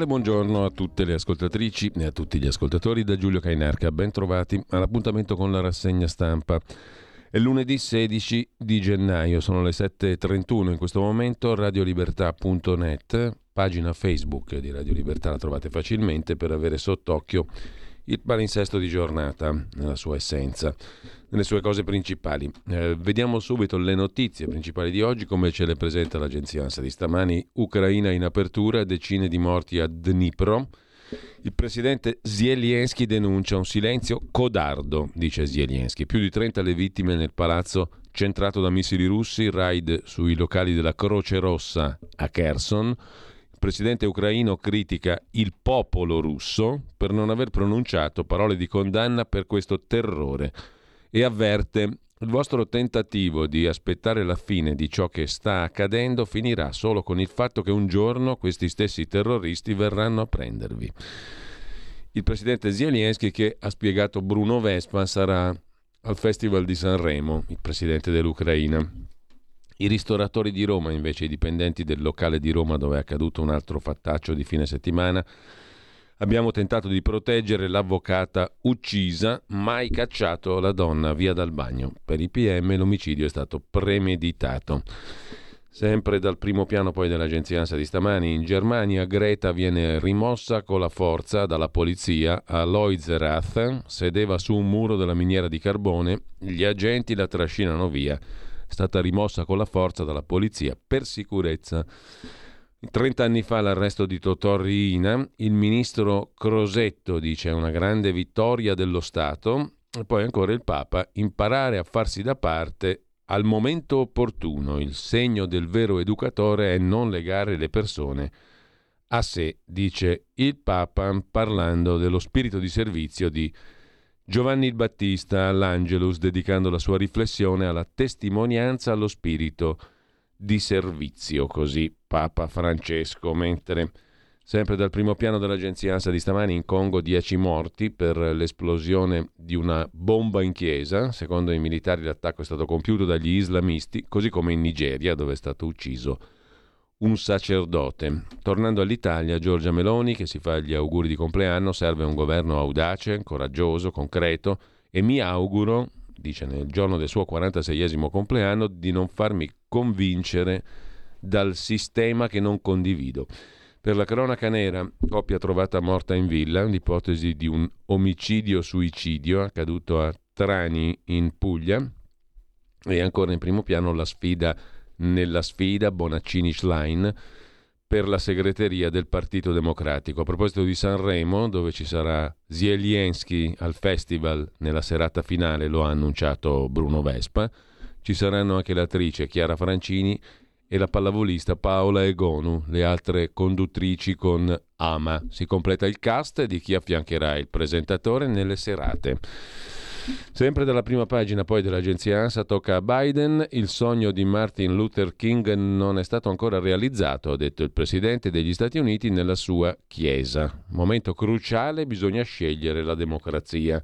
Cordiale buongiorno a tutte le ascoltatrici e a tutti gli ascoltatori da Giulio Cainarca. Ben trovati all'appuntamento con la rassegna stampa. È lunedì 16 di gennaio, sono le 7.31 in questo momento, radiolibertà.net, pagina Facebook di Radio Libertà la trovate facilmente per avere sott'occhio il palinsesto di giornata nella sua essenza, nelle sue cose principali. Eh, vediamo subito le notizie principali di oggi, come ce le presenta l'agenzia ANSA di stamani. Ucraina in apertura, decine di morti a Dnipro. Il presidente Zelensky denuncia un silenzio codardo, dice Zelensky. Più di 30 le vittime nel palazzo centrato da missili russi, raid sui locali della Croce Rossa a Kherson presidente ucraino critica il popolo russo per non aver pronunciato parole di condanna per questo terrore e avverte il vostro tentativo di aspettare la fine di ciò che sta accadendo finirà solo con il fatto che un giorno questi stessi terroristi verranno a prendervi. Il presidente Zelensky che ha spiegato Bruno Vespa sarà al Festival di Sanremo, il presidente dell'Ucraina. I ristoratori di Roma, invece, i dipendenti del locale di Roma dove è accaduto un altro fattaccio di fine settimana, abbiamo tentato di proteggere l'avvocata uccisa, mai cacciato la donna via dal bagno. Per i PM l'omicidio è stato premeditato. Sempre dal primo piano poi dell'agenzia ANSA di stamani, in Germania Greta viene rimossa con la forza dalla polizia a Loizerath, sedeva su un muro della miniera di carbone, gli agenti la trascinano via stata rimossa con la forza dalla polizia per sicurezza. 30 anni fa l'arresto di Totò Riina, il ministro Crosetto dice una grande vittoria dello Stato e poi ancora il Papa, imparare a farsi da parte al momento opportuno. Il segno del vero educatore è non legare le persone a sé, dice il Papa parlando dello spirito di servizio di Giovanni il Battista all'Angelus, dedicando la sua riflessione alla testimonianza allo spirito di servizio, così Papa Francesco, mentre sempre dal primo piano dell'agenzia ANSA di stamani in Congo 10 morti per l'esplosione di una bomba in chiesa, secondo i militari l'attacco è stato compiuto dagli islamisti, così come in Nigeria dove è stato ucciso un sacerdote. Tornando all'Italia, Giorgia Meloni, che si fa gli auguri di compleanno, serve un governo audace, coraggioso, concreto e mi auguro, dice nel giorno del suo 46esimo compleanno, di non farmi convincere dal sistema che non condivido. Per la cronaca nera, coppia trovata morta in villa, l'ipotesi di un omicidio-suicidio accaduto a Trani in Puglia e ancora in primo piano la sfida nella sfida Bonaccini-Schlein per la segreteria del Partito Democratico. A proposito di Sanremo, dove ci sarà Zelensky al festival nella serata finale, lo ha annunciato Bruno Vespa, ci saranno anche l'attrice Chiara Francini e la pallavolista Paola Egonu, le altre conduttrici con Ama. Si completa il cast di chi affiancherà il presentatore nelle serate. Sempre dalla prima pagina poi dell'agenzia ANSA tocca a Biden, il sogno di Martin Luther King non è stato ancora realizzato, ha detto il Presidente degli Stati Uniti nella sua Chiesa. Momento cruciale, bisogna scegliere la democrazia.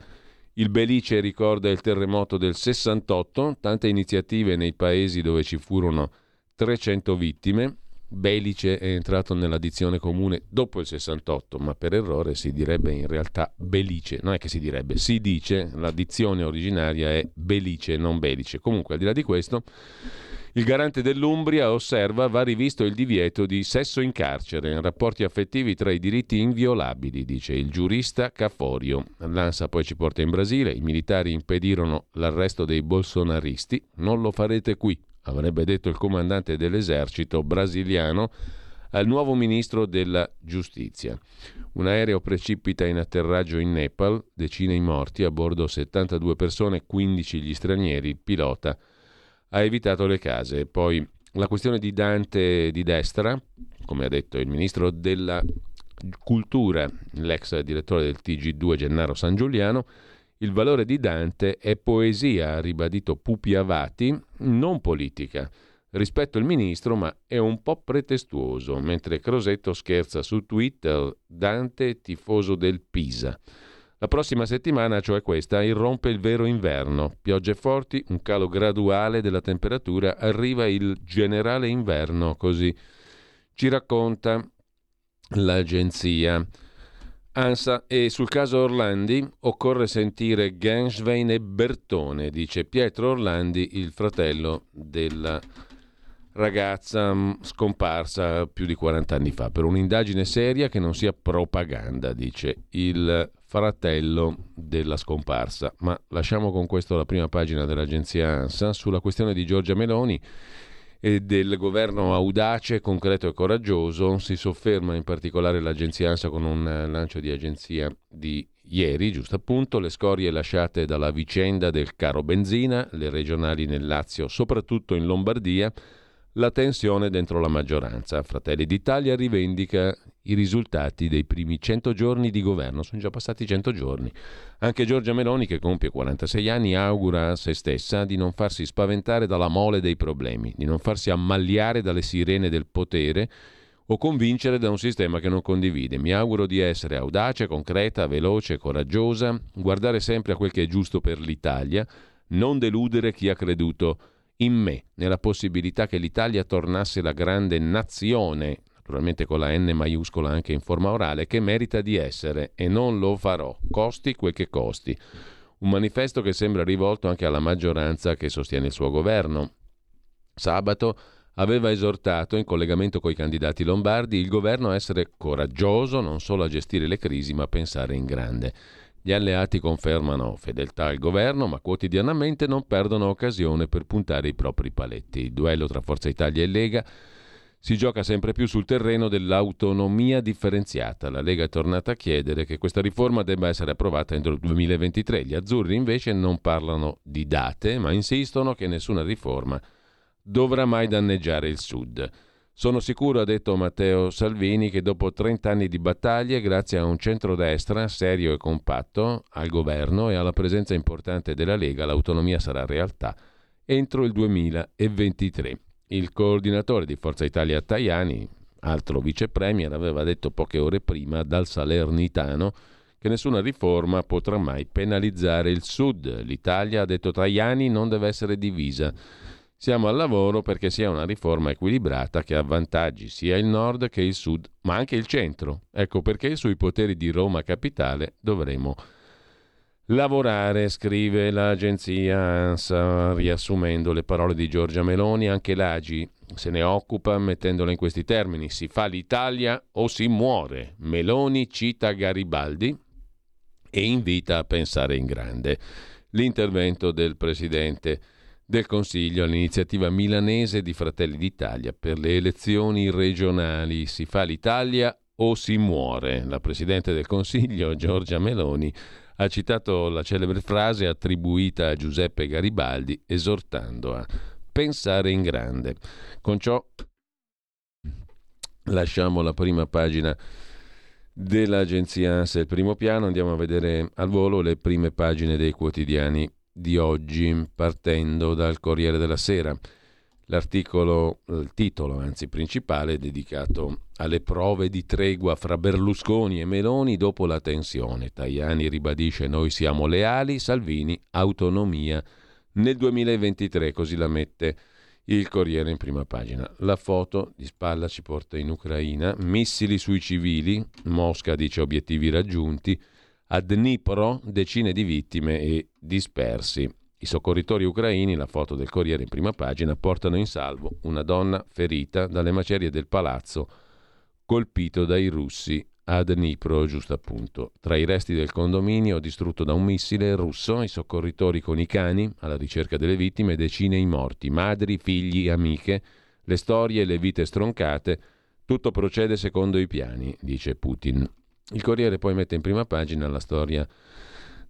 Il Belice ricorda il terremoto del 68, tante iniziative nei paesi dove ci furono 300 vittime, Belice è entrato nella dizione comune dopo il 68, ma per errore si direbbe in realtà Belice. Non è che si direbbe, si dice, la dizione originaria è Belice, non Belice. Comunque, al di là di questo, il garante dell'Umbria osserva va rivisto il divieto di sesso in carcere, rapporti affettivi tra i diritti inviolabili, dice il giurista Caforio. L'ANSA poi ci porta in Brasile, i militari impedirono l'arresto dei bolsonaristi, non lo farete qui, avrebbe detto il comandante dell'esercito brasiliano al nuovo ministro della giustizia. Un aereo precipita in atterraggio in Nepal, decine i morti, a bordo 72 persone, 15 gli stranieri, il pilota ha evitato le case. Poi la questione di Dante di destra, come ha detto il ministro della cultura, l'ex direttore del TG2 Gennaro San Giuliano, il valore di Dante è poesia, ha ribadito Pupi Avati, non politica. Rispetto il ministro, ma è un po' pretestuoso, mentre Crosetto scherza su Twitter Dante tifoso del Pisa. La prossima settimana, cioè questa, irrompe il vero inverno. Piogge forti, un calo graduale della temperatura, arriva il generale inverno, così ci racconta l'agenzia. ANSA e sul caso Orlandi occorre sentire Genswein e Bertone, dice Pietro Orlandi, il fratello della ragazza mm, scomparsa più di 40 anni fa, per un'indagine seria che non sia propaganda, dice il fratello della scomparsa. Ma lasciamo con questo la prima pagina dell'agenzia ANSA sulla questione di Giorgia Meloni e del governo audace, concreto e coraggioso. Si sofferma in particolare l'agenzia ANSA con un lancio di agenzia di ieri, giusto appunto, le scorie lasciate dalla vicenda del caro benzina, le regionali nel Lazio, soprattutto in Lombardia, la tensione dentro la maggioranza. Fratelli d'Italia rivendica i risultati dei primi 100 giorni di governo. Sono già passati 100 giorni. Anche Giorgia Meloni, che compie 46 anni, augura a se stessa di non farsi spaventare dalla mole dei problemi, di non farsi ammagliare dalle sirene del potere o convincere da un sistema che non condivide. Mi auguro di essere audace, concreta, veloce, coraggiosa, guardare sempre a quel che è giusto per l'Italia, non deludere chi ha creduto in me, nella possibilità che l'Italia tornasse la grande nazione, naturalmente con la N maiuscola anche in forma orale, che merita di essere e non lo farò, costi quel che costi. Un manifesto che sembra rivolto anche alla maggioranza che sostiene il suo governo. Sabato aveva esortato, in collegamento con i candidati lombardi, il governo a essere coraggioso non solo a gestire le crisi, ma a pensare in grande. Gli alleati confermano fedeltà al governo, ma quotidianamente non perdono occasione per puntare i propri paletti. Il duello tra Forza Italia e Lega si gioca sempre più sul terreno dell'autonomia differenziata. La Lega è tornata a chiedere che questa riforma debba essere approvata entro il 2023. Gli azzurri invece non parlano di date, ma insistono che nessuna riforma dovrà mai danneggiare il Sud. Sono sicuro, ha detto Matteo Salvini, che dopo 30 anni di battaglie, grazie a un centrodestra serio e compatto al governo e alla presenza importante della Lega, l'autonomia sarà realtà entro il 2023. Il coordinatore di Forza Italia Tajani, altro vice premier, aveva detto poche ore prima dal Salernitano che nessuna riforma potrà mai penalizzare il Sud. L'Italia, ha detto Tajani, non deve essere divisa. Siamo al lavoro perché sia una riforma equilibrata che avvantaggi sia il nord che il sud, ma anche il centro. Ecco perché sui poteri di Roma Capitale dovremo lavorare, scrive l'agenzia ANSA, riassumendo le parole di Giorgia Meloni. Anche l'AGI se ne occupa mettendole in questi termini. Si fa l'Italia o si muore. Meloni cita Garibaldi e invita a pensare in grande. L'intervento del presidente del Consiglio all'iniziativa milanese di Fratelli d'Italia per le elezioni regionali. Si fa l'Italia o si muore. La Presidente del Consiglio, Giorgia Meloni, ha citato la celebre frase attribuita a Giuseppe Garibaldi, esortando a pensare in grande. Con ciò lasciamo la prima pagina dell'agenzia ANSA, il primo piano, andiamo a vedere al volo le prime pagine dei quotidiani di oggi, partendo dal Corriere della Sera. L'articolo, il titolo anzi principale, è dedicato alle prove di tregua fra Berlusconi e Meloni dopo la tensione. Tajani ribadisce noi siamo leali, Salvini autonomia nel 2023, così la mette il Corriere in prima pagina. La foto di spalla ci porta in Ucraina, missili sui civili, Mosca dice obiettivi raggiunti, a Dnipro decine di vittime e dispersi. I soccorritori ucraini, la foto del Corriere in prima pagina, portano in salvo una donna ferita dalle macerie del palazzo colpito dai russi a Dnipro, giusto appunto. Tra i resti del condominio distrutto da un missile russo, i soccorritori con i cani alla ricerca delle vittime, decine i morti, madri, figli, amiche, le storie e le vite stroncate Tutto procede secondo i piani, dice Putin. Il Corriere poi mette in prima pagina la storia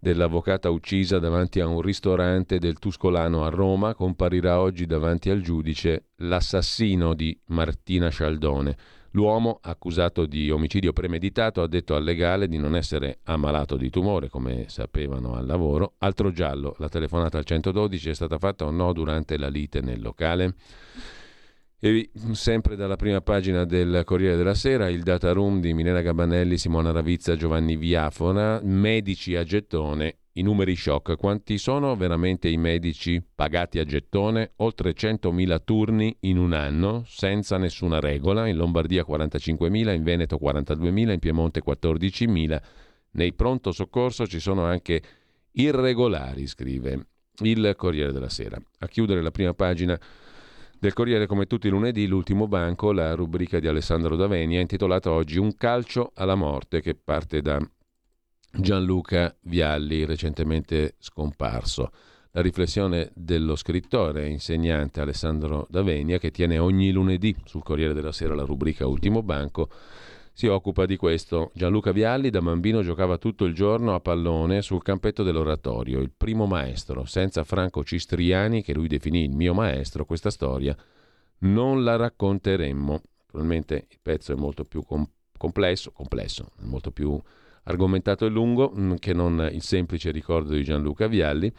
dell'avvocata uccisa davanti a un ristorante del Tuscolano a Roma. Comparirà oggi davanti al giudice l'assassino di Martina Scialdone. L'uomo, accusato di omicidio premeditato, ha detto al legale di non essere ammalato di tumore, come sapevano al lavoro. Altro giallo, la telefonata al 112 è stata fatta o no durante la lite nel locale? E sempre dalla prima pagina del Corriere della Sera, il data room di Milena Gabanelli, Simona Ravizza, Giovanni Viafona, medici a gettone, i numeri shock. Quanti sono veramente i medici pagati a gettone? Oltre 100.000 turni in un anno, senza nessuna regola, in Lombardia 45.000, in Veneto 42.000, in Piemonte 14.000. Nei pronto soccorso ci sono anche irregolari, scrive il Corriere della Sera. A chiudere la prima pagina del Corriere, come tutti i lunedì, l'ultimo banco, la rubrica di Alessandro Daveni, ha intitolato oggi Un calcio alla morte, che parte da Gianluca Vialli, recentemente scomparso. La riflessione dello scrittore e insegnante Alessandro Davenia, che tiene ogni lunedì sul Corriere della Sera la rubrica Ultimo Banco, si occupa di questo. Gianluca Vialli da bambino giocava tutto il giorno a pallone sul campetto dell'oratorio, il primo maestro, senza Franco Cistriani, che lui definì il mio maestro, questa storia non la racconteremmo. Naturalmente il pezzo è molto più com- complesso, complesso, molto più argomentato e lungo mm, che non il semplice ricordo di Gianluca Vialli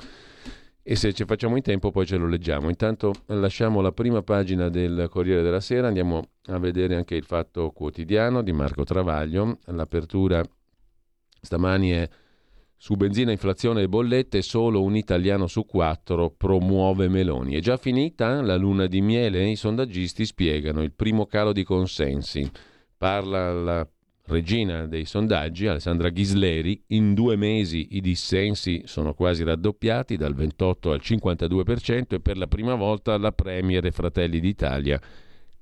e se ci facciamo in tempo poi ce lo leggiamo. Intanto lasciamo la prima pagina del Corriere della Sera, andiamo a vedere anche il Fatto Quotidiano di Marco Travaglio. L'apertura stamani è su benzina, inflazione e bollette, solo un italiano su quattro promuove Meloni. È già finita la luna di miele? I sondaggisti spiegano il primo calo di consensi. Parla la regina dei sondaggi, Alessandra Ghisleri, in due mesi i dissensi sono quasi raddoppiati dal 28 al 52% e per la prima volta la Premier e Fratelli d'Italia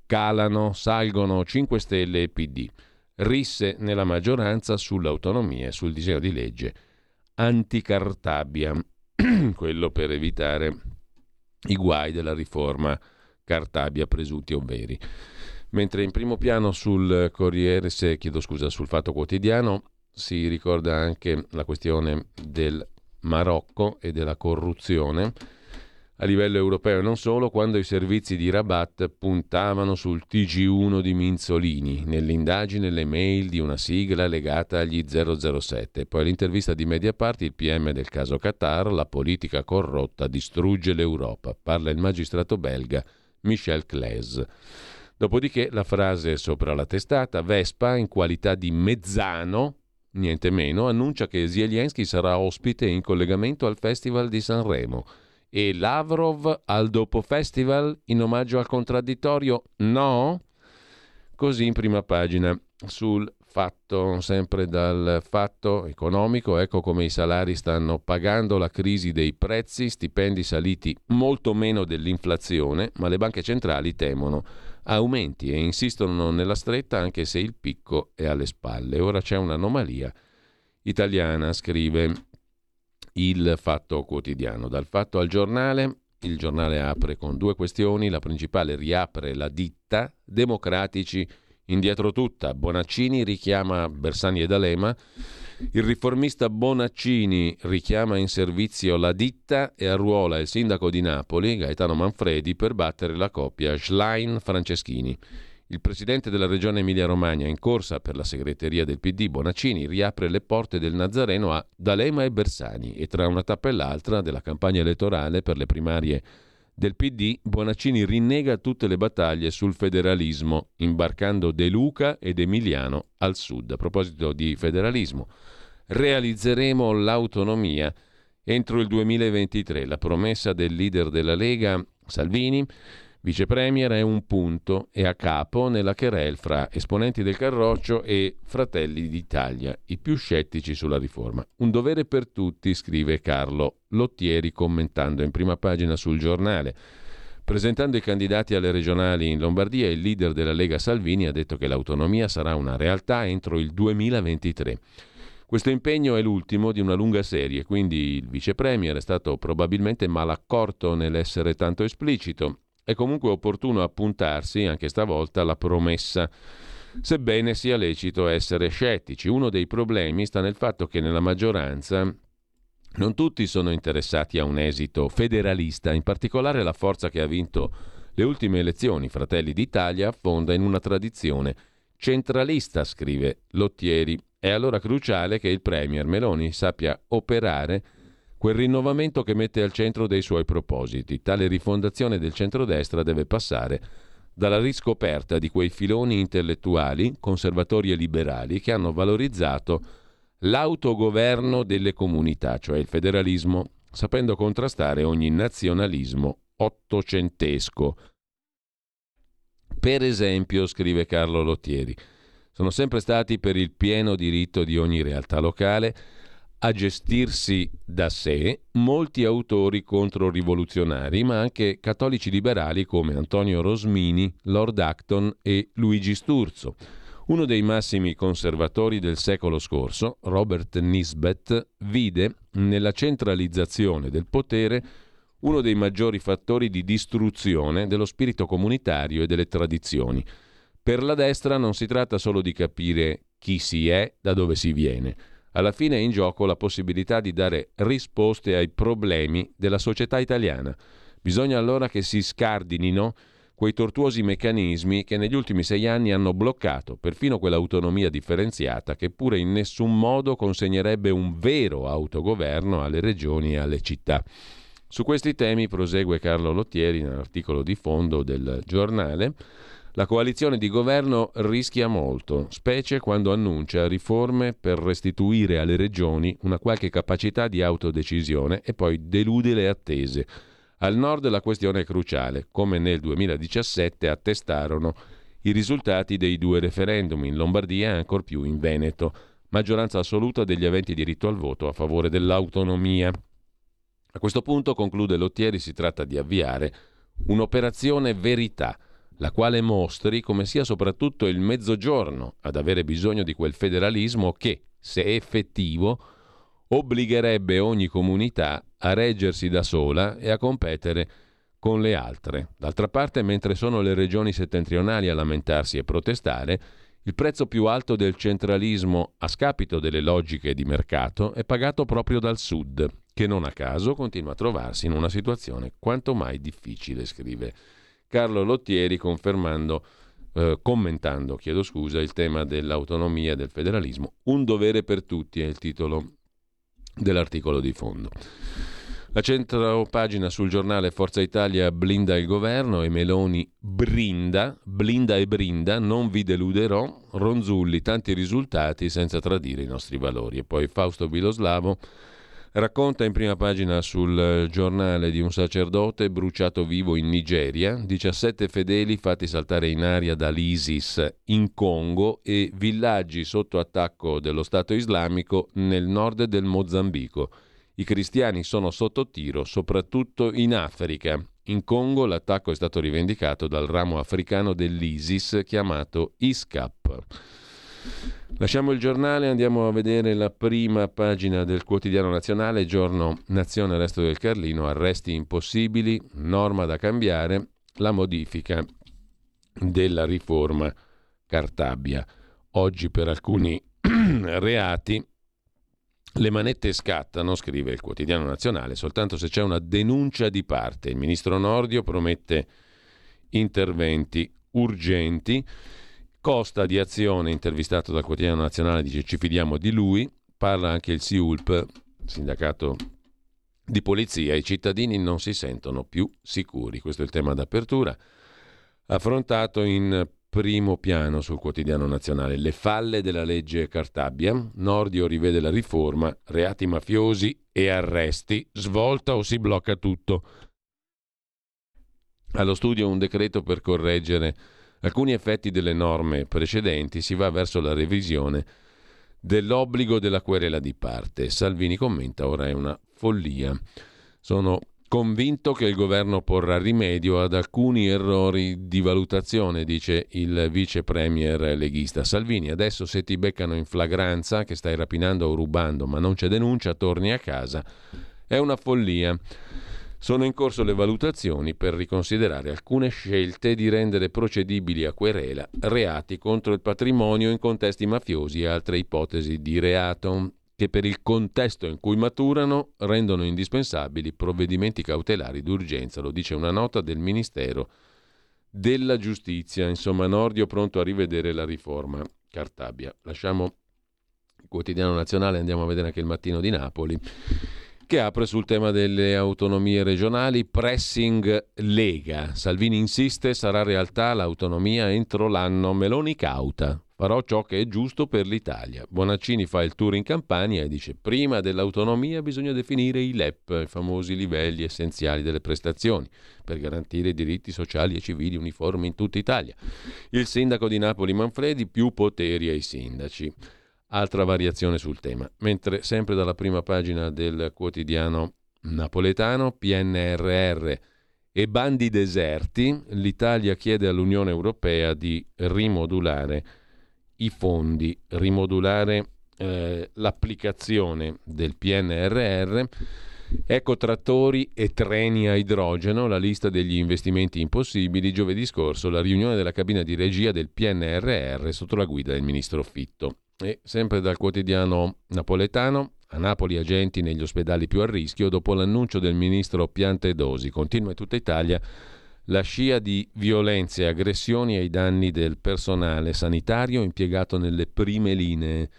calano, salgono 5 Stelle e PD. Risse nella maggioranza sull'autonomia e sul disegno di legge anticartabia, quello per evitare i guai della riforma Cartabia presunti o veri. Mentre in primo piano sul Corriere, se chiedo scusa, sul Fatto Quotidiano si ricorda anche la questione del Marocco e della corruzione a livello europeo e non solo, quando i servizi di Rabat puntavano sul TG1 di Minzolini, nell'indagine le mail di una sigla legata agli 007. Poi l'intervista di Mediapart, il PM del caso Qatar, la politica corrotta distrugge l'Europa. Parla il magistrato belga Michel Claes. Dopodiché la frase sopra la testata, Vespa in qualità di mezzano, niente meno, annuncia che Zelensky sarà ospite in collegamento al Festival di Sanremo. E Lavrov al dopo festival in omaggio al contraddittorio? No? Così in prima pagina sul fatto, sempre dal fatto economico, ecco come i salari stanno pagando la crisi dei prezzi, stipendi saliti molto meno dell'inflazione, ma le banche centrali temono aumenti e insistono nella stretta anche se il picco è alle spalle. Ora c'è un'anomalia italiana, scrive il Fatto Quotidiano. Dal Fatto al giornale, il giornale apre con due questioni, la principale riapre la ditta, democratici indietro tutta, Bonaccini richiama Bersani e D'Alema il riformista Bonaccini richiama in servizio la ditta e arruola il sindaco di Napoli, Gaetano Manfredi, per battere la coppia Schlein-Franceschini. Il presidente della regione Emilia-Romagna, in corsa per la segreteria del PD, Bonaccini, riapre le porte del Nazareno a D'Alema e Bersani e tra una tappa e l'altra della campagna elettorale per le primarie del PD, Bonaccini rinnega tutte le battaglie sul federalismo, imbarcando De Luca ed Emiliano al sud. A proposito di federalismo, realizzeremo l'autonomia entro il 2023. La promessa del leader della Lega, Salvini, Vice Premier è un punto e a capo nella querel fra esponenti del Carroccio e Fratelli d'Italia, i più scettici sulla riforma. Un dovere per tutti, scrive Carlo Lottieri commentando in prima pagina sul giornale. Presentando i candidati alle regionali in Lombardia, il leader della Lega Salvini ha detto che l'autonomia sarà una realtà entro il 2023. Questo impegno è l'ultimo di una lunga serie, quindi il vice premier è stato probabilmente malaccorto nell'essere tanto esplicito È comunque opportuno appuntarsi, anche stavolta, alla promessa sebbene sia lecito essere scettici. Uno dei problemi sta nel fatto che nella maggioranza non tutti sono interessati a un esito federalista, in particolare la forza che ha vinto le ultime elezioni, Fratelli d'Italia, affonda in una tradizione centralista, scrive Lottieri. È allora cruciale che il Premier Meloni sappia operare quel rinnovamento che mette al centro dei suoi propositi. Tale rifondazione del centrodestra deve passare dalla riscoperta di quei filoni intellettuali, conservatori e liberali, che hanno valorizzato l'autogoverno delle comunità, cioè il federalismo, sapendo contrastare ogni nazionalismo ottocentesco. Per esempio, scrive Carlo Lottieri, sono sempre stati per il pieno diritto di ogni realtà locale a gestirsi da sé molti autori controrivoluzionari, ma anche cattolici liberali come Antonio Rosmini, Lord Acton e Luigi Sturzo. Uno dei massimi conservatori del secolo scorso, Robert Nisbet, vide nella centralizzazione del potere uno dei maggiori fattori di distruzione dello spirito comunitario e delle tradizioni. Per la destra non si tratta solo di capire chi si è, da dove si viene alla fine è in gioco la possibilità di dare risposte ai problemi della società italiana. Bisogna allora che si scardinino quei tortuosi meccanismi che negli ultimi sei anni hanno bloccato perfino quell'autonomia differenziata che pure in nessun modo consegnerebbe un vero autogoverno alle regioni e alle città. Su questi temi prosegue Carlo Lottieri nell'articolo di fondo del giornale. La coalizione di governo rischia molto, specie quando annuncia riforme per restituire alle regioni una qualche capacità di autodecisione e poi delude le attese. Al nord la questione è cruciale, come nel 2017 attestarono i risultati dei due referendum in Lombardia e ancor più in Veneto, maggioranza assoluta degli aventi diritto al voto a favore dell'autonomia. A questo punto, conclude Lottieri, si tratta di avviare un'operazione verità la quale mostri come sia soprattutto il mezzogiorno ad avere bisogno di quel federalismo che, se effettivo, obbligherebbe ogni comunità a reggersi da sola e a competere con le altre. D'altra parte, mentre sono le regioni settentrionali a lamentarsi e protestare, il prezzo più alto del centralismo a scapito delle logiche di mercato è pagato proprio dal sud, che non a caso continua a trovarsi in una situazione quanto mai difficile, scrive Carlo Lottieri eh, commentando chiedo scusa, il tema dell'autonomia e del federalismo. Un dovere per tutti è il titolo dell'articolo di fondo. La centropagina sul giornale Forza Italia blinda il governo e Meloni brinda, blinda e brinda, non vi deluderò, Ronzulli, tanti risultati senza tradire i nostri valori. E poi Fausto Biloslavo Racconta in prima pagina sul giornale di un sacerdote bruciato vivo in Nigeria, 17 fedeli fatti saltare in aria dall'ISIS in Congo e villaggi sotto attacco dello Stato islamico nel nord del Mozambico. I cristiani sono sotto tiro soprattutto in Africa. In Congo l'attacco è stato rivendicato dal ramo africano dell'ISIS chiamato ISCAP. Lasciamo il giornale andiamo a vedere la prima pagina del quotidiano nazionale, giorno Nazione Resto del Carlino, arresti impossibili, norma da cambiare, la modifica della riforma Cartabia. Oggi per alcuni reati le manette scattano, scrive il quotidiano nazionale, soltanto se c'è una denuncia di parte. Il ministro Nordio promette interventi urgenti. Costa di Azione, intervistato dal quotidiano nazionale, dice ci fidiamo di lui, parla anche il SIULP, sindacato di polizia, i cittadini non si sentono più sicuri, questo è il tema d'apertura, affrontato in primo piano sul quotidiano nazionale, le falle della legge Cartabia, Nordio rivede la riforma, reati mafiosi e arresti, svolta o si blocca tutto. Allo studio un decreto per correggere alcuni effetti delle norme precedenti, si va verso la revisione dell'obbligo della querela di parte. Salvini commenta ora è una follia. Sono convinto che il governo porrà rimedio ad alcuni errori di valutazione, dice il vice premier leghista Salvini. Adesso se ti beccano in flagranza che stai rapinando o rubando, ma non c'è denuncia, torni a casa. È una follia. Sono in corso le valutazioni per riconsiderare alcune scelte di rendere procedibili a querela reati contro il patrimonio in contesti mafiosi e altre ipotesi di reato che per il contesto in cui maturano rendono indispensabili provvedimenti cautelari d'urgenza, lo dice una nota del Ministero della Giustizia. Insomma, Nordio pronto a rivedere la riforma Cartabia. Lasciamo il quotidiano nazionale, andiamo a vedere anche il mattino di Napoli che apre sul tema delle autonomie regionali, pressing Lega. Salvini insiste, sarà realtà l'autonomia entro l'anno, Meloni cauta. Farò ciò che è giusto per l'Italia. Bonaccini fa il tour in Campania e dice prima dell'autonomia bisogna definire i LEP, i famosi livelli essenziali delle prestazioni, per garantire diritti sociali e civili uniformi in tutta Italia. Il sindaco di Napoli Manfredi più poteri ai sindaci altra variazione sul tema. Mentre sempre dalla prima pagina del quotidiano napoletano, PNRR e bandi deserti, l'Italia chiede all'Unione Europea di rimodulare i fondi, rimodulare eh, l'applicazione del PNRR. Ecco trattori e treni a idrogeno, la lista degli investimenti impossibili. Giovedì scorso la riunione della cabina di regia del PNRR sotto la guida del ministro Fitto. E sempre dal quotidiano napoletano, a Napoli agenti negli ospedali più a rischio dopo l'annuncio del ministro Piantedosi. Continua in tutta Italia la scia di violenze e aggressioni ai danni del personale sanitario impiegato nelle prime linee.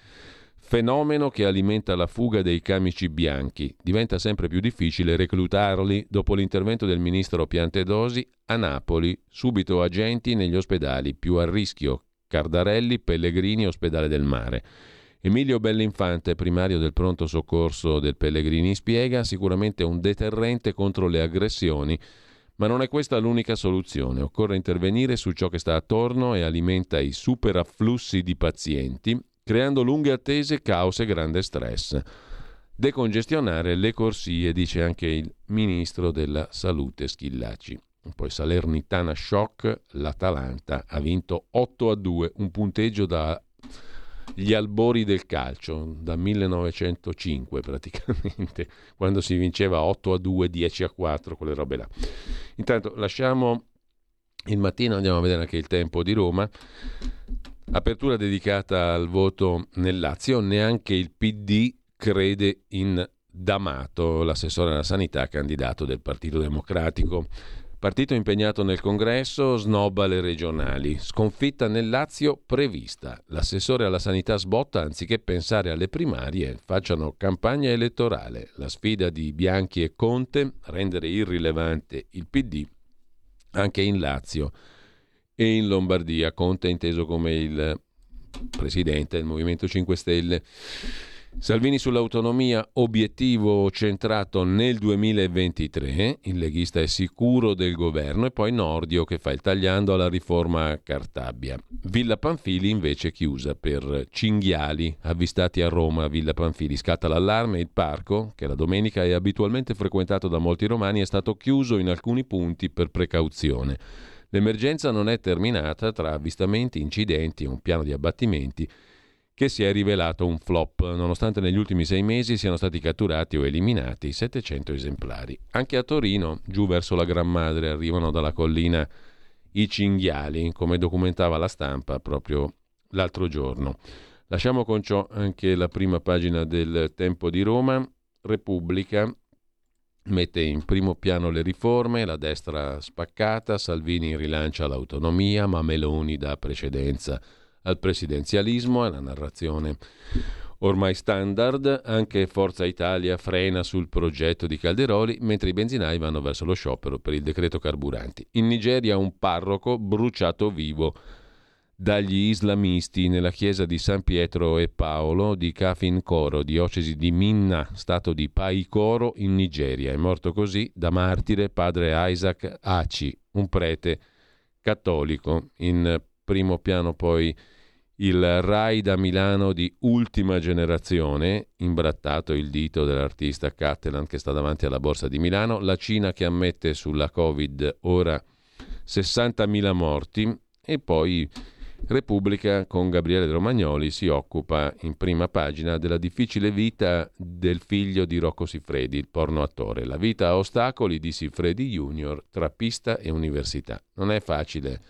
Fenomeno che alimenta la fuga dei camici bianchi. Diventa sempre più difficile reclutarli dopo l'intervento del ministro Piantedosi a Napoli, subito agenti negli ospedali più a rischio Cardarelli, Pellegrini, Ospedale del Mare. Emilio Bellinfante, primario del pronto soccorso del Pellegrini, spiega sicuramente un deterrente contro le aggressioni, ma non è questa l'unica soluzione. Occorre intervenire su ciò che sta attorno e alimenta i superafflussi di pazienti, creando lunghe attese, caos e grande stress. Decongestionare le corsie, dice anche il ministro della Salute Schillaci. Poi Salernitana shock, l'Atalanta ha vinto 8 a 2, un punteggio da gli albori del calcio, da 1905 praticamente, quando si vinceva 8 a 2, 10 a 4, quelle robe là. Intanto lasciamo il mattino, andiamo a vedere anche il tempo di Roma. Apertura dedicata al voto nel Lazio, neanche il PD crede in D'Amato, l'assessore alla sanità candidato del Partito Democratico. Partito impegnato nel congresso, snobba le regionali. Sconfitta nel Lazio prevista. L'assessore alla sanità sbotta anziché pensare alle primarie, facciano campagna elettorale. La sfida di Bianchi e Conte, rendere irrilevante il PD anche in Lazio e in Lombardia. Conte inteso come il presidente del Movimento 5 Stelle. Salvini sull'autonomia, obiettivo centrato nel 2023, il leghista è sicuro del governo e poi Nordio che fa il tagliando alla riforma Cartabia. Villa Panfili invece chiusa per cinghiali avvistati a Roma. Villa Panfili scatta l'allarme, il parco, che la domenica è abitualmente frequentato da molti romani, è stato chiuso in alcuni punti per precauzione. L'emergenza non è terminata tra avvistamenti, incidenti e un piano di abbattimenti che si è rivelato un flop, nonostante negli ultimi sei mesi siano stati catturati o eliminati 700 esemplari. Anche a Torino, giù verso la Gran Madre, arrivano dalla collina i cinghiali, come documentava la stampa proprio l'altro giorno. Lasciamo con ciò anche la prima pagina del Tempo di Roma. Repubblica mette in primo piano le riforme, la destra spaccata, Salvini rilancia l'autonomia, ma Meloni dà precedenza al presidenzialismo alla narrazione ormai standard, anche Forza Italia frena sul progetto di Calderoli, mentre i benzinai vanno verso lo sciopero per il decreto carburanti. In Nigeria un parroco bruciato vivo dagli islamisti nella chiesa di San Pietro e Paolo di Kafin Koro, diocesi di Minna, stato di Paikoro in Nigeria. È morto così da martire padre Isaac Aci, un prete cattolico. In primo piano poi il Rai da Milano di ultima generazione, imbrattato il dito dell'artista Cattelan che sta davanti alla borsa di Milano, la Cina che ammette sulla Covid ora 60.000 morti e poi Repubblica con Gabriele Romagnoli si occupa in prima pagina della difficile vita del figlio di Rocco Siffredi, il porno attore. La vita a ostacoli di Siffredi Junior tra pista e università. Non è facile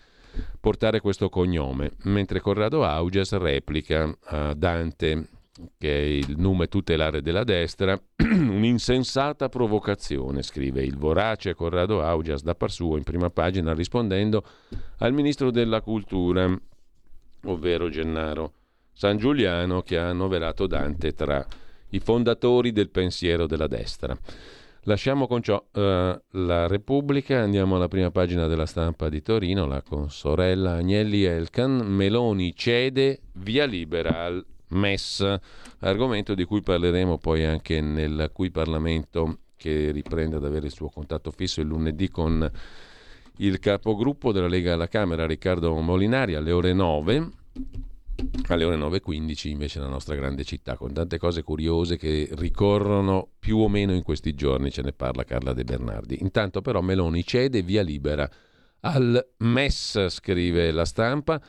portare questo cognome, mentre Corrado Augias replica a Dante che è il nome tutelare della destra, un'insensata provocazione, scrive il vorace Corrado Augias da par suo in prima pagina rispondendo al ministro della cultura, ovvero Gennaro San Giuliano, che ha annoverato Dante tra i fondatori del pensiero della destra. Lasciamo con ciò uh, la Repubblica, andiamo alla prima pagina della stampa di Torino, la consorella Agnelli Elkan, Meloni cede, via libera al MES, argomento di cui parleremo poi anche nel cui Parlamento che riprende ad avere il suo contatto fisso il lunedì con il capogruppo della Lega alla Camera Riccardo Molinari alle ore 9 alle ore 9.15 invece la nostra grande città con tante cose curiose che ricorrono più o meno in questi giorni, ce ne parla Carla De Bernardi. Intanto però Meloni cede via libera al MES, scrive la stampa.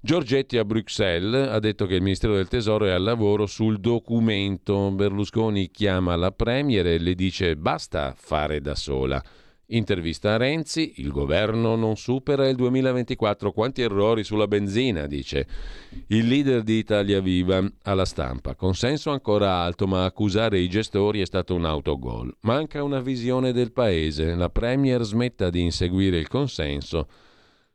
Giorgetti a Bruxelles ha detto che il Ministero del Tesoro è al lavoro sul documento. Berlusconi chiama la Premier e le dice basta fare da sola. Intervista a Renzi, il governo non supera il 2024, quanti errori sulla benzina, dice il leader di Italia Viva alla stampa. Consenso ancora alto, ma accusare i gestori è stato un autogol. Manca una visione del paese, la Premier smetta di inseguire il consenso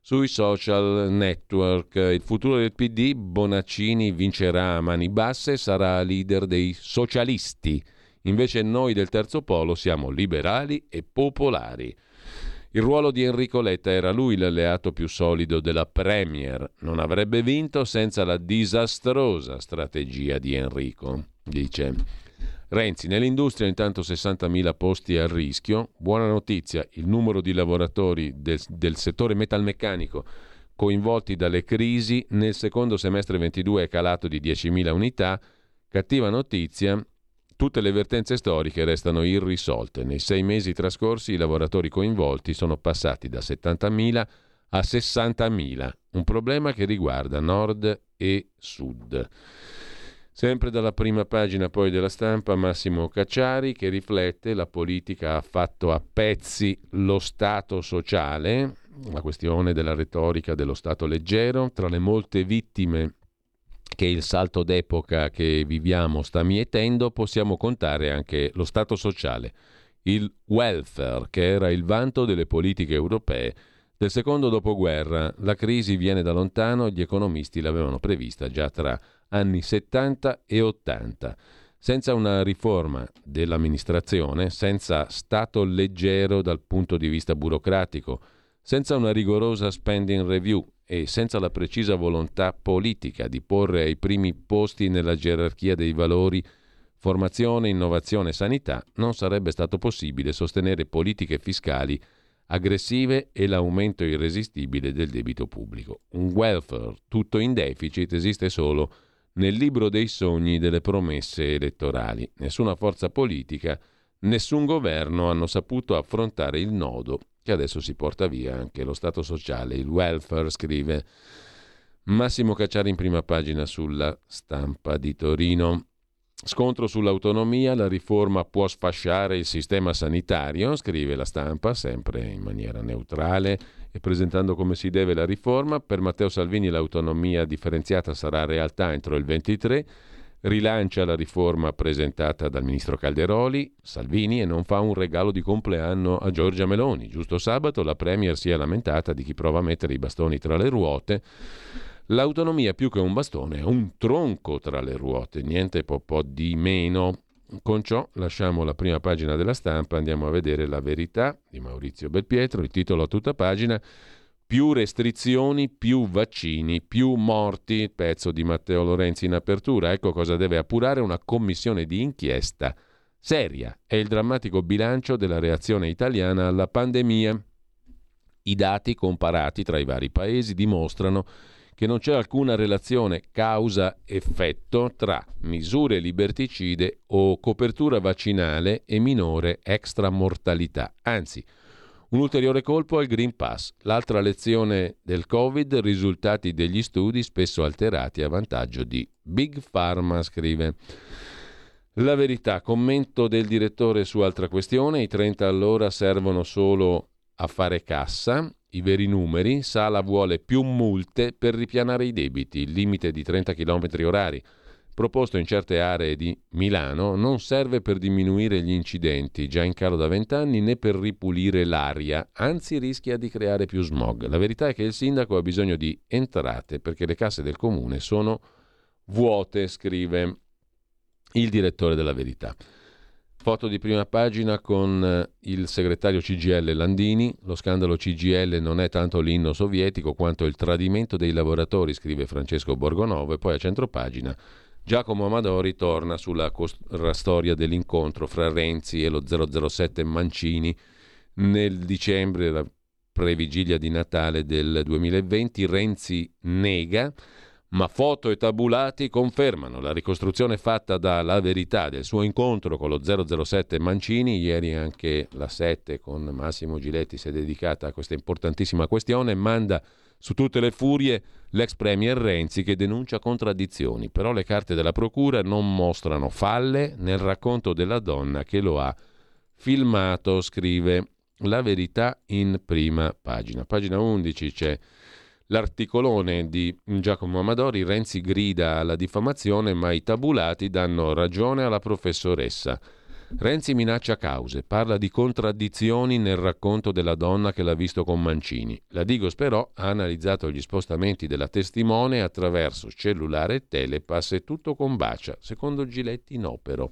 sui social network. Il futuro del PD, Bonaccini vincerà a mani basse, sarà leader dei socialisti. Invece noi del terzo polo siamo liberali e popolari. Il ruolo di Enrico Letta era lui l'alleato più solido della Premier. Non avrebbe vinto senza la disastrosa strategia di Enrico, dice. Renzi, nell'industria intanto 60.000 posti a rischio. Buona notizia, il numero di lavoratori del, del settore metalmeccanico coinvolti dalle crisi nel secondo semestre 22 è calato di 10.000 unità. Cattiva notizia, Tutte le vertenze storiche restano irrisolte. Nei sei mesi trascorsi i lavoratori coinvolti sono passati da 70.000 a 60.000, un problema che riguarda nord e sud. Sempre dalla prima pagina poi della stampa Massimo Cacciari che riflette la politica ha fatto a pezzi lo Stato sociale, la questione della retorica dello Stato leggero, tra le molte vittime che il salto d'epoca che viviamo sta mietendo, possiamo contare anche lo Stato sociale, il welfare, che era il vanto delle politiche europee del secondo dopoguerra. La crisi viene da lontano, gli economisti l'avevano prevista già tra anni 70 e 80. Senza una riforma dell'amministrazione, senza Stato leggero dal punto di vista burocratico, senza una rigorosa spending review e senza la precisa volontà politica di porre ai primi posti nella gerarchia dei valori formazione, innovazione e sanità, non sarebbe stato possibile sostenere politiche fiscali aggressive e l'aumento irresistibile del debito pubblico. Un welfare tutto in deficit esiste solo nel libro dei sogni delle promesse elettorali. Nessuna forza politica, nessun governo hanno saputo affrontare il nodo che adesso si porta via anche lo Stato sociale, il welfare, scrive Massimo Cacciari in prima pagina sulla stampa di Torino. Scontro sull'autonomia, la riforma può sfasciare il sistema sanitario, scrive la stampa, sempre in maniera neutrale e presentando come si deve la riforma. Per Matteo Salvini l'autonomia differenziata sarà realtà entro il 23 rilancia la riforma presentata dal ministro Calderoli, Salvini, e non fa un regalo di compleanno a Giorgia Meloni. Giusto sabato la Premier si è lamentata di chi prova a mettere i bastoni tra le ruote. L'autonomia più che un bastone è un tronco tra le ruote, niente po', po di meno. Con ciò lasciamo la prima pagina della stampa, andiamo a vedere la verità di Maurizio Belpietro, il titolo a tutta pagina più restrizioni, più vaccini, più morti, pezzo di Matteo Lorenzi in apertura. Ecco cosa deve appurare una commissione di inchiesta seria. È il drammatico bilancio della reazione italiana alla pandemia. I dati comparati tra i vari paesi dimostrano che non c'è alcuna relazione causa-effetto tra misure liberticide o copertura vaccinale e minore extramortalità. Anzi, Un ulteriore colpo al Green Pass. L'altra lezione del Covid, risultati degli studi spesso alterati a vantaggio di Big Pharma, scrive. La verità, commento del direttore su altra questione, i 30 all'ora servono solo a fare cassa, i veri numeri, Sala vuole più multe per ripianare i debiti, il limite di 30 km orari proposto in certe aree di Milano non serve per diminuire gli incidenti, già in calo da vent'anni, né per ripulire l'aria, anzi rischia di creare più smog. La verità è che il sindaco ha bisogno di entrate perché le casse del comune sono vuote, scrive il direttore della verità. Foto di prima pagina con eh, il segretario CGL Landini. Lo scandalo CGL non è tanto l'inno sovietico quanto il tradimento dei lavoratori, scrive Francesco Borgonovo. E poi a centro pagina Giacomo Amadori torna sulla storia dell'incontro fra Renzi e lo 007 Mancini nel dicembre, la previgilia di Natale del 2020. Renzi nega, ma foto e tabulati confermano la ricostruzione fatta dalla verità del suo incontro con lo 007 Mancini. Ieri anche la 7 con Massimo Giletti si è dedicata a questa importantissima questione. Manda su tutte le furie l'ex premier Renzi che denuncia contraddizioni, però le carte della procura non mostrano falle nel racconto della donna che lo ha filmato, scrive la verità in prima pagina. Pagina 11 c'è l'articolone di Giacomo Amadori, Renzi grida alla diffamazione ma i tabulati danno ragione alla professoressa. Renzi minaccia cause, parla di contraddizioni nel racconto della donna che l'ha visto con Mancini. La Digos però ha analizzato gli spostamenti della testimone attraverso cellulare e telepass e tutto combacia, secondo Giletti no però.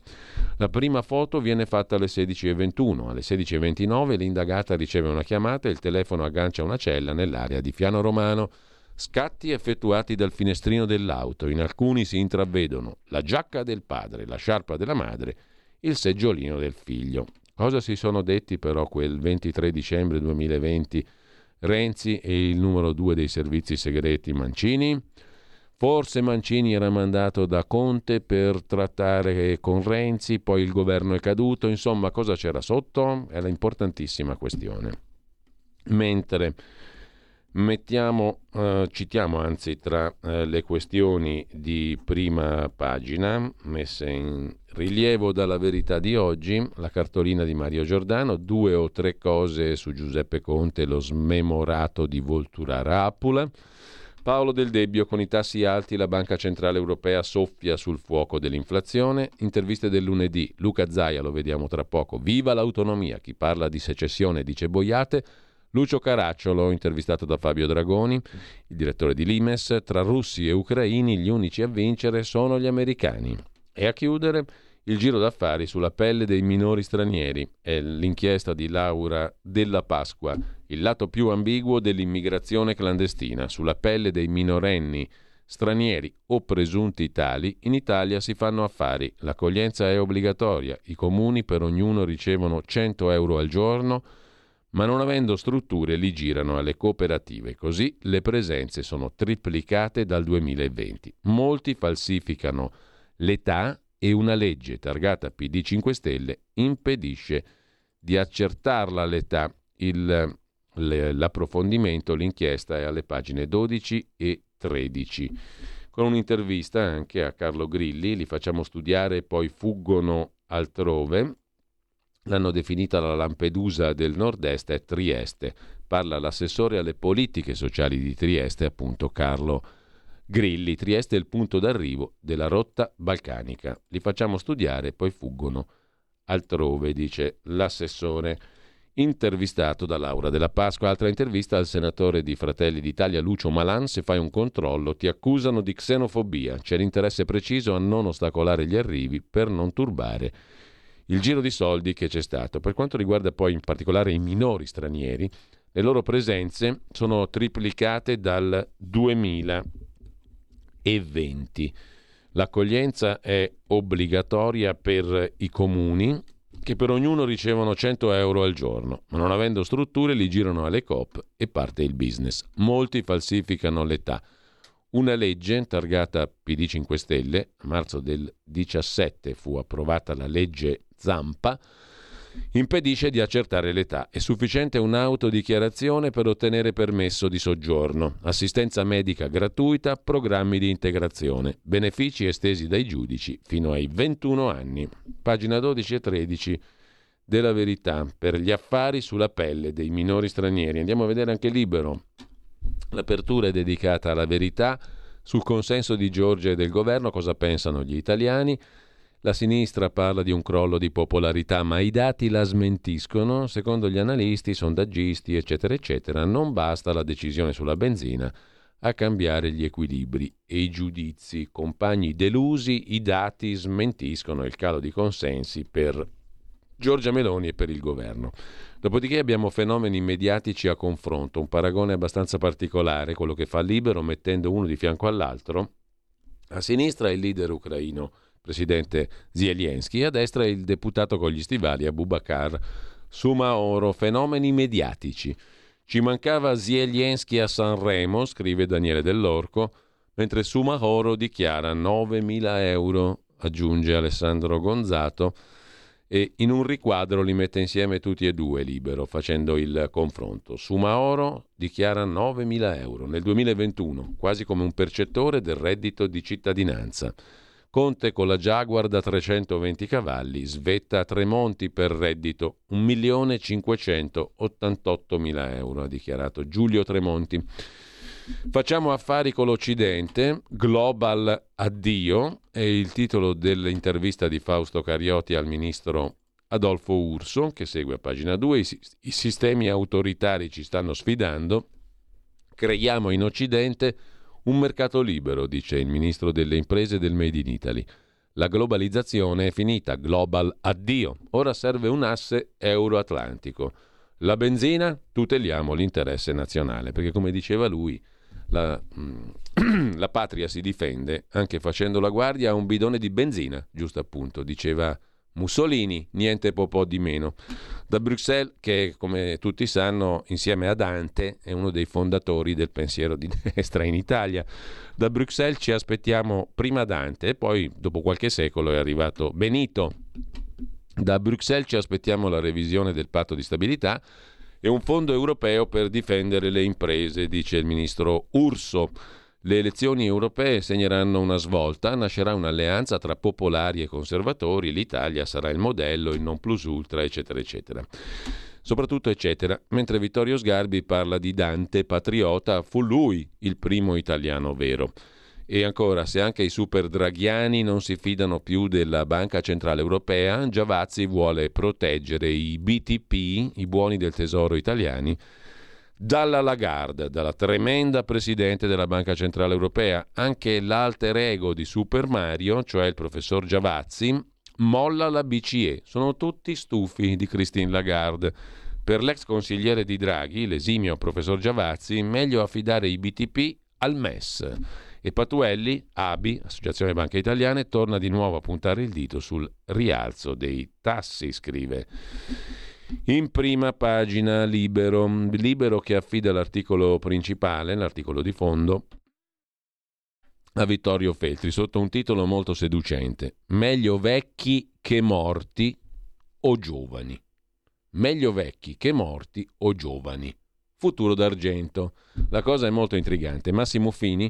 La prima foto viene fatta alle 16.21, alle 16.29 l'indagata riceve una chiamata e il telefono aggancia una cella nell'area di Fiano Romano. Scatti effettuati dal finestrino dell'auto, in alcuni si intravedono la giacca del padre, la sciarpa della madre il seggiolino del figlio. Cosa si sono detti però quel 23 dicembre 2020 Renzi e il numero due dei servizi segreti Mancini? Forse Mancini era mandato da Conte per trattare con Renzi, poi il governo è caduto, insomma cosa c'era sotto? È l'importantissima questione. Mentre Mettiamo, eh, citiamo anzi tra eh, le questioni di prima pagina messe in rilievo dalla verità di oggi, la cartolina di Mario Giordano, due o tre cose su Giuseppe Conte, lo smemorato di Voltura Rapula. Paolo Del Debbio, con i tassi alti la Banca Centrale Europea soffia sul fuoco dell'inflazione. Interviste del lunedì, Luca Zaia, lo vediamo tra poco. Viva l'autonomia, chi parla di secessione dice boiate. Lucio Caracciolo, intervistato da Fabio Dragoni, il direttore di Limes, tra russi e ucraini gli unici a vincere sono gli americani. E a chiudere il giro d'affari sulla pelle dei minori stranieri. È l'inchiesta di Laura della Pasqua, il lato più ambiguo dell'immigrazione clandestina, sulla pelle dei minorenni stranieri o presunti tali, in Italia si fanno affari, l'accoglienza è obbligatoria, i comuni per ognuno ricevono 100 euro al giorno, ma non avendo strutture li girano alle cooperative, così le presenze sono triplicate dal 2020. Molti falsificano l'età e una legge targata PD 5 Stelle impedisce di accertarla l'età. Il, l'approfondimento, l'inchiesta è alle pagine 12 e 13. Con un'intervista anche a Carlo Grilli, li facciamo studiare e poi fuggono altrove. L'hanno definita la Lampedusa del nord-est è Trieste. Parla l'assessore alle politiche sociali di Trieste, appunto Carlo Grilli. Trieste è il punto d'arrivo della rotta balcanica. Li facciamo studiare poi fuggono altrove, dice l'assessore. Intervistato da Laura della Pasqua, altra intervista al senatore di Fratelli d'Italia Lucio Malan, se fai un controllo ti accusano di xenofobia, c'è l'interesse preciso a non ostacolare gli arrivi per non turbare il giro di soldi che c'è stato. Per quanto riguarda poi in particolare i minori stranieri, le loro presenze sono triplicate dal 2020. L'accoglienza è obbligatoria per i comuni che per ognuno ricevono 100 euro al giorno, ma non avendo strutture li girano alle COP e parte il business. Molti falsificano l'età. Una legge targata PD 5 Stelle, a marzo del 17 fu approvata la legge Zampa, impedisce di accertare l'età. È sufficiente un'autodichiarazione per ottenere permesso di soggiorno, assistenza medica gratuita, programmi di integrazione, benefici estesi dai giudici fino ai 21 anni. Pagina 12 e 13 della verità per gli affari sulla pelle dei minori stranieri. Andiamo a vedere anche Libero. L'apertura è dedicata alla verità sul consenso di Giorgia e del governo, cosa pensano gli italiani. La sinistra parla di un crollo di popolarità, ma i dati la smentiscono. Secondo gli analisti, sondaggisti, eccetera, eccetera, non basta la decisione sulla benzina a cambiare gli equilibri e i giudizi. Compagni delusi, i dati smentiscono il calo di consensi per Giorgia Meloni e per il governo. Dopodiché abbiamo fenomeni mediatici a confronto, un paragone abbastanza particolare, quello che fa Libero mettendo uno di fianco all'altro. A sinistra il leader ucraino, presidente Zelensky, a destra il deputato con gli stivali Abubakar Sumaoro, fenomeni mediatici. Ci mancava Zelensky a Sanremo, scrive Daniele Dell'Orco, mentre Sumaoro dichiara 9.000 euro, aggiunge Alessandro Gonzato e in un riquadro li mette insieme tutti e due libero facendo il confronto. Sumaoro dichiara 9.000 euro nel 2021, quasi come un percettore del reddito di cittadinanza. Conte con la Jaguar da 320 cavalli, svetta a Tremonti per reddito 1.588.000 euro, ha dichiarato Giulio Tremonti. Facciamo affari con l'Occidente, Global Addio, è il titolo dell'intervista di Fausto Cariotti al ministro Adolfo Urso, che segue a pagina 2. I, I sistemi autoritari ci stanno sfidando. Creiamo in Occidente un mercato libero, dice il ministro delle imprese del Made in Italy. La globalizzazione è finita, global addio. Ora serve un asse euroatlantico. La benzina, tuteliamo l'interesse nazionale, perché come diceva lui, la, mm, la patria si difende anche facendo la guardia a un bidone di benzina, giusto appunto, diceva Mussolini, niente po' po' di meno. Da Bruxelles, che come tutti sanno, insieme a Dante, è uno dei fondatori del pensiero di destra in Italia. Da Bruxelles ci aspettiamo prima Dante e poi, dopo qualche secolo, è arrivato Benito. Da Bruxelles ci aspettiamo la revisione del patto di stabilità e un fondo europeo per difendere le imprese, dice il ministro Urso. Le elezioni europee segneranno una svolta, nascerà un'alleanza tra popolari e conservatori, l'Italia sarà il modello, il non plus ultra, eccetera, eccetera. Soprattutto eccetera. Mentre Vittorio Sgarbi parla di Dante patriota, fu lui il primo italiano vero. E ancora, se anche i super draghiani non si fidano più della Banca Centrale Europea, Giavazzi vuole proteggere i BTP, i buoni del tesoro italiani, dalla Lagarde, dalla tremenda presidente della Banca Centrale Europea. Anche l'alter ego di Super Mario, cioè il professor Giavazzi, molla la BCE. Sono tutti stufi di Christine Lagarde. Per l'ex consigliere di Draghi, l'esimio professor Giavazzi, meglio affidare i BTP al MES. E Patuelli, ABI, Associazione Banche Italiane, torna di nuovo a puntare il dito sul rialzo dei tassi, scrive. In prima pagina Libero, Libero che affida l'articolo principale, l'articolo di fondo, a Vittorio Feltri sotto un titolo molto seducente. Meglio vecchi che morti o giovani. Meglio vecchi che morti o giovani. Futuro d'argento. La cosa è molto intrigante. Massimo Fini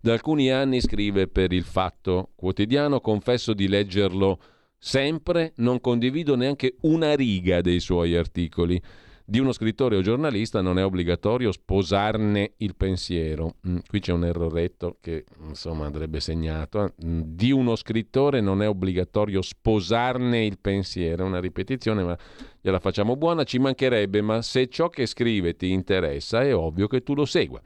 da alcuni anni scrive per il Fatto Quotidiano, confesso di leggerlo sempre, non condivido neanche una riga dei suoi articoli. Di uno scrittore o giornalista non è obbligatorio sposarne il pensiero. Mm, qui c'è un erroretto che insomma andrebbe segnato. Mm, di uno scrittore non è obbligatorio sposarne il pensiero. È una ripetizione, ma gliela facciamo buona. Ci mancherebbe, ma se ciò che scrive ti interessa, è ovvio che tu lo segua.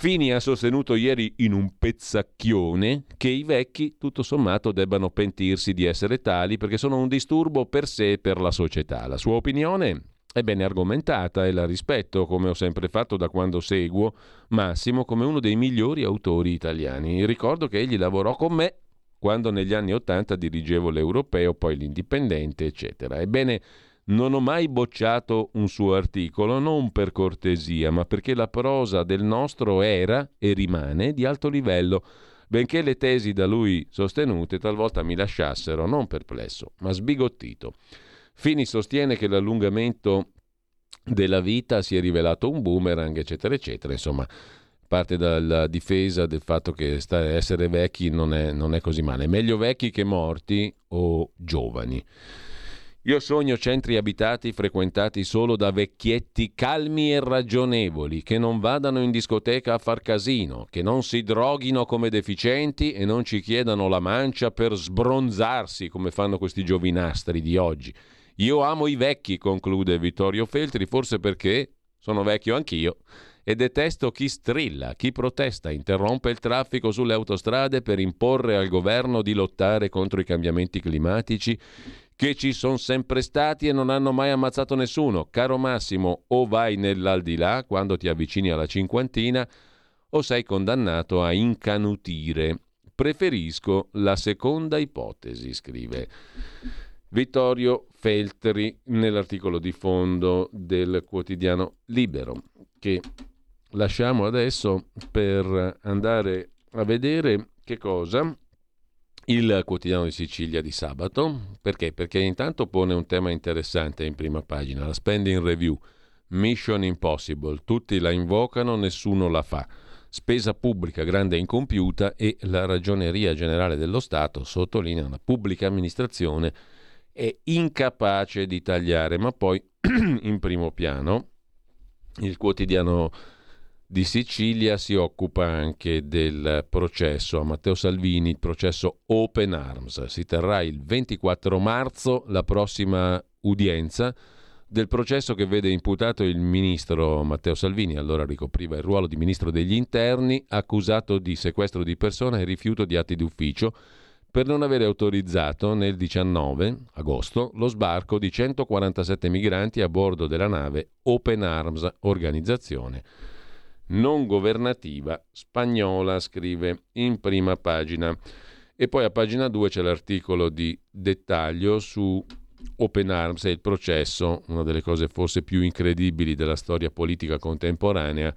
Fini ha sostenuto ieri in un pezzacchione che i vecchi, tutto sommato, debbano pentirsi di essere tali perché sono un disturbo per sé e per la società. La sua opinione è bene argomentata e la rispetto, come ho sempre fatto da quando seguo Massimo come uno dei migliori autori italiani. Ricordo che egli lavorò con me quando negli anni Ottanta dirigevo l'Europeo, poi l'Indipendente, eccetera. Ebbene, non ho mai bocciato un suo articolo, non per cortesia, ma perché la prosa del nostro era e rimane di alto livello, benché le tesi da lui sostenute talvolta mi lasciassero non perplesso, ma sbigottito. Fini sostiene che l'allungamento della vita si è rivelato un boomerang, eccetera, eccetera. Insomma, parte dalla difesa del fatto che essere vecchi non è, non è così male. Meglio vecchi che morti o giovani. Io sogno centri abitati frequentati solo da vecchietti calmi e ragionevoli, che non vadano in discoteca a far casino, che non si droghino come deficienti e non ci chiedano la mancia per sbronzarsi come fanno questi giovinastri di oggi. Io amo i vecchi, conclude Vittorio Feltri, forse perché sono vecchio anch'io e detesto chi strilla, chi protesta, interrompe il traffico sulle autostrade per imporre al governo di lottare contro i cambiamenti climatici che ci sono sempre stati e non hanno mai ammazzato nessuno. Caro Massimo, o vai nell'aldilà quando ti avvicini alla cinquantina, o sei condannato a incanutire. Preferisco la seconda ipotesi, scrive Vittorio Feltri nell'articolo di fondo del quotidiano Libero, che lasciamo adesso per andare a vedere che cosa il quotidiano di Sicilia di sabato. Perché? Perché intanto pone un tema interessante in prima pagina, la spending review. Mission Impossible, tutti la invocano, nessuno la fa. Spesa pubblica grande e incompiuta e la Ragioneria Generale dello Stato sottolinea la pubblica amministrazione è incapace di tagliare, ma poi in primo piano il quotidiano di Sicilia si occupa anche del processo a Matteo Salvini, il processo Open Arms. Si terrà il 24 marzo la prossima udienza del processo che vede imputato il ministro Matteo Salvini, allora ricopriva il ruolo di ministro degli interni, accusato di sequestro di persona e rifiuto di atti d'ufficio per non avere autorizzato nel 19 agosto lo sbarco di 147 migranti a bordo della nave Open Arms, organizzazione non governativa spagnola, scrive in prima pagina. E poi a pagina 2 c'è l'articolo di dettaglio su Open Arms e il processo, una delle cose forse più incredibili della storia politica contemporanea,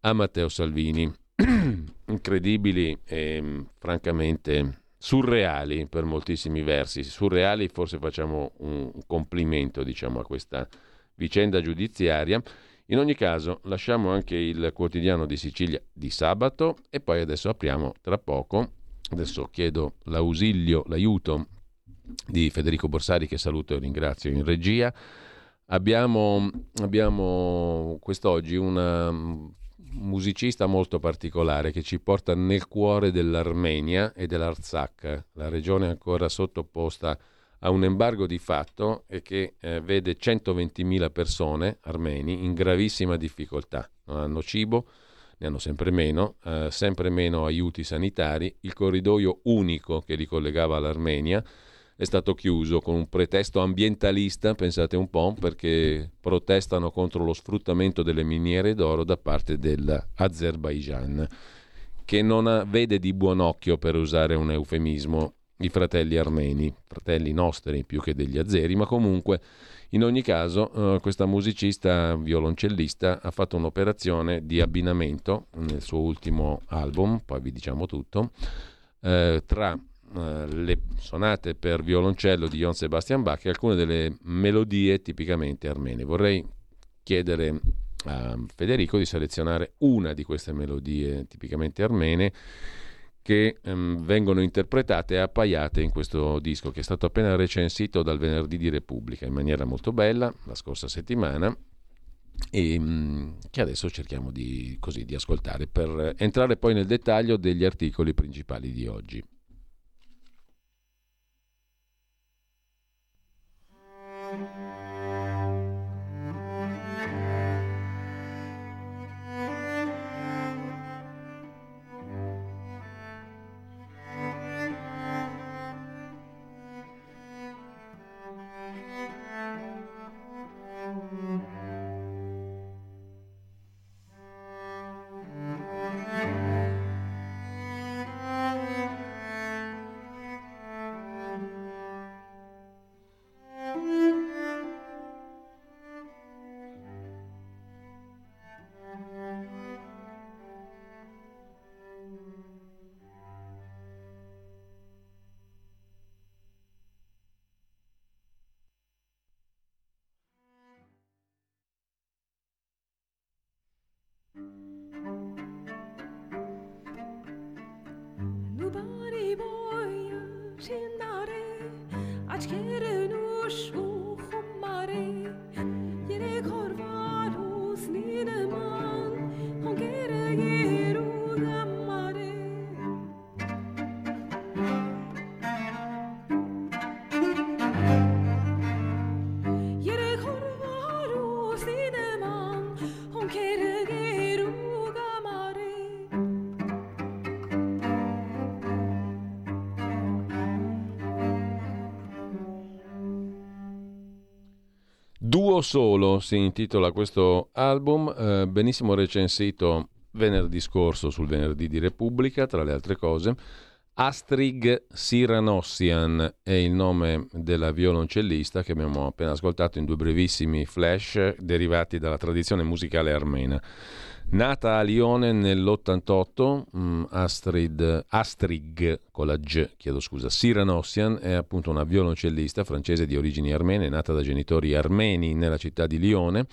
a Matteo Salvini. Incredibili e francamente surreali per moltissimi versi. Surreali forse facciamo un complimento diciamo, a questa vicenda giudiziaria in ogni caso, lasciamo anche il quotidiano di Sicilia di sabato e poi adesso apriamo tra poco. Adesso chiedo l'ausilio, l'aiuto di Federico Borsari che saluto e ringrazio in regia. Abbiamo, abbiamo quest'oggi una musicista molto particolare che ci porta nel cuore dell'Armenia e dell'Artsakh, la regione ancora sottoposta a a un embargo di fatto e che eh, vede 120.000 persone armeni in gravissima difficoltà. Non hanno cibo, ne hanno sempre meno, eh, sempre meno aiuti sanitari. Il corridoio unico che li collegava all'Armenia è stato chiuso con un pretesto ambientalista, pensate un po', perché protestano contro lo sfruttamento delle miniere d'oro da parte dell'Azerbaijan, che non ha, vede di buon occhio, per usare un eufemismo, i fratelli armeni, fratelli nostri più che degli azeri, ma comunque in ogni caso eh, questa musicista violoncellista ha fatto un'operazione di abbinamento nel suo ultimo album, poi vi diciamo tutto, eh, tra eh, le sonate per violoncello di Johann Sebastian Bach e alcune delle melodie tipicamente armene. Vorrei chiedere a Federico di selezionare una di queste melodie tipicamente armene che ehm, vengono interpretate e appaiate in questo disco che è stato appena recensito dal Venerdì di Repubblica in maniera molto bella la scorsa settimana e ehm, che adesso cerchiamo di, così, di ascoltare per entrare poi nel dettaglio degli articoli principali di oggi. Nobody boy, shindare, açkere nuş solo si intitola questo album, eh, benissimo recensito venerdì scorso sul venerdì di Repubblica, tra le altre cose. Astrig Siranossian è il nome della violoncellista che abbiamo appena ascoltato in due brevissimi flash derivati dalla tradizione musicale armena. Nata a Lione nell'88, um, Astrid, Astrig con la G, chiedo scusa, Siranossian è appunto una violoncellista francese di origini armene, nata da genitori armeni nella città di Lione.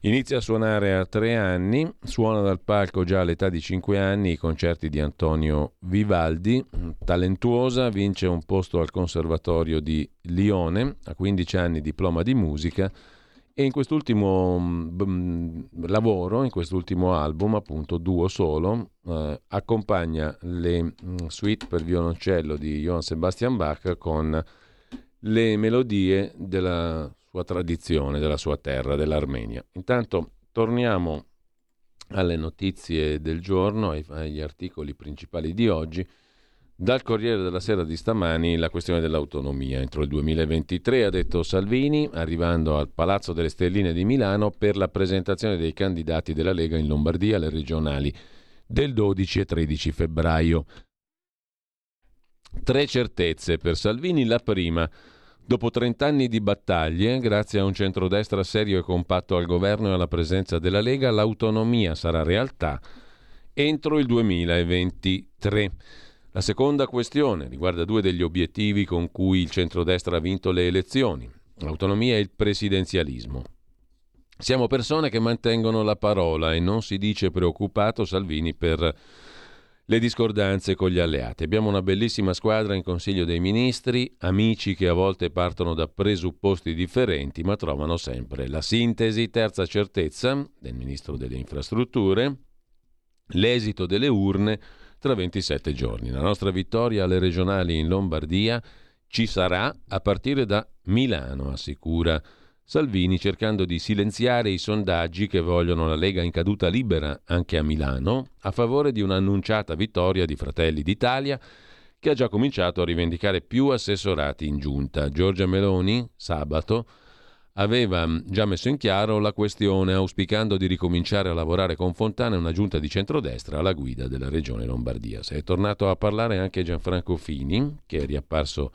Inizia a suonare a tre anni, suona dal palco già all'età di cinque anni i concerti di Antonio Vivaldi, talentuosa, vince un posto al Conservatorio di Lione, a 15 anni diploma di musica e in quest'ultimo b- mm, lavoro, in quest'ultimo album, appunto duo solo, eh, accompagna le mh, mm, suite per violoncello di Johann Sebastian Bach con le melodie della sua tradizione, della sua terra, dell'Armenia. Intanto torniamo alle notizie del giorno, agli articoli principali di oggi. Dal Corriere della Sera di stamani la questione dell'autonomia. Entro il 2023, ha detto Salvini, arrivando al Palazzo delle Stelline di Milano per la presentazione dei candidati della Lega in Lombardia alle regionali del 12 e 13 febbraio. Tre certezze per Salvini. La prima, dopo 30 anni di battaglie, grazie a un centrodestra serio e compatto al governo e alla presenza della Lega, l'autonomia sarà realtà entro il 2023. La seconda questione riguarda due degli obiettivi con cui il centrodestra ha vinto le elezioni, l'autonomia e il presidenzialismo. Siamo persone che mantengono la parola e non si dice preoccupato Salvini per le discordanze con gli alleati. Abbiamo una bellissima squadra in Consiglio dei Ministri, amici che a volte partono da presupposti differenti ma trovano sempre la sintesi. Terza certezza del Ministro delle Infrastrutture, l'esito delle urne tra 27 giorni. La nostra vittoria alle regionali in Lombardia ci sarà a partire da Milano, assicura Salvini, cercando di silenziare i sondaggi che vogliono la Lega in caduta libera anche a Milano, a favore di un'annunciata vittoria di Fratelli d'Italia che ha già cominciato a rivendicare più assessorati in giunta. Giorgia Meloni, sabato, aveva già messo in chiaro la questione, auspicando di ricominciare a lavorare con Fontana una giunta di centrodestra alla guida della regione Lombardia. Se è tornato a parlare anche Gianfranco Fini, che è riapparso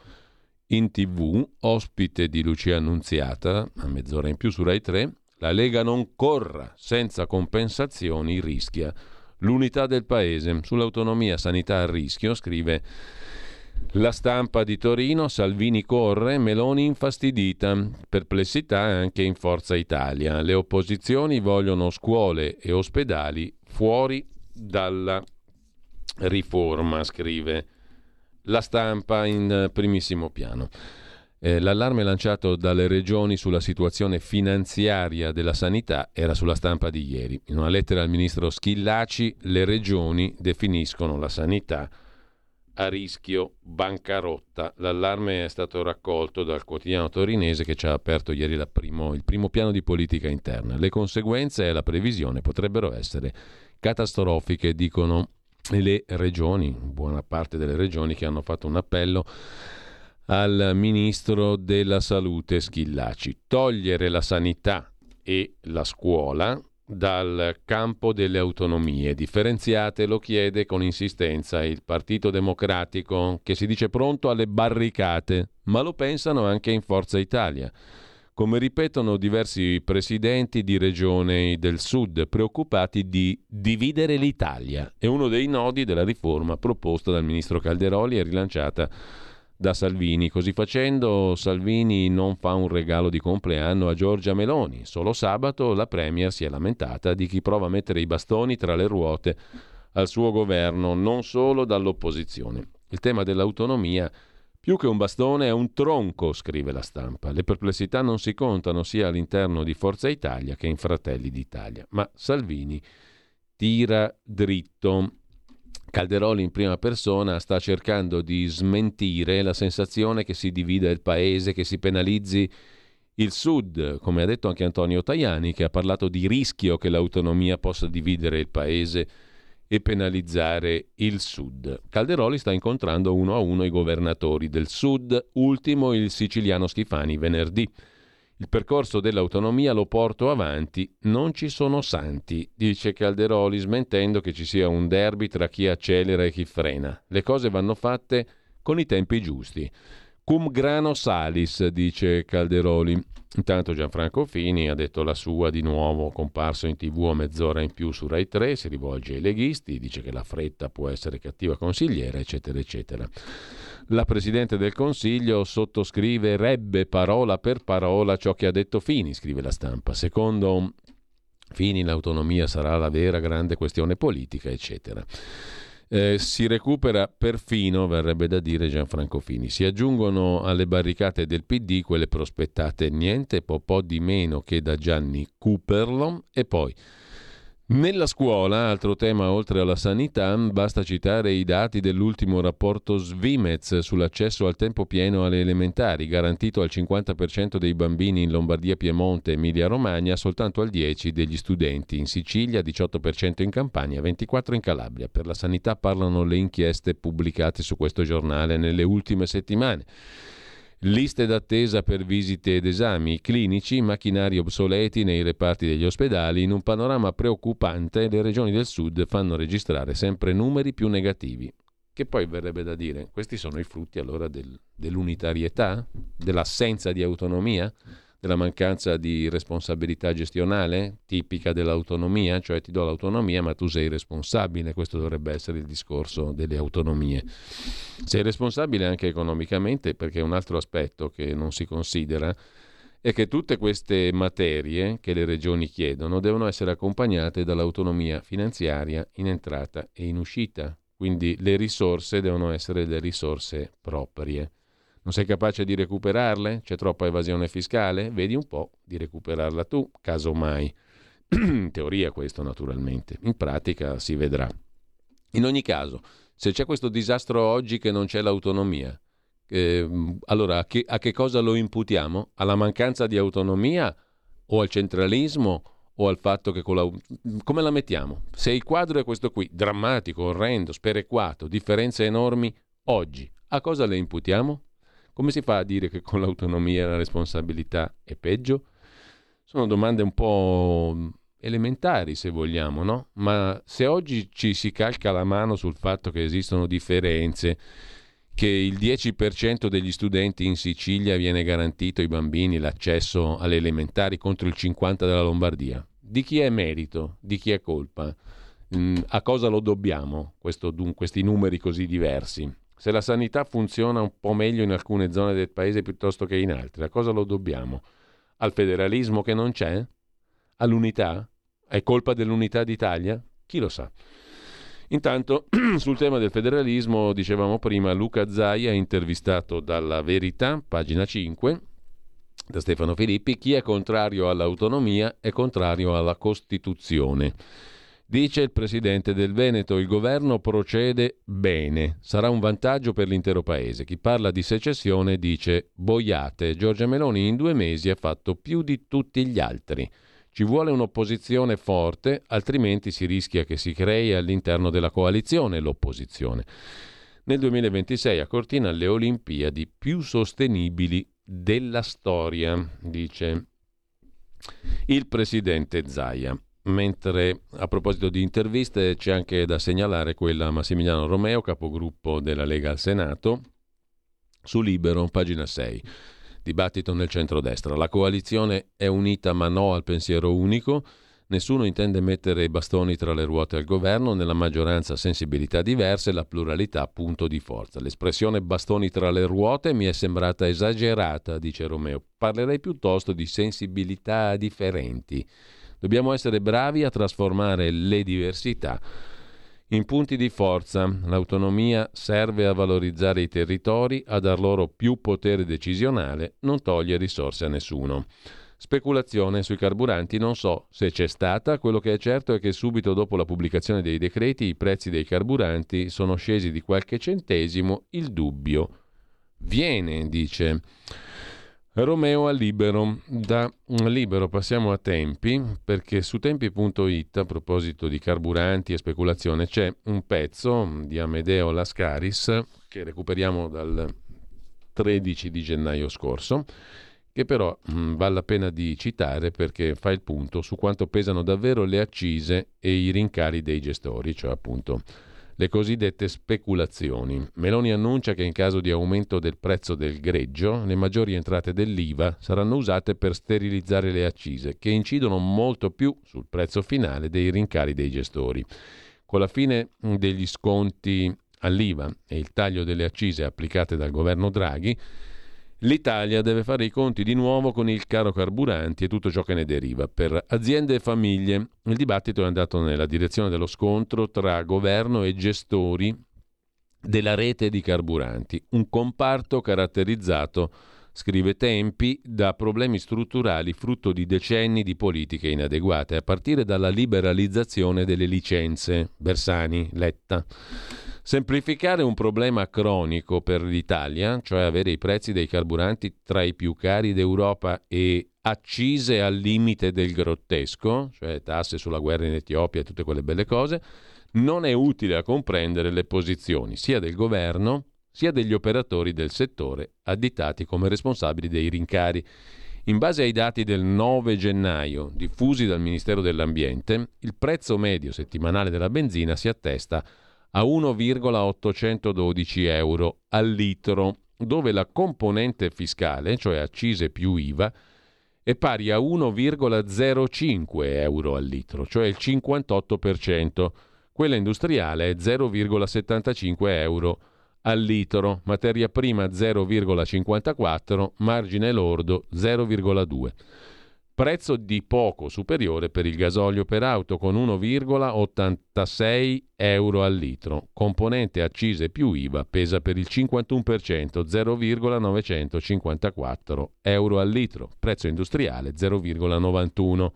in tv, ospite di Lucia Annunziata, a mezz'ora in più su Rai 3, la Lega non corra senza compensazioni, rischia l'unità del paese. Sull'autonomia sanità a rischio, scrive la stampa di Torino, Salvini corre, Meloni infastidita, perplessità anche in Forza Italia. Le opposizioni vogliono scuole e ospedali fuori dalla riforma, scrive la stampa in primissimo piano. Eh, l'allarme lanciato dalle regioni sulla situazione finanziaria della sanità era sulla stampa di ieri. In una lettera al ministro Schillaci, le regioni definiscono la sanità a rischio bancarotta. L'allarme è stato raccolto dal quotidiano torinese che ci ha aperto ieri primo, il primo piano di politica interna. Le conseguenze e la previsione potrebbero essere catastrofiche, dicono le regioni, buona parte delle regioni che hanno fatto un appello al ministro della salute Schillaci. Togliere la sanità e la scuola dal campo delle autonomie differenziate, lo chiede con insistenza il Partito Democratico, che si dice pronto alle barricate, ma lo pensano anche in Forza Italia. Come ripetono diversi presidenti di regioni del sud, preoccupati di dividere l'Italia. È uno dei nodi della riforma proposta dal ministro Calderoli e rilanciata da Salvini. Così facendo, Salvini non fa un regalo di compleanno a Giorgia Meloni. Solo sabato la Premier si è lamentata di chi prova a mettere i bastoni tra le ruote al suo governo, non solo dall'opposizione. Il tema dell'autonomia Più che un bastone è un tronco, scrive la stampa. Le perplessità non si contano sia all'interno di Forza Italia che in Fratelli d'Italia. Ma Salvini tira dritto. Calderoli in prima persona sta cercando di smentire la sensazione che si divida il paese, che si penalizzi il Sud, come ha detto anche Antonio Tajani, che ha parlato di rischio che l'autonomia possa dividere il paese e penalizzare il Sud. Calderoli sta incontrando uno a uno i governatori del Sud, ultimo il siciliano Schifani venerdì. Il percorso dell'autonomia lo porto avanti, non ci sono santi, dice Calderoli, smentendo che ci sia un derby tra chi accelera e chi frena. Le cose vanno fatte con i tempi giusti. Cum grano salis, dice Calderoli. Intanto Gianfranco Fini ha detto la sua di nuovo, comparso in tv a mezz'ora in più su Rai 3, si rivolge ai leghisti, dice che la fretta può essere cattiva consigliera, eccetera, eccetera. La Presidente del Consiglio sottoscriverebbe parola per parola ciò che ha detto Fini, scrive la stampa. Secondo Fini l'autonomia sarà la vera grande questione politica, eccetera. Eh, si recupera perfino, verrebbe da dire Gianfranco Fini. Si aggiungono alle barricate del PD quelle prospettate niente po', po di meno che da Gianni Cooperlom e poi nella scuola, altro tema oltre alla sanità, basta citare i dati dell'ultimo rapporto Svimez sull'accesso al tempo pieno alle elementari, garantito al 50% dei bambini in Lombardia, Piemonte e Emilia-Romagna, soltanto al 10% degli studenti, in Sicilia 18% in Campania, 24% in Calabria. Per la sanità parlano le inchieste pubblicate su questo giornale nelle ultime settimane. Liste d'attesa per visite ed esami clinici, macchinari obsoleti nei reparti degli ospedali. In un panorama preoccupante, le regioni del sud fanno registrare sempre numeri più negativi. Che poi verrebbe da dire, questi sono i frutti allora del, dell'unitarietà, dell'assenza di autonomia? Della mancanza di responsabilità gestionale tipica dell'autonomia, cioè ti do l'autonomia ma tu sei responsabile, questo dovrebbe essere il discorso delle autonomie. Sei responsabile anche economicamente perché un altro aspetto che non si considera è che tutte queste materie che le regioni chiedono devono essere accompagnate dall'autonomia finanziaria in entrata e in uscita, quindi le risorse devono essere le risorse proprie. Non sei capace di recuperarle? C'è troppa evasione fiscale? Vedi un po' di recuperarla tu, casomai. In teoria questo naturalmente, in pratica si vedrà. In ogni caso, se c'è questo disastro oggi che non c'è l'autonomia, eh, allora a che, a che cosa lo imputiamo? Alla mancanza di autonomia o al centralismo o al fatto che con la... come la mettiamo? Se il quadro è questo qui, drammatico, orrendo, sperequato, differenze enormi, oggi, a cosa le imputiamo? Come si fa a dire che con l'autonomia la responsabilità è peggio? Sono domande un po' elementari, se vogliamo, no? Ma se oggi ci si calca la mano sul fatto che esistono differenze, che il 10% degli studenti in Sicilia viene garantito ai bambini l'accesso alle elementari contro il 50% della Lombardia, di chi è merito? Di chi è colpa? Mm, a cosa lo dobbiamo questo, questi numeri così diversi? Se la sanità funziona un po' meglio in alcune zone del paese piuttosto che in altre, a cosa lo dobbiamo? Al federalismo che non c'è? All'unità? È colpa dell'unità d'Italia? Chi lo sa? Intanto, sul tema del federalismo, dicevamo prima, Luca Zaia, intervistato dalla Verità, pagina 5, da Stefano Filippi, chi è contrario all'autonomia è contrario alla Costituzione. Dice il presidente del Veneto, il governo procede bene, sarà un vantaggio per l'intero paese. Chi parla di secessione dice boiate, Giorgia Meloni in due mesi ha fatto più di tutti gli altri. Ci vuole un'opposizione forte, altrimenti si rischia che si crei all'interno della coalizione l'opposizione. Nel 2026 a Cortina le Olimpiadi più sostenibili della storia, dice il presidente Zaia. Mentre a proposito di interviste c'è anche da segnalare quella a Massimiliano Romeo, capogruppo della Lega al Senato, su Libero, pagina 6. Dibattito nel centrodestra. La coalizione è unita ma no al pensiero unico. Nessuno intende mettere i bastoni tra le ruote al governo, nella maggioranza sensibilità diverse, la pluralità punto di forza. L'espressione bastoni tra le ruote mi è sembrata esagerata, dice Romeo. Parlerei piuttosto di sensibilità differenti. Dobbiamo essere bravi a trasformare le diversità in punti di forza. L'autonomia serve a valorizzare i territori, a dar loro più potere decisionale, non toglie risorse a nessuno. Speculazione sui carburanti non so se c'è stata, quello che è certo è che subito dopo la pubblicazione dei decreti i prezzi dei carburanti sono scesi di qualche centesimo, il dubbio viene, dice. Romeo a Libero. Da Libero passiamo a Tempi, perché su tempi.it, a proposito di carburanti e speculazione, c'è un pezzo di Amedeo Lascaris che recuperiamo dal 13 di gennaio scorso, che però mh, vale la pena di citare perché fa il punto su quanto pesano davvero le accise e i rincari dei gestori, cioè appunto le cosiddette speculazioni. Meloni annuncia che in caso di aumento del prezzo del greggio, le maggiori entrate dell'IVA saranno usate per sterilizzare le accise, che incidono molto più sul prezzo finale dei rincari dei gestori. Con la fine degli sconti all'IVA e il taglio delle accise applicate dal governo Draghi, L'Italia deve fare i conti di nuovo con il caro carburanti e tutto ciò che ne deriva. Per aziende e famiglie il dibattito è andato nella direzione dello scontro tra governo e gestori della rete di carburanti, un comparto caratterizzato, scrive Tempi, da problemi strutturali frutto di decenni di politiche inadeguate, a partire dalla liberalizzazione delle licenze. Bersani, Letta. Semplificare un problema cronico per l'Italia, cioè avere i prezzi dei carburanti tra i più cari d'Europa e accise al limite del grottesco, cioè tasse sulla guerra in Etiopia e tutte quelle belle cose, non è utile a comprendere le posizioni sia del governo sia degli operatori del settore additati come responsabili dei rincari. In base ai dati del 9 gennaio diffusi dal Ministero dell'Ambiente, il prezzo medio settimanale della benzina si attesta a a 1,812 euro al litro, dove la componente fiscale, cioè accise più IVA, è pari a 1,05 euro al litro, cioè il 58%. Quella industriale è 0,75 euro al litro, materia prima 0,54, margine lordo 0,2 prezzo di poco superiore per il gasolio per auto con 1,86 euro al litro. Componente accise più IVA pesa per il 51%, 0,954 euro al litro. Prezzo industriale 0,91.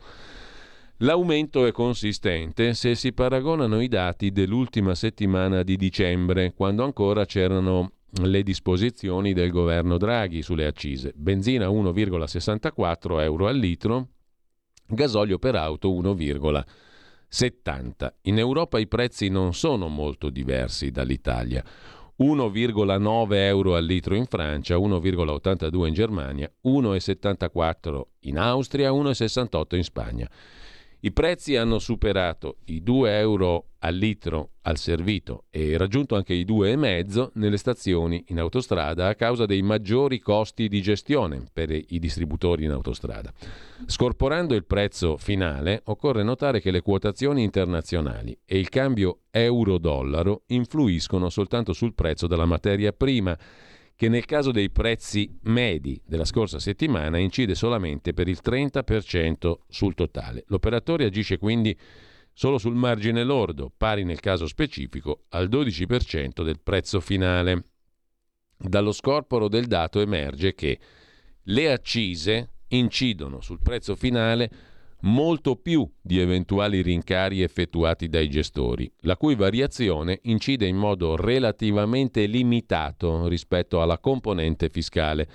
L'aumento è consistente se si paragonano i dati dell'ultima settimana di dicembre, quando ancora c'erano le disposizioni del governo Draghi sulle accise. Benzina 1,64 euro al litro, gasolio per auto 1,70. In Europa i prezzi non sono molto diversi dall'Italia. 1,9 euro al litro in Francia, 1,82 in Germania, 1,74 in Austria, 1,68 in Spagna. I prezzi hanno superato i 2 euro al litro al servito e raggiunto anche i 2,5 nelle stazioni in autostrada a causa dei maggiori costi di gestione per i distributori in autostrada. Scorporando il prezzo finale, occorre notare che le quotazioni internazionali e il cambio euro-dollaro influiscono soltanto sul prezzo della materia prima che nel caso dei prezzi medi della scorsa settimana incide solamente per il 30% sul totale. L'operatore agisce quindi solo sul margine lordo, pari nel caso specifico al 12% del prezzo finale. Dallo scorporo del dato emerge che le accise incidono sul prezzo finale molto più di eventuali rincari effettuati dai gestori, la cui variazione incide in modo relativamente limitato rispetto alla componente fiscale.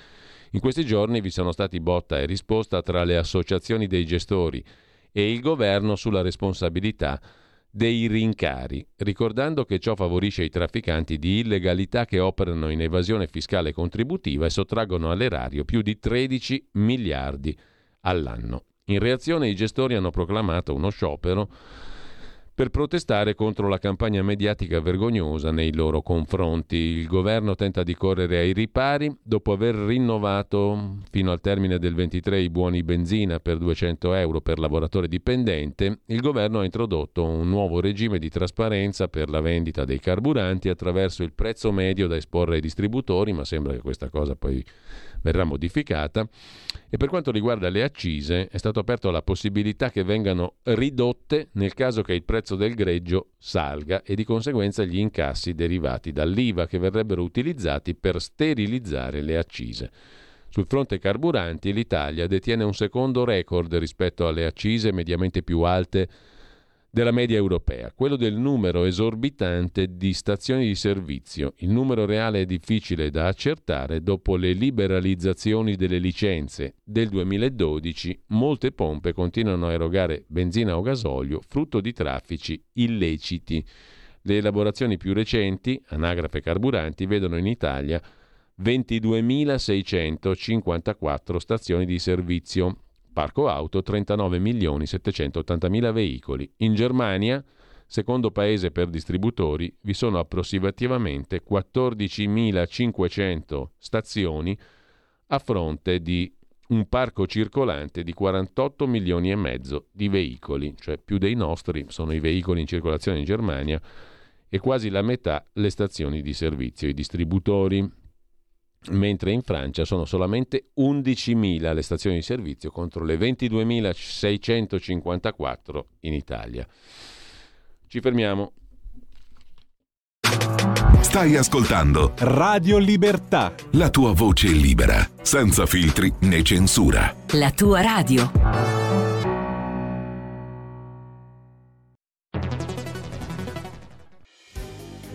In questi giorni vi sono stati botta e risposta tra le associazioni dei gestori e il governo sulla responsabilità dei rincari, ricordando che ciò favorisce i trafficanti di illegalità che operano in evasione fiscale contributiva e sottraggono all'erario più di 13 miliardi all'anno. In reazione i gestori hanno proclamato uno sciopero per protestare contro la campagna mediatica vergognosa nei loro confronti. Il governo tenta di correre ai ripari dopo aver rinnovato fino al termine del 23 i buoni benzina per 200 euro per lavoratore dipendente. Il governo ha introdotto un nuovo regime di trasparenza per la vendita dei carburanti attraverso il prezzo medio da esporre ai distributori, ma sembra che questa cosa poi verrà modificata. E per quanto riguarda le accise, è stato aperto la possibilità che vengano ridotte nel caso che il prezzo del greggio salga e di conseguenza gli incassi derivati dall'IVA che verrebbero utilizzati per sterilizzare le accise. Sul fronte carburanti l'Italia detiene un secondo record rispetto alle accise mediamente più alte della media europea, quello del numero esorbitante di stazioni di servizio. Il numero reale è difficile da accertare dopo le liberalizzazioni delle licenze del 2012. Molte pompe continuano a erogare benzina o gasolio, frutto di traffici illeciti. Le elaborazioni più recenti, anagrafe carburanti, vedono in Italia 22.654 stazioni di servizio, Parco auto 39 milioni 780 mila veicoli. In Germania, secondo paese per distributori, vi sono approssimativamente 14.500 stazioni a fronte di un parco circolante di 48 milioni e mezzo di veicoli, cioè più dei nostri sono i veicoli in circolazione in Germania e quasi la metà le stazioni di servizio, i distributori mentre in Francia sono solamente 11.000 le stazioni di servizio contro le 22.654 in Italia. Ci fermiamo. Stai ascoltando Radio Libertà. La tua voce libera, senza filtri né censura. La tua radio.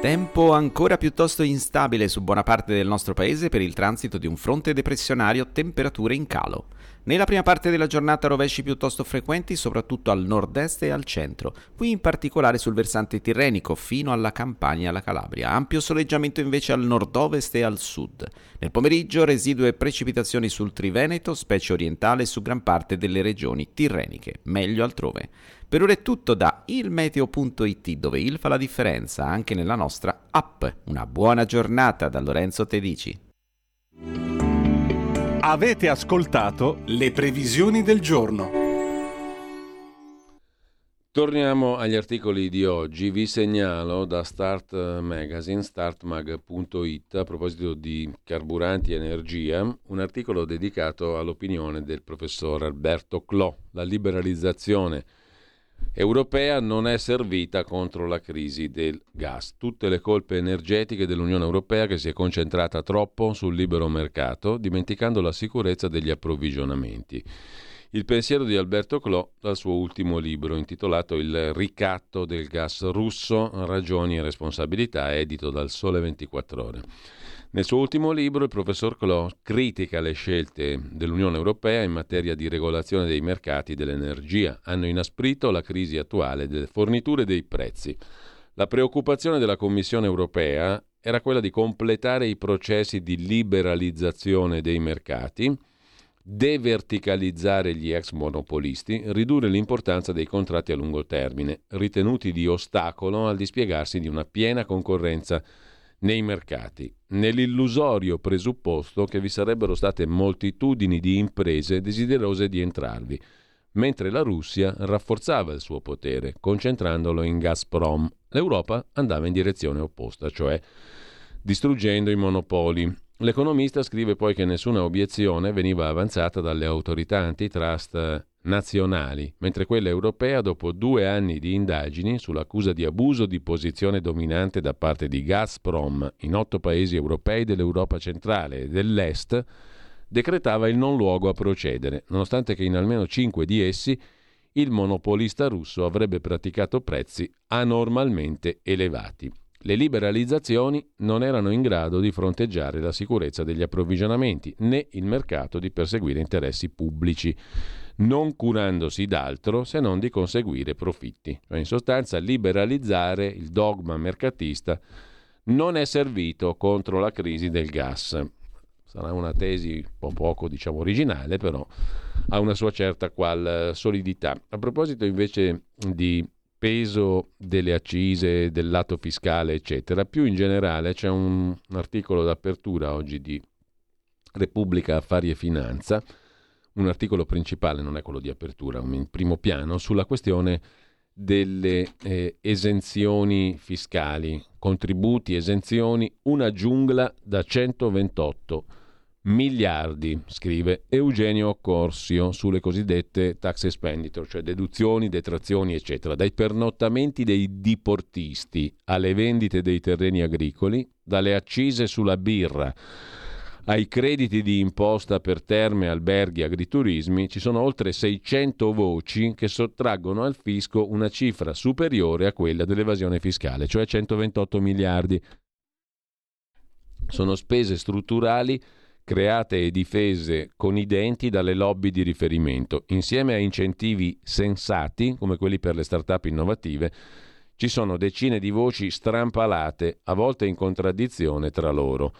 Tempo ancora piuttosto instabile su buona parte del nostro paese per il transito di un fronte depressionario, temperature in calo. Nella prima parte della giornata rovesci piuttosto frequenti soprattutto al nord-est e al centro, qui in particolare sul versante tirrenico fino alla Campania e alla Calabria. Ampio soleggiamento invece al nord-ovest e al sud. Nel pomeriggio residue precipitazioni sul Triveneto, specie orientale su gran parte delle regioni tirreniche, meglio altrove. Per ora è tutto da ilmeteo.it dove il fa la differenza anche nella nostra app. Una buona giornata da Lorenzo Tedici. Avete ascoltato le previsioni del giorno. Torniamo agli articoli di oggi. Vi segnalo da Start Magazine, startmag.it, a proposito di carburanti e energia, un articolo dedicato all'opinione del professor Alberto Clò, la liberalizzazione europea non è servita contro la crisi del gas. Tutte le colpe energetiche dell'Unione Europea che si è concentrata troppo sul libero mercato, dimenticando la sicurezza degli approvvigionamenti. Il pensiero di Alberto Clò dal suo ultimo libro intitolato Il ricatto del gas russo, ragioni e responsabilità, edito dal Sole 24 ore. Nel suo ultimo libro il professor Clò critica le scelte dell'Unione Europea in materia di regolazione dei mercati dell'energia. Hanno inasprito la crisi attuale delle forniture dei prezzi. La preoccupazione della Commissione Europea era quella di completare i processi di liberalizzazione dei mercati, deverticalizzare gli ex monopolisti, ridurre l'importanza dei contratti a lungo termine, ritenuti di ostacolo al dispiegarsi di una piena concorrenza nei mercati, nell'illusorio presupposto che vi sarebbero state moltitudini di imprese desiderose di entrarvi, mentre la Russia rafforzava il suo potere, concentrandolo in Gazprom. L'Europa andava in direzione opposta, cioè distruggendo i monopoli. L'economista scrive poi che nessuna obiezione veniva avanzata dalle autorità antitrust nazionali, mentre quella europea, dopo due anni di indagini sull'accusa di abuso di posizione dominante da parte di Gazprom in otto paesi europei dell'Europa centrale e dell'Est, decretava il non luogo a procedere, nonostante che in almeno cinque di essi il monopolista russo avrebbe praticato prezzi anormalmente elevati. Le liberalizzazioni non erano in grado di fronteggiare la sicurezza degli approvvigionamenti né il mercato di perseguire interessi pubblici, non curandosi d'altro se non di conseguire profitti. Cioè, in sostanza, liberalizzare il dogma mercatista non è servito contro la crisi del gas. Sarà una tesi un po' poco diciamo, originale, però ha una sua certa qual solidità. A proposito invece di peso delle accise, del lato fiscale, eccetera. Più in generale c'è un articolo d'apertura oggi di Repubblica Affari e Finanza, un articolo principale, non è quello di apertura, un primo piano, sulla questione delle eh, esenzioni fiscali, contributi, esenzioni, una giungla da 128 miliardi, scrive Eugenio Corsio sulle cosiddette tax expenditure, cioè deduzioni, detrazioni, eccetera, dai pernottamenti dei diportisti alle vendite dei terreni agricoli, dalle accise sulla birra ai crediti di imposta per terme, alberghi, agriturismi, ci sono oltre 600 voci che sottraggono al fisco una cifra superiore a quella dell'evasione fiscale, cioè 128 miliardi. Sono spese strutturali create e difese con i denti dalle lobby di riferimento, insieme a incentivi sensati, come quelli per le start-up innovative, ci sono decine di voci strampalate, a volte in contraddizione tra loro.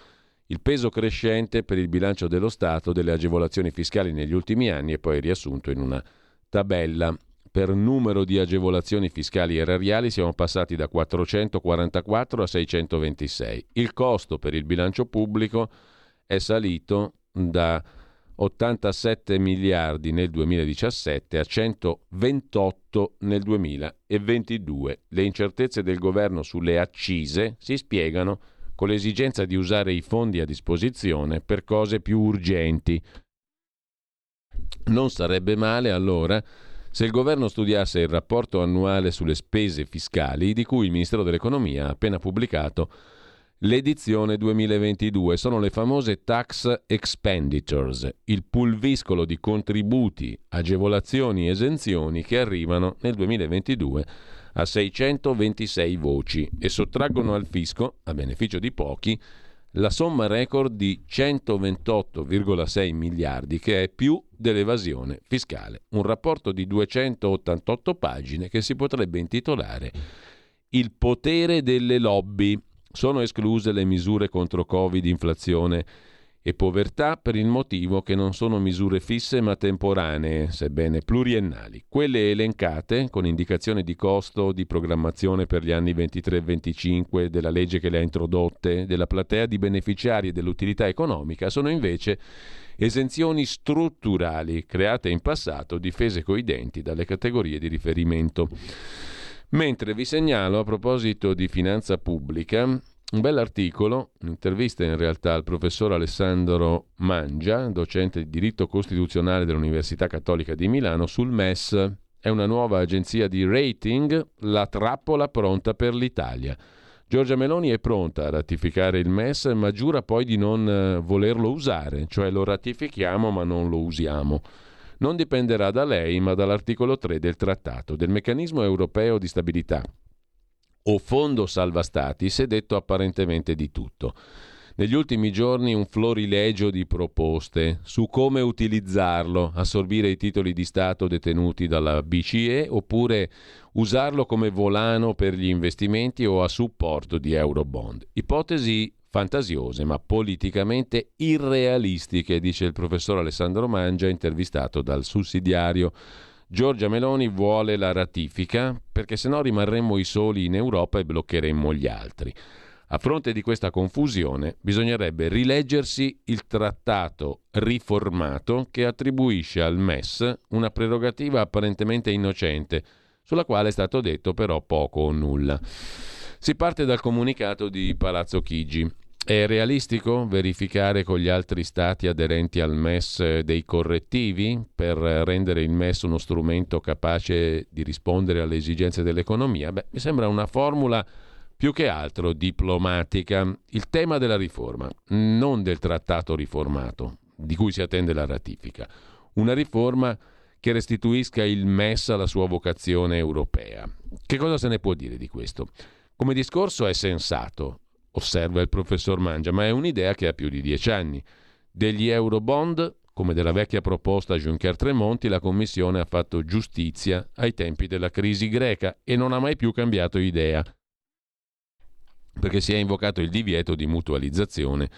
Il peso crescente per il bilancio dello Stato delle agevolazioni fiscali negli ultimi anni è poi riassunto in una tabella. Per numero di agevolazioni fiscali erariali siamo passati da 444 a 626. Il costo per il bilancio pubblico è salito da 87 miliardi nel 2017 a 128 nel 2022. Le incertezze del governo sulle accise si spiegano con l'esigenza di usare i fondi a disposizione per cose più urgenti. Non sarebbe male allora se il governo studiasse il rapporto annuale sulle spese fiscali di cui il Ministero dell'Economia ha appena pubblicato l'edizione 2022. Sono le famose tax expenditures, il pulviscolo di contributi, agevolazioni e esenzioni che arrivano nel 2022 a 626 voci e sottraggono al fisco, a beneficio di pochi, la somma record di 128,6 miliardi, che è più dell'evasione fiscale. Un rapporto di 288 pagine che si potrebbe intitolare Il potere delle lobby sono escluse le misure contro Covid, inflazione e povertà per il motivo che non sono misure fisse ma temporanee, sebbene pluriennali. Quelle elencate, con indicazione di costo di programmazione per gli anni 23 e 25 della legge che le ha introdotte, della platea di beneficiari dell'utilità economica, sono invece esenzioni strutturali create in passato, difese coi denti dalle categorie di riferimento. Mentre vi segnalo a proposito di finanza pubblica un bell'articolo, un'intervista in realtà al professor Alessandro Mangia, docente di diritto costituzionale dell'Università Cattolica di Milano, sul MES. È una nuova agenzia di rating, la trappola pronta per l'Italia. Giorgia Meloni è pronta a ratificare il MES, ma giura poi di non eh, volerlo usare, cioè lo ratifichiamo ma non lo usiamo non dipenderà da lei, ma dall'articolo 3 del trattato, del meccanismo europeo di stabilità o fondo salva stati si è detto apparentemente di tutto. Negli ultimi giorni un florilegio di proposte su come utilizzarlo, assorbire i titoli di Stato detenuti dalla BCE oppure usarlo come volano per gli investimenti o a supporto di Eurobond. Ipotesi fantasiose ma politicamente irrealistiche, dice il professor Alessandro Mangia, intervistato dal sussidiario. Giorgia Meloni vuole la ratifica perché se no rimarremmo i soli in Europa e bloccheremmo gli altri. A fronte di questa confusione bisognerebbe rileggersi il trattato riformato che attribuisce al MES una prerogativa apparentemente innocente, sulla quale è stato detto però poco o nulla. Si parte dal comunicato di Palazzo Chigi. È realistico verificare con gli altri stati aderenti al MES dei correttivi per rendere il MES uno strumento capace di rispondere alle esigenze dell'economia? Beh, mi sembra una formula più che altro diplomatica. Il tema della riforma, non del trattato riformato, di cui si attende la ratifica. Una riforma che restituisca il MES alla sua vocazione europea. Che cosa se ne può dire di questo? Come discorso è sensato, osserva il professor Mangia, ma è un'idea che ha più di dieci anni. Degli Eurobond, come della vecchia proposta Juncker-Tremonti, la Commissione ha fatto giustizia ai tempi della crisi greca e non ha mai più cambiato idea, perché si è invocato il divieto di mutualizzazione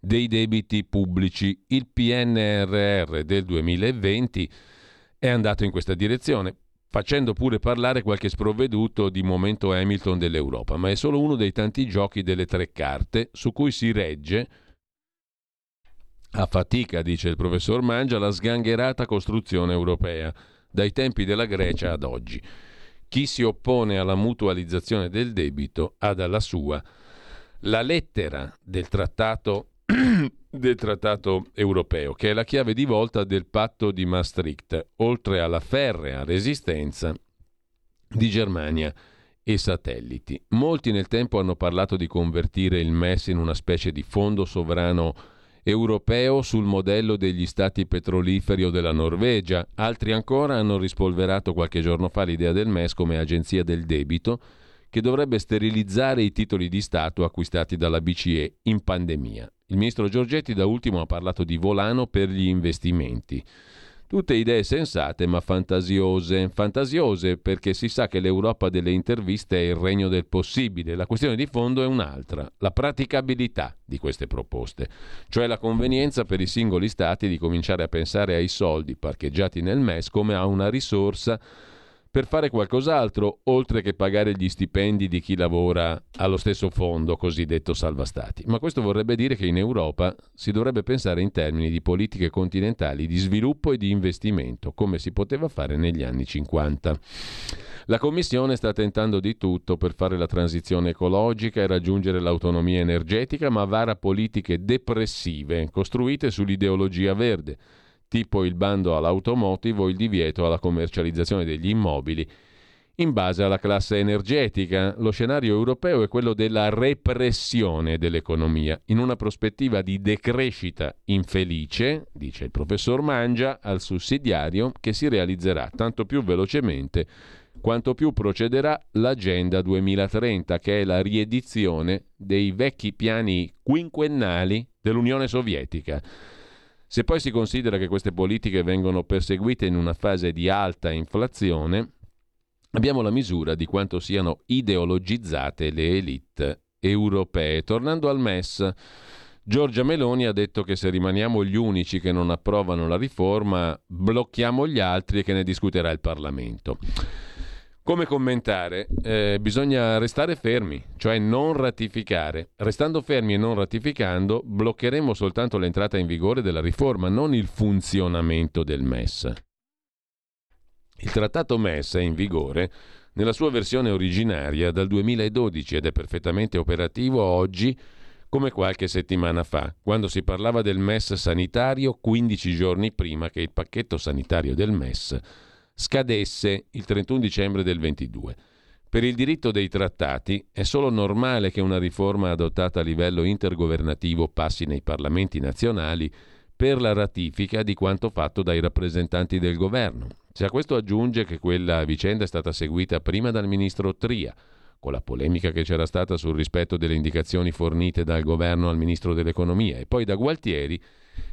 dei debiti pubblici. Il PNRR del 2020 è andato in questa direzione, facendo pure parlare qualche sprovveduto di momento Hamilton dell'Europa, ma è solo uno dei tanti giochi delle tre carte su cui si regge a fatica, dice il professor Mangia, la sgangherata costruzione europea, dai tempi della Grecia ad oggi. Chi si oppone alla mutualizzazione del debito ha dalla sua la lettera del trattato del trattato europeo, che è la chiave di volta del patto di Maastricht, oltre alla ferrea resistenza di Germania e satelliti. Molti nel tempo hanno parlato di convertire il MES in una specie di fondo sovrano europeo sul modello degli stati petroliferi o della Norvegia, altri ancora hanno rispolverato qualche giorno fa l'idea del MES come agenzia del debito che dovrebbe sterilizzare i titoli di Stato acquistati dalla BCE in pandemia. Il ministro Giorgetti da ultimo ha parlato di volano per gli investimenti. Tutte idee sensate ma fantasiose. Fantasiose perché si sa che l'Europa delle interviste è il regno del possibile. La questione di fondo è un'altra, la praticabilità di queste proposte, cioè la convenienza per i singoli stati di cominciare a pensare ai soldi parcheggiati nel MES come a una risorsa per fare qualcos'altro oltre che pagare gli stipendi di chi lavora allo stesso fondo cosiddetto salva stati. Ma questo vorrebbe dire che in Europa si dovrebbe pensare in termini di politiche continentali di sviluppo e di investimento, come si poteva fare negli anni 50. La Commissione sta tentando di tutto per fare la transizione ecologica e raggiungere l'autonomia energetica, ma vara politiche depressive costruite sull'ideologia verde tipo il bando all'automotive o il divieto alla commercializzazione degli immobili in base alla classe energetica. Lo scenario europeo è quello della repressione dell'economia, in una prospettiva di decrescita infelice, dice il professor Mangia, al sussidiario che si realizzerà tanto più velocemente quanto più procederà l'Agenda 2030, che è la riedizione dei vecchi piani quinquennali dell'Unione Sovietica. Se poi si considera che queste politiche vengono perseguite in una fase di alta inflazione, abbiamo la misura di quanto siano ideologizzate le elite europee. Tornando al MES, Giorgia Meloni ha detto che se rimaniamo gli unici che non approvano la riforma, blocchiamo gli altri e che ne discuterà il Parlamento. Come commentare? Eh, bisogna restare fermi, cioè non ratificare. Restando fermi e non ratificando, bloccheremo soltanto l'entrata in vigore della riforma, non il funzionamento del MES. Il trattato MES è in vigore nella sua versione originaria dal 2012 ed è perfettamente operativo oggi come qualche settimana fa, quando si parlava del MES sanitario 15 giorni prima che il pacchetto sanitario del MES scadesse il 31 dicembre del 22. Per il diritto dei trattati è solo normale che una riforma adottata a livello intergovernativo passi nei parlamenti nazionali per la ratifica di quanto fatto dai rappresentanti del governo. Se a questo aggiunge che quella vicenda è stata seguita prima dal ministro Tria, con la polemica che c'era stata sul rispetto delle indicazioni fornite dal governo al ministro dell'economia, e poi da Gualtieri,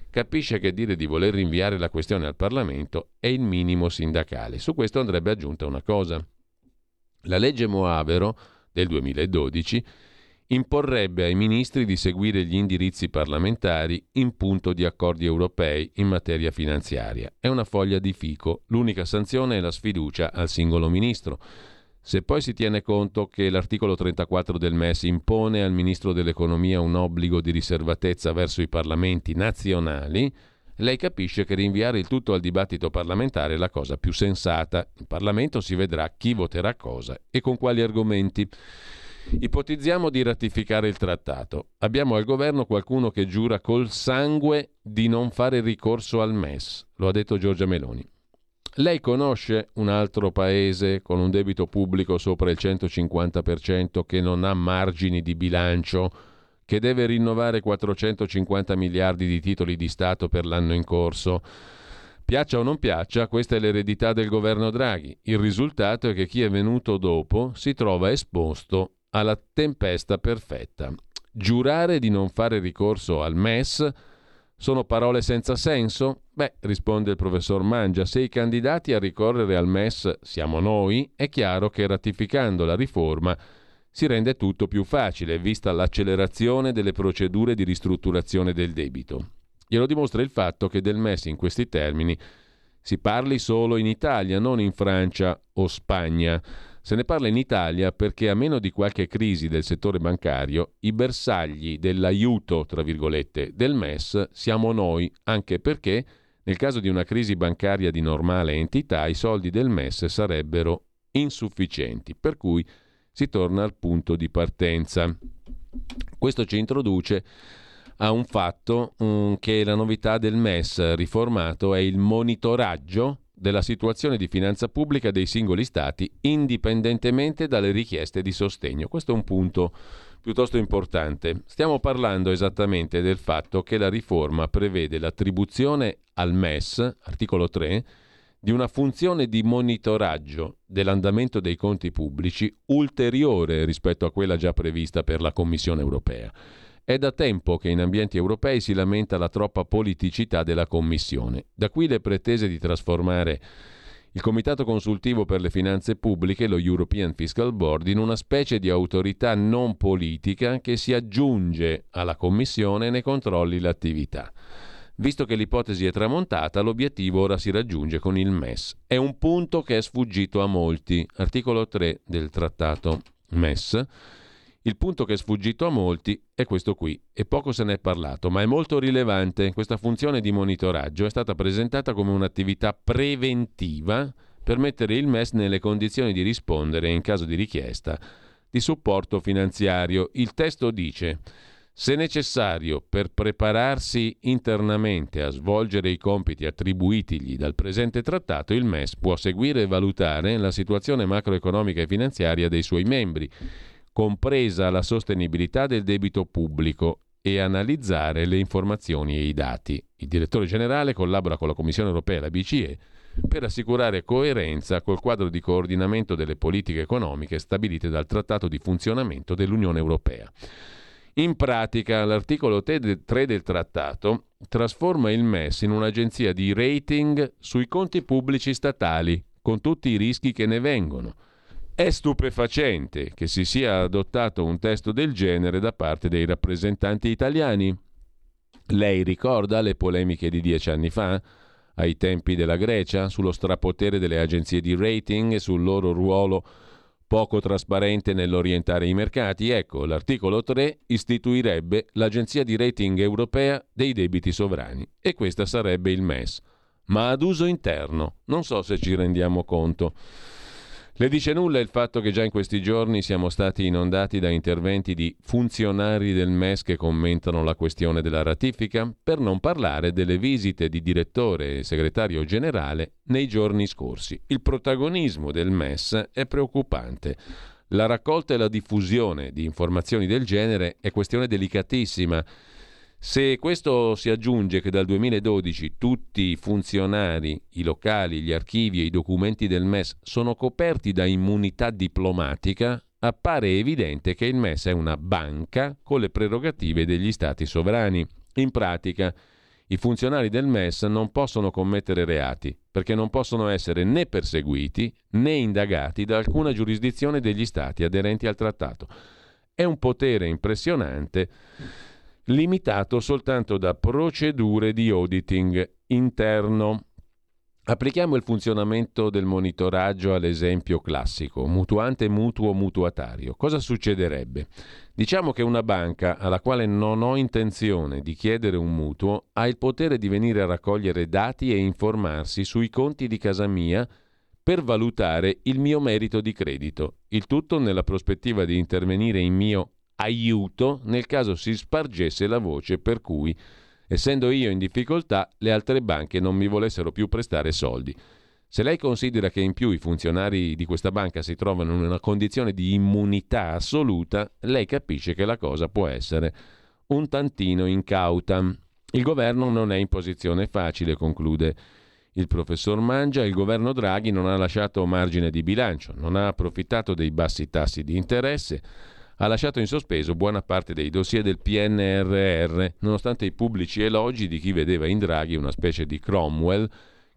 capisce che dire di voler rinviare la questione al Parlamento è il minimo sindacale. Su questo andrebbe aggiunta una cosa. La legge Moavero del 2012 imporrebbe ai ministri di seguire gli indirizzi parlamentari in punto di accordi europei in materia finanziaria. È una foglia di fico, l'unica sanzione è la sfiducia al singolo ministro. Se poi si tiene conto che l'articolo 34 del MES impone al Ministro dell'Economia un obbligo di riservatezza verso i parlamenti nazionali, lei capisce che rinviare il tutto al dibattito parlamentare è la cosa più sensata. In Parlamento si vedrà chi voterà cosa e con quali argomenti. Ipotizziamo di ratificare il trattato. Abbiamo al governo qualcuno che giura col sangue di non fare ricorso al MES, lo ha detto Giorgia Meloni. Lei conosce un altro paese con un debito pubblico sopra il 150% che non ha margini di bilancio che deve rinnovare 450 miliardi di titoli di Stato per l'anno in corso. Piaccia o non piaccia, questa è l'eredità del governo Draghi. Il risultato è che chi è venuto dopo si trova esposto alla tempesta perfetta. Giurare di non fare ricorso al MES sono parole senza senso? Beh, risponde il professor Mangia, se i candidati a ricorrere al MES siamo noi, è chiaro che ratificando la riforma si rende tutto più facile, vista l'accelerazione delle procedure di ristrutturazione del debito. Glielo dimostra il fatto che del MES in questi termini si parli solo in Italia, non in Francia o Spagna. Se ne parla in Italia perché a meno di qualche crisi del settore bancario, i bersagli dell'aiuto, tra virgolette, del MES siamo noi, anche perché nel caso di una crisi bancaria di normale entità i soldi del MES sarebbero insufficienti, per cui si torna al punto di partenza. Questo ci introduce a un fatto um, che la novità del MES riformato è il monitoraggio della situazione di finanza pubblica dei singoli Stati indipendentemente dalle richieste di sostegno. Questo è un punto piuttosto importante. Stiamo parlando esattamente del fatto che la riforma prevede l'attribuzione al MES, articolo 3, di una funzione di monitoraggio dell'andamento dei conti pubblici ulteriore rispetto a quella già prevista per la Commissione europea. È da tempo che in ambienti europei si lamenta la troppa politicità della Commissione. Da qui le pretese di trasformare il Comitato consultivo per le finanze pubbliche, lo European Fiscal Board, in una specie di autorità non politica che si aggiunge alla Commissione e ne controlli l'attività. Visto che l'ipotesi è tramontata, l'obiettivo ora si raggiunge con il MES. È un punto che è sfuggito a molti. Articolo 3 del trattato MES il punto che è sfuggito a molti è questo qui, e poco se ne è parlato, ma è molto rilevante. Questa funzione di monitoraggio è stata presentata come un'attività preventiva per mettere il MES nelle condizioni di rispondere, in caso di richiesta, di supporto finanziario. Il testo dice se necessario per prepararsi internamente a svolgere i compiti attribuitigli dal presente trattato, il MES può seguire e valutare la situazione macroeconomica e finanziaria dei suoi membri compresa la sostenibilità del debito pubblico e analizzare le informazioni e i dati. Il direttore generale collabora con la Commissione europea e la BCE per assicurare coerenza col quadro di coordinamento delle politiche economiche stabilite dal Trattato di funzionamento dell'Unione Europea. In pratica, l'articolo 3 del trattato trasforma il MES in un'agenzia di rating sui conti pubblici statali, con tutti i rischi che ne vengono è stupefacente che si sia adottato un testo del genere da parte dei rappresentanti italiani. Lei ricorda le polemiche di dieci anni fa, ai tempi della Grecia, sullo strapotere delle agenzie di rating e sul loro ruolo poco trasparente nell'orientare i mercati? Ecco, l'articolo 3 istituirebbe l'Agenzia di rating europea dei debiti sovrani e questa sarebbe il MES, ma ad uso interno. Non so se ci rendiamo conto. Le dice nulla il fatto che già in questi giorni siamo stati inondati da interventi di funzionari del MES che commentano la questione della ratifica, per non parlare delle visite di direttore e segretario generale nei giorni scorsi. Il protagonismo del MES è preoccupante. La raccolta e la diffusione di informazioni del genere è questione delicatissima se questo si aggiunge che dal 2012 tutti i funzionari, i locali, gli archivi e i documenti del MES sono coperti da immunità diplomatica, appare evidente che il MES è una banca con le prerogative degli stati sovrani. In pratica, i funzionari del MES non possono commettere reati perché non possono essere né perseguiti né indagati da alcuna giurisdizione degli stati aderenti al trattato. È un potere impressionante limitato soltanto da procedure di auditing interno. Applichiamo il funzionamento del monitoraggio all'esempio classico, mutuante mutuo mutuatario. Cosa succederebbe? Diciamo che una banca alla quale non ho intenzione di chiedere un mutuo ha il potere di venire a raccogliere dati e informarsi sui conti di casa mia per valutare il mio merito di credito, il tutto nella prospettiva di intervenire in mio aiuto nel caso si spargesse la voce per cui, essendo io in difficoltà, le altre banche non mi volessero più prestare soldi. Se lei considera che in più i funzionari di questa banca si trovano in una condizione di immunità assoluta, lei capisce che la cosa può essere un tantino incauta. Il governo non è in posizione facile, conclude il professor Mangia. Il governo Draghi non ha lasciato margine di bilancio, non ha approfittato dei bassi tassi di interesse, ha lasciato in sospeso buona parte dei dossier del PNRR, nonostante i pubblici elogi di chi vedeva in Draghi una specie di Cromwell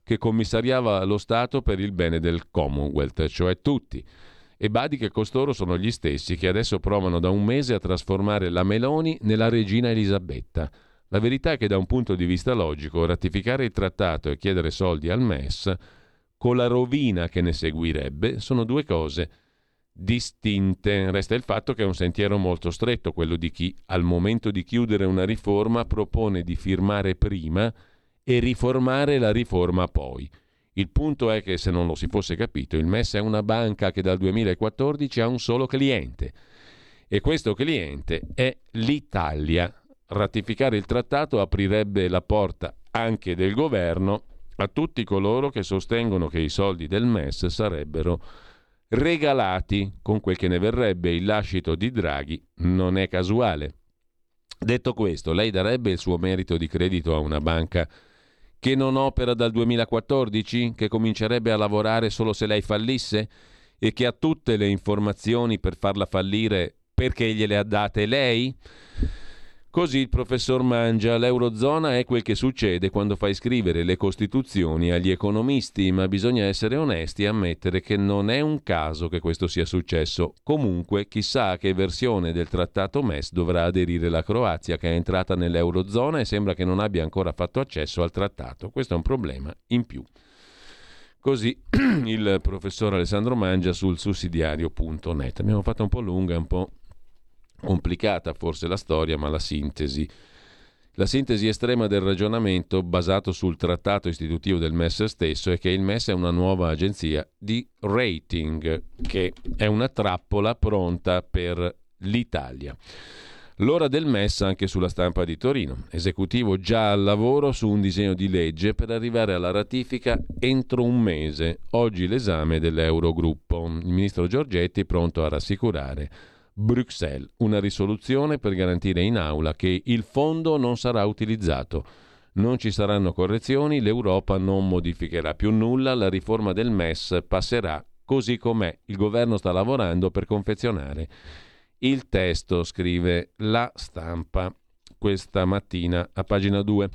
che commissariava lo Stato per il bene del Commonwealth, cioè tutti. E badi che costoro sono gli stessi che adesso provano da un mese a trasformare la Meloni nella regina Elisabetta. La verità è che da un punto di vista logico ratificare il trattato e chiedere soldi al MES, con la rovina che ne seguirebbe, sono due cose distinte. Resta il fatto che è un sentiero molto stretto quello di chi, al momento di chiudere una riforma, propone di firmare prima e riformare la riforma poi. Il punto è che se non lo si fosse capito, il MES è una banca che dal 2014 ha un solo cliente e questo cliente è l'Italia. Ratificare il trattato aprirebbe la porta anche del governo a tutti coloro che sostengono che i soldi del MES sarebbero regalati con quel che ne verrebbe il lascito di Draghi non è casuale. Detto questo, lei darebbe il suo merito di credito a una banca che non opera dal 2014, che comincerebbe a lavorare solo se lei fallisse e che ha tutte le informazioni per farla fallire perché gliele ha date lei? Così il professor Mangia, l'Eurozona è quel che succede quando fai scrivere le costituzioni agli economisti, ma bisogna essere onesti e ammettere che non è un caso che questo sia successo. Comunque, chissà a che versione del trattato MES dovrà aderire la Croazia, che è entrata nell'Eurozona e sembra che non abbia ancora fatto accesso al trattato. Questo è un problema in più. Così il professor Alessandro Mangia sul sussidiario.net. Abbiamo fatto un po' lunga, un po' complicata forse la storia, ma la sintesi. La sintesi estrema del ragionamento basato sul trattato istitutivo del MES stesso è che il MES è una nuova agenzia di rating, che è una trappola pronta per l'Italia. L'ora del MES anche sulla stampa di Torino. Esecutivo già al lavoro su un disegno di legge per arrivare alla ratifica entro un mese. Oggi l'esame dell'Eurogruppo. Il ministro Giorgetti pronto a rassicurare Bruxelles, una risoluzione per garantire in aula che il fondo non sarà utilizzato. Non ci saranno correzioni, l'Europa non modificherà più nulla, la riforma del MES passerà così com'è. Il governo sta lavorando per confezionare il testo, scrive la stampa questa mattina a pagina 2.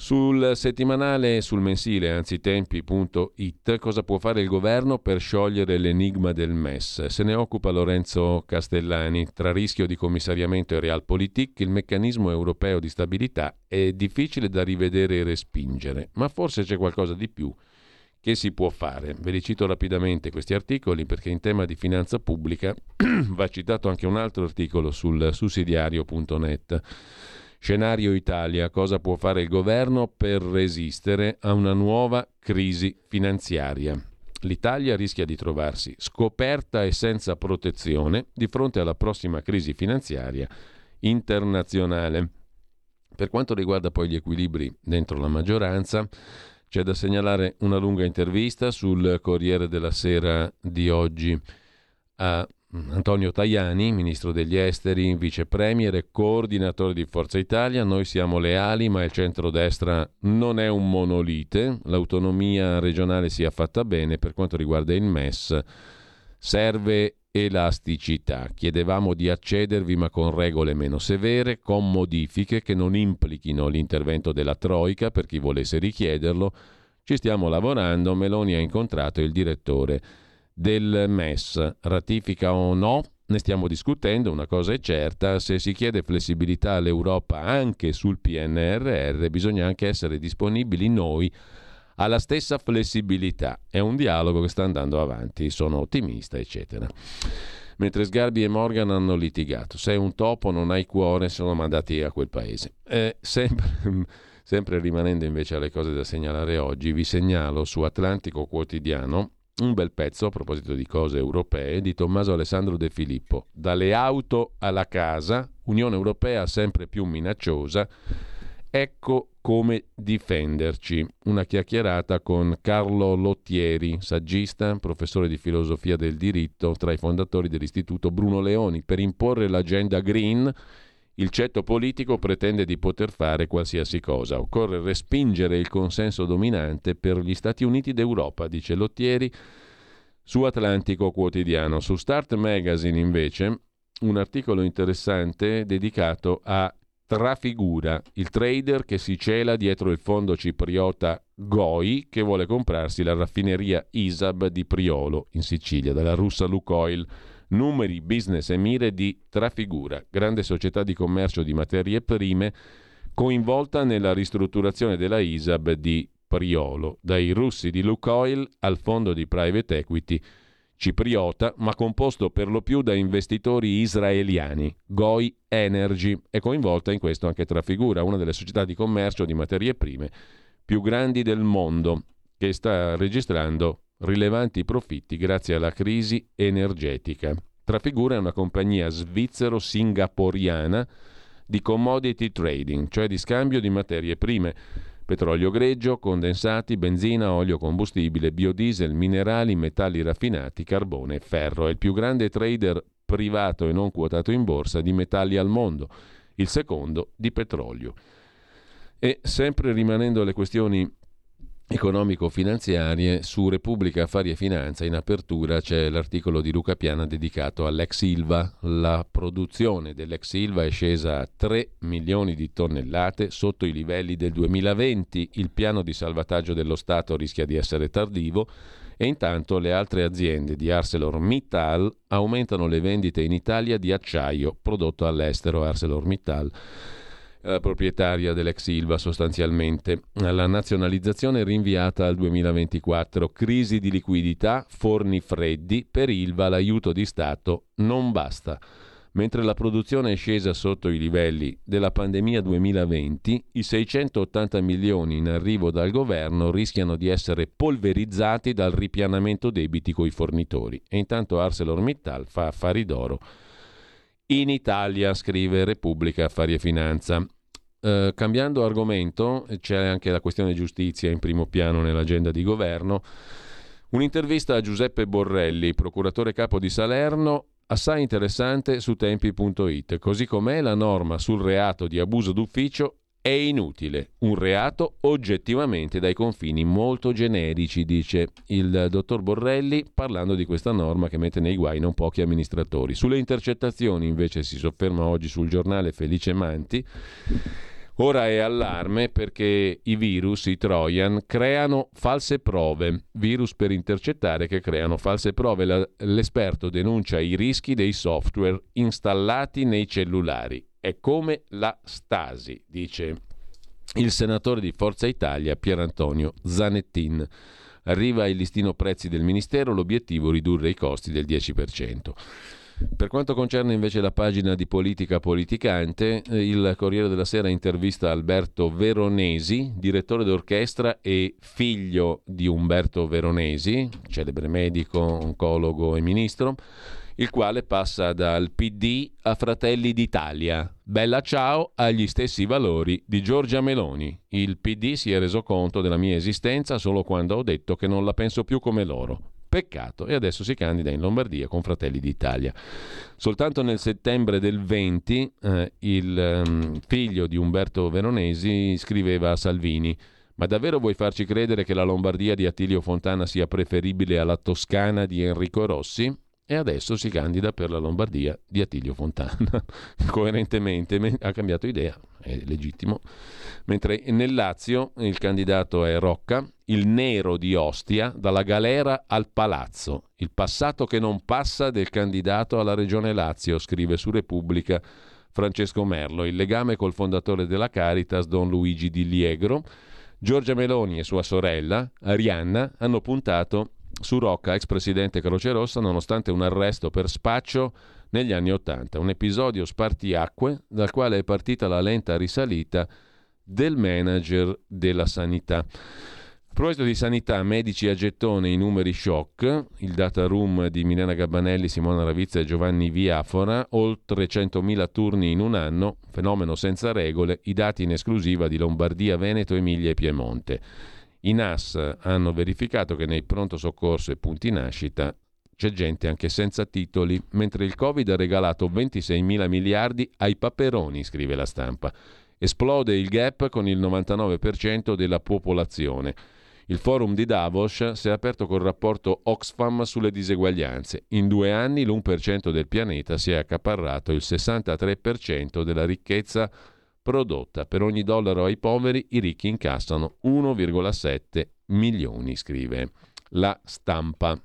Sul settimanale e sul mensile, anzi tempi.it, cosa può fare il governo per sciogliere l'enigma del MES? Se ne occupa Lorenzo Castellani. Tra rischio di commissariamento e realpolitik, il meccanismo europeo di stabilità è difficile da rivedere e respingere, ma forse c'è qualcosa di più che si può fare. Ve li cito rapidamente questi articoli perché in tema di finanza pubblica va citato anche un altro articolo sul sussidiario.net. Scenario Italia, cosa può fare il governo per resistere a una nuova crisi finanziaria? L'Italia rischia di trovarsi scoperta e senza protezione di fronte alla prossima crisi finanziaria internazionale. Per quanto riguarda poi gli equilibri dentro la maggioranza, c'è da segnalare una lunga intervista sul Corriere della Sera di oggi a Antonio Tajani, ministro degli esteri, vice premier e coordinatore di Forza Italia, noi siamo leali ma il centrodestra non è un monolite, l'autonomia regionale sia fatta bene, per quanto riguarda il MES serve elasticità, chiedevamo di accedervi ma con regole meno severe, con modifiche che non implichino l'intervento della Troica per chi volesse richiederlo, ci stiamo lavorando, Meloni ha incontrato il direttore del MES. Ratifica o no? Ne stiamo discutendo, una cosa è certa, se si chiede flessibilità all'Europa anche sul PNRR bisogna anche essere disponibili noi alla stessa flessibilità. È un dialogo che sta andando avanti, sono ottimista, eccetera. Mentre Sgarbi e Morgan hanno litigato, sei un topo, non hai cuore, sono mandati a quel paese. Eh, sempre, sempre rimanendo invece alle cose da segnalare oggi, vi segnalo su Atlantico Quotidiano un bel pezzo a proposito di cose europee di Tommaso Alessandro De Filippo. Dalle auto alla casa, Unione Europea sempre più minacciosa Ecco come difenderci. Una chiacchierata con Carlo Lottieri, saggista, professore di filosofia del diritto, tra i fondatori dell'Istituto Bruno Leoni. Per imporre l'agenda green, il ceto politico pretende di poter fare qualsiasi cosa. Occorre respingere il consenso dominante per gli Stati Uniti d'Europa, dice Lottieri su Atlantico Quotidiano. Su Start Magazine, invece, un articolo interessante dedicato a Trafigura, il trader che si cela dietro il fondo cipriota Goi che vuole comprarsi la raffineria Isab di Priolo in Sicilia dalla russa Lukoil. Numeri, business e mire di Trafigura, grande società di commercio di materie prime coinvolta nella ristrutturazione della Isab di Priolo, dai russi di Lukoil al fondo di private equity cipriota, ma composto per lo più da investitori israeliani. Goi Energy è coinvolta in questo anche Trafigura, una delle società di commercio di materie prime più grandi del mondo, che sta registrando rilevanti profitti grazie alla crisi energetica. Trafigura una compagnia svizzero-singaporiana di commodity trading, cioè di scambio di materie prime petrolio greggio, condensati, benzina, olio combustibile, biodiesel, minerali, metalli raffinati, carbone e ferro. È il più grande trader privato e non quotato in borsa di metalli al mondo, il secondo di petrolio. E sempre rimanendo alle questioni economico-finanziarie su Repubblica Affari e Finanza in apertura c'è l'articolo di Luca Piana dedicato all'ex Ilva. La produzione dell'ex Ilva è scesa a 3 milioni di tonnellate sotto i livelli del 2020. Il piano di salvataggio dello Stato rischia di essere tardivo e intanto le altre aziende di ArcelorMittal aumentano le vendite in Italia di acciaio prodotto all'estero ArcelorMittal eh, proprietaria dell'ex Silva sostanzialmente. La nazionalizzazione è rinviata al 2024. Crisi di liquidità, forni freddi, per Ilva l'aiuto di Stato non basta. Mentre la produzione è scesa sotto i livelli della pandemia 2020, i 680 milioni in arrivo dal governo rischiano di essere polverizzati dal ripianamento debiti coi fornitori. E intanto ArcelorMittal fa affari d'oro in Italia, scrive Repubblica Affari e Finanza. Uh, cambiando argomento, c'è anche la questione giustizia in primo piano nell'agenda di governo. Un'intervista a Giuseppe Borrelli, procuratore capo di Salerno, assai interessante su tempi.it. Così com'è la norma sul reato di abuso d'ufficio è inutile, un reato oggettivamente dai confini molto generici, dice il dottor Borrelli parlando di questa norma che mette nei guai non pochi amministratori. Sulle intercettazioni invece si sofferma oggi sul giornale Felice Manti. Ora è allarme perché i virus, i Trojan, creano false prove, virus per intercettare che creano false prove. La, l'esperto denuncia i rischi dei software installati nei cellulari è come la Stasi, dice il senatore di Forza Italia Pier Antonio Zanettin. Arriva il listino prezzi del Ministero, l'obiettivo ridurre i costi del 10%. Per quanto concerne invece la pagina di politica politicante, eh, il Corriere della Sera intervista Alberto Veronesi, direttore d'orchestra e figlio di Umberto Veronesi, celebre medico, oncologo e ministro il quale passa dal PD a Fratelli d'Italia. Bella ciao agli stessi valori di Giorgia Meloni. Il PD si è reso conto della mia esistenza solo quando ho detto che non la penso più come loro. Peccato, e adesso si candida in Lombardia con Fratelli d'Italia. Soltanto nel settembre del 20 eh, il um, figlio di Umberto Veronesi scriveva a Salvini ma davvero vuoi farci credere che la Lombardia di Attilio Fontana sia preferibile alla Toscana di Enrico Rossi? e adesso si candida per la Lombardia di Attilio Fontana. Coerentemente ha cambiato idea, è legittimo. Mentre nel Lazio il candidato è Rocca, il nero di Ostia, dalla galera al palazzo. Il passato che non passa del candidato alla regione Lazio, scrive su Repubblica Francesco Merlo. Il legame col fondatore della Caritas, Don Luigi Di Liegro. Giorgia Meloni e sua sorella, Arianna, hanno puntato su Rocca, ex presidente Croce Rossa, nonostante un arresto per spaccio negli anni Ottanta. Un episodio spartiacque dal quale è partita la lenta risalita del manager della sanità. proposito di sanità, medici a gettone, i numeri shock, il data room di Milena Gabbanelli, Simona Ravizza e Giovanni Viafora, oltre 100.000 turni in un anno, fenomeno senza regole, i dati in esclusiva di Lombardia, Veneto, Emilia e Piemonte. I NAS hanno verificato che nei pronto soccorso e punti nascita c'è gente anche senza titoli, mentre il Covid ha regalato 26 mila miliardi ai paperoni, scrive la stampa. Esplode il gap con il 99% della popolazione. Il forum di Davos si è aperto col rapporto Oxfam sulle diseguaglianze. In due anni l'1% del pianeta si è accaparrato il 63% della ricchezza prodotta. Per ogni dollaro ai poveri i ricchi incassano 1,7 milioni, scrive la stampa.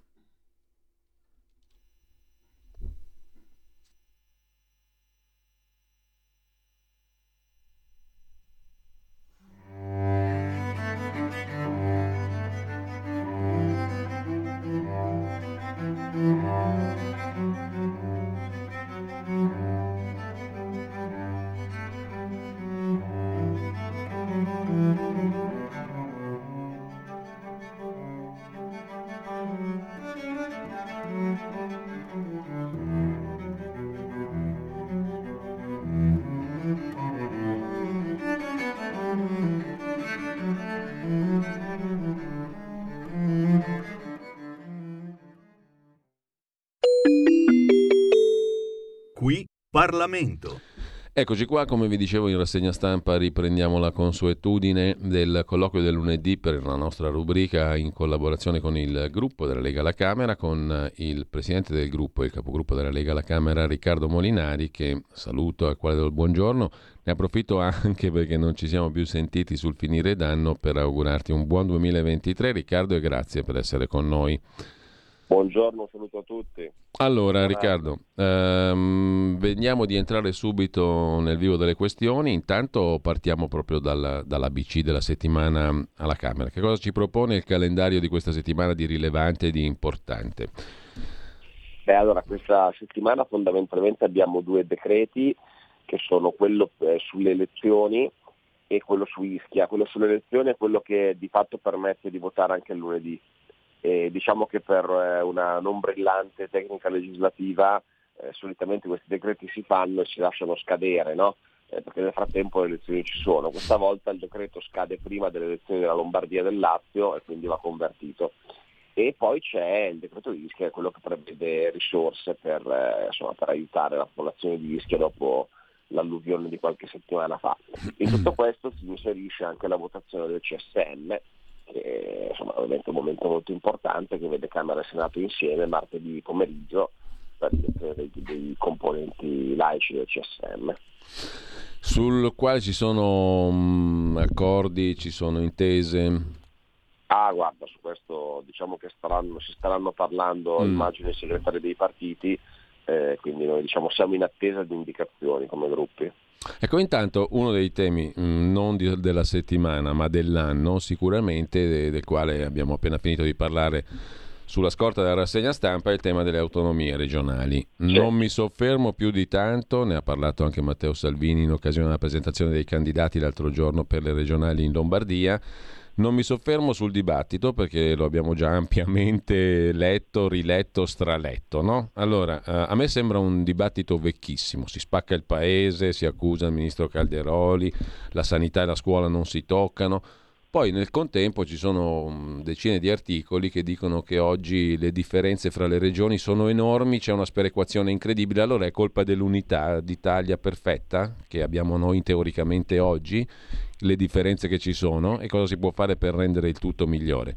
Parlamento. Eccoci qua, come vi dicevo in rassegna stampa riprendiamo la consuetudine del colloquio del lunedì per la nostra rubrica in collaborazione con il gruppo della Lega alla Camera, con il presidente del gruppo e il capogruppo della Lega alla Camera Riccardo Molinari che saluto al quale do il buongiorno. Ne approfitto anche perché non ci siamo più sentiti sul finire d'anno per augurarti un buon 2023 Riccardo e grazie per essere con noi. Buongiorno, saluto a tutti. Allora Riccardo, ehm, veniamo di entrare subito nel vivo delle questioni, intanto partiamo proprio dalla, dall'ABC della settimana alla Camera. Che cosa ci propone il calendario di questa settimana di rilevante e di importante? Beh, allora questa settimana fondamentalmente abbiamo due decreti che sono quello eh, sulle elezioni e quello su Ischia. Quello sulle elezioni è quello che di fatto permette di votare anche il lunedì e diciamo che per eh, una non brillante tecnica legislativa eh, solitamente questi decreti si fanno e si lasciano scadere, no? eh, perché nel frattempo le elezioni ci sono. Questa volta il decreto scade prima delle elezioni della Lombardia e del Lazio e quindi va convertito. E poi c'è il decreto di Ischia, quello che prevede risorse per, eh, insomma, per aiutare la popolazione di Ischia dopo l'alluvione di qualche settimana fa. In tutto questo si inserisce anche la votazione del CSM, che insomma, ovviamente è un momento molto importante che vede Camera e Senato insieme martedì pomeriggio per elezione dei, dei componenti laici del CSM. Sul quale ci sono um, accordi, ci sono intese? Ah, guarda, su questo diciamo che staranno, si staranno parlando, mm. immagino, i segretari dei partiti, eh, quindi noi diciamo, siamo in attesa di indicazioni come gruppi. Ecco, intanto uno dei temi mh, mm, non di, della settimana ma dell'anno sicuramente, de, del quale abbiamo appena finito di parlare sulla scorta della rassegna stampa, è il tema delle autonomie regionali. Non mi soffermo più di tanto, ne ha parlato anche Matteo Salvini in occasione della presentazione dei candidati l'altro giorno per le regionali in Lombardia. Non mi soffermo sul dibattito perché lo abbiamo già ampiamente letto, riletto, straletto. No? Allora, eh, a me sembra un dibattito vecchissimo. Si spacca il paese, si accusa il ministro Calderoli, la sanità e la scuola non si toccano. Poi nel contempo ci sono mm, decine di articoli che dicono che oggi le differenze fra le regioni sono enormi, c'è una sperequazione incredibile, allora è colpa dell'unità d'Italia perfetta che abbiamo noi teoricamente oggi le differenze che ci sono e cosa si può fare per rendere il tutto migliore.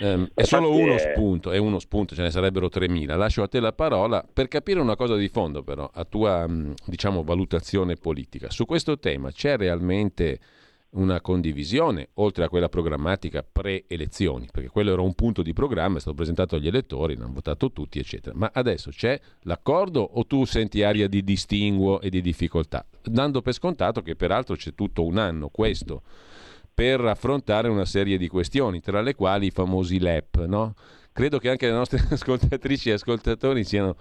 Um, è solo uno spunto, è uno spunto, ce ne sarebbero 3.000. Lascio a te la parola per capire una cosa di fondo, però, a tua mm, diciamo, valutazione politica. Su questo tema c'è realmente una condivisione, oltre a quella programmatica pre-elezioni, perché quello era un punto di programma, è stato presentato agli elettori, l'hanno votato tutti, eccetera. Ma adesso c'è l'accordo o tu senti aria di distinguo e di difficoltà? Dando per scontato che peraltro c'è tutto un anno questo per affrontare una serie di questioni, tra le quali i famosi LEP, no? Credo che anche le nostre ascoltatrici e ascoltatori siano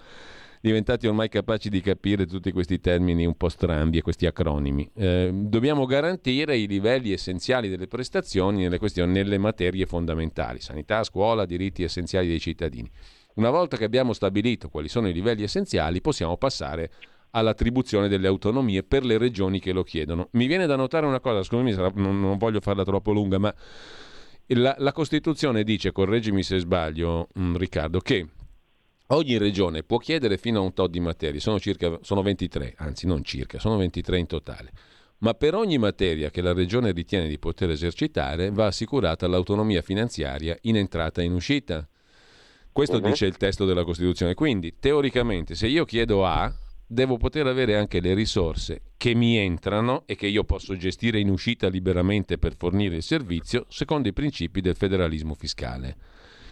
diventati ormai capaci di capire tutti questi termini un po' strambi e questi acronimi. Eh, dobbiamo garantire i livelli essenziali delle prestazioni nelle, nelle materie fondamentali, sanità, scuola, diritti essenziali dei cittadini. Una volta che abbiamo stabilito quali sono i livelli essenziali, possiamo passare all'attribuzione delle autonomie per le regioni che lo chiedono. Mi viene da notare una cosa, scusami, non, non voglio farla troppo lunga, ma la, la Costituzione dice, correggimi se sbaglio, mh, mm, Riccardo, che ogni regione può chiedere fino a un tot di materie, sono, circa, sono 23, anzi non circa, sono 23 in totale. Ma per ogni materia che la regione ritiene di poter esercitare va assicurata l'autonomia finanziaria in entrata e in uscita. Questo uh-huh. dice il testo della Costituzione. Quindi, teoricamente, se io chiedo A, devo poter avere anche le risorse che mi entrano e che io posso gestire in uscita liberamente per fornire il servizio secondo i principi del federalismo fiscale.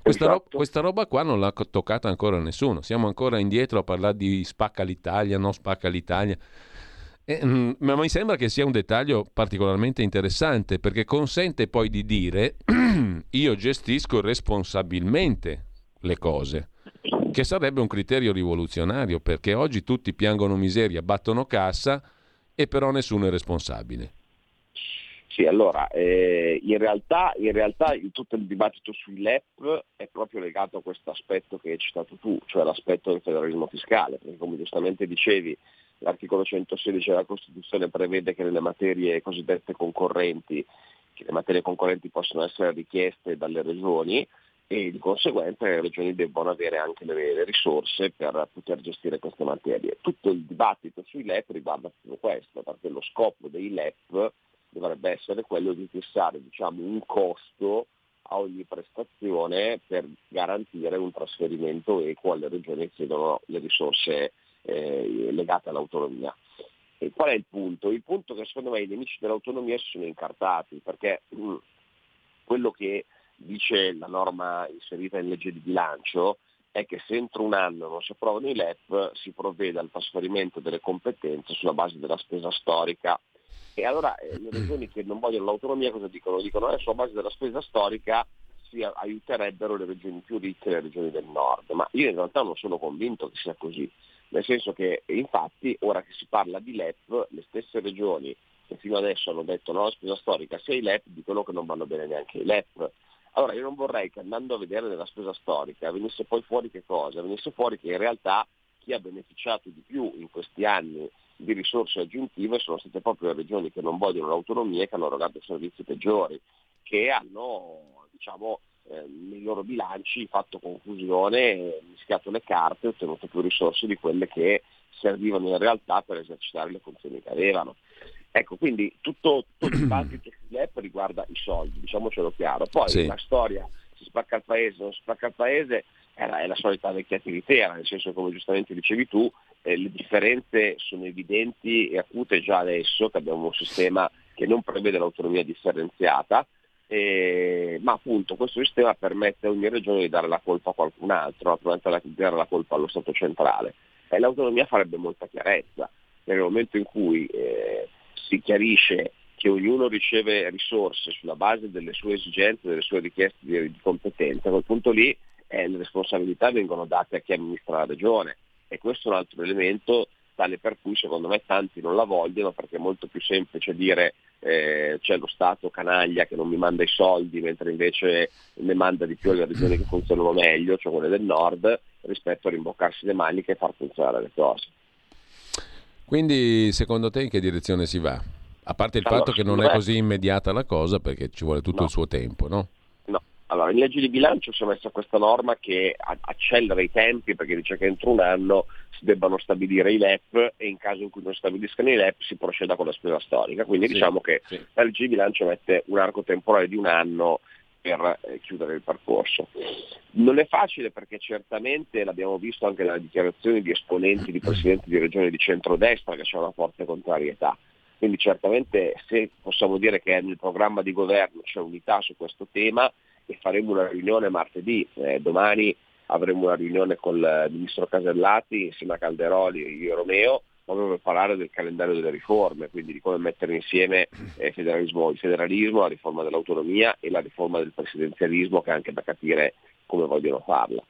Questa, esatto. ro- questa, roba qua non l'ha toccata ancora nessuno, siamo ancora indietro a parlare di spacca l'Italia, no spacca l'Italia. Eh, mm, ma mi sembra che sia un dettaglio particolarmente interessante perché consente poi di dire io gestisco responsabilmente le cose che sarebbe un criterio rivoluzionario perché oggi tutti piangono miseria, battono cassa e però nessuno è responsabile. Sì, allora, eh, in, realtà, in realtà tutto il dibattito sui LEP è proprio legato a questo aspetto che hai citato tu, cioè l'aspetto del federalismo fiscale, perché come giustamente dicevi, l'articolo 116 della Costituzione prevede che nelle materie cosiddette concorrenti, che le materie concorrenti possono essere richieste dalle regioni, e di conseguenza le regioni debbono avere anche le, le, risorse per poter gestire queste materie. Tutto il dibattito sui LEP riguarda proprio questo, perché lo scopo dei LEP dovrebbe essere quello di fissare diciamo, un costo a ogni prestazione per garantire un trasferimento equo alle regioni che chiedono le risorse eh, legate all'autonomia. E qual è il punto? Il punto è che secondo me i nemici dell'autonomia si sono incartati, perché mh, mm, quello che dice la norma inserita in legge di bilancio, è che se entro un anno non si approvano i LEP si provvede al trasferimento delle competenze sulla base della spesa storica. E allora eh, le regioni che non vogliono l'autonomia cosa dicono? Dicono che eh, sulla base della spesa storica si aiuterebbero le regioni più ricche e le regioni del nord, ma io in realtà non sono convinto che sia così, nel senso che infatti ora che si parla di LEP le stesse regioni che fino adesso hanno detto no, spesa storica sia i LEP dicono che non vanno bene neanche i LEP allora io non vorrei che andando a vedere nella spesa storica venisse poi fuori che cosa? Venisse fuori che in realtà chi ha beneficiato di più in questi anni di risorse aggiuntive sono state proprio le regioni che non vogliono l'autonomia e che hanno erogato servizi peggiori, che hanno diciamo, eh, nei loro bilanci fatto confusione, mischiato le carte e ottenuto più risorse di quelle che servivano in realtà per esercitare le funzioni che avevano. Ecco, quindi tutto, tutto il dibattito sull'app riguarda i soldi, diciamocelo chiaro. Poi sì. la storia, si spacca il paese, non si spacca il paese, è la, è la solita vecchia tiritera, nel senso come giustamente dicevi tu, eh, le differenze sono evidenti e acute già adesso che abbiamo un sistema che non prevede l'autonomia differenziata, eh, ma appunto questo sistema permette a ogni regione di dare la colpa a qualcun altro, naturalmente di dare la colpa allo Stato centrale. E l'autonomia farebbe molta chiarezza, nel momento in cui eh, si chiarisce che ognuno riceve risorse sulla base delle sue esigenze, delle sue richieste di, di competenza, a quel punto lì eh, le responsabilità vengono date a chi amministra la regione e questo è un altro elemento tale per cui secondo me tanti non la vogliono perché è molto più semplice dire eh, c'è lo Stato canaglia che non mi manda i soldi mentre invece ne manda di più alle regioni che funzionano meglio, cioè quelle del nord, rispetto a rimboccarsi le maniche e far funzionare le cose. Quindi secondo te in che direzione si va? A parte il allora, fatto che non è così immediata la cosa perché ci vuole tutto no. il suo tempo, no? Allora in legge di bilancio si è messa questa norma che accelera i tempi perché dice che entro un anno si debbano stabilire i LEP e in caso in cui non stabiliscano i LEP si proceda con la spesa storica. Quindi sì, diciamo che sì. la legge di bilancio mette un arco temporale di un anno per eh, chiudere il percorso. Non è facile perché certamente l'abbiamo visto anche nelle dichiarazioni di esponenti, di presidenti di regioni di centrodestra che c'è una forte contrarietà. Quindi certamente se possiamo dire che nel programma di governo c'è unità su questo tema e faremo una riunione martedì, eh, domani avremo una riunione con il ministro Casellati insieme a Calderoli e io Romeo proprio per parlare del calendario delle riforme, quindi di come mettere insieme eh, federalismo, il federalismo, la riforma dell'autonomia e la riforma del presidenzialismo che è anche da capire come vogliono farla.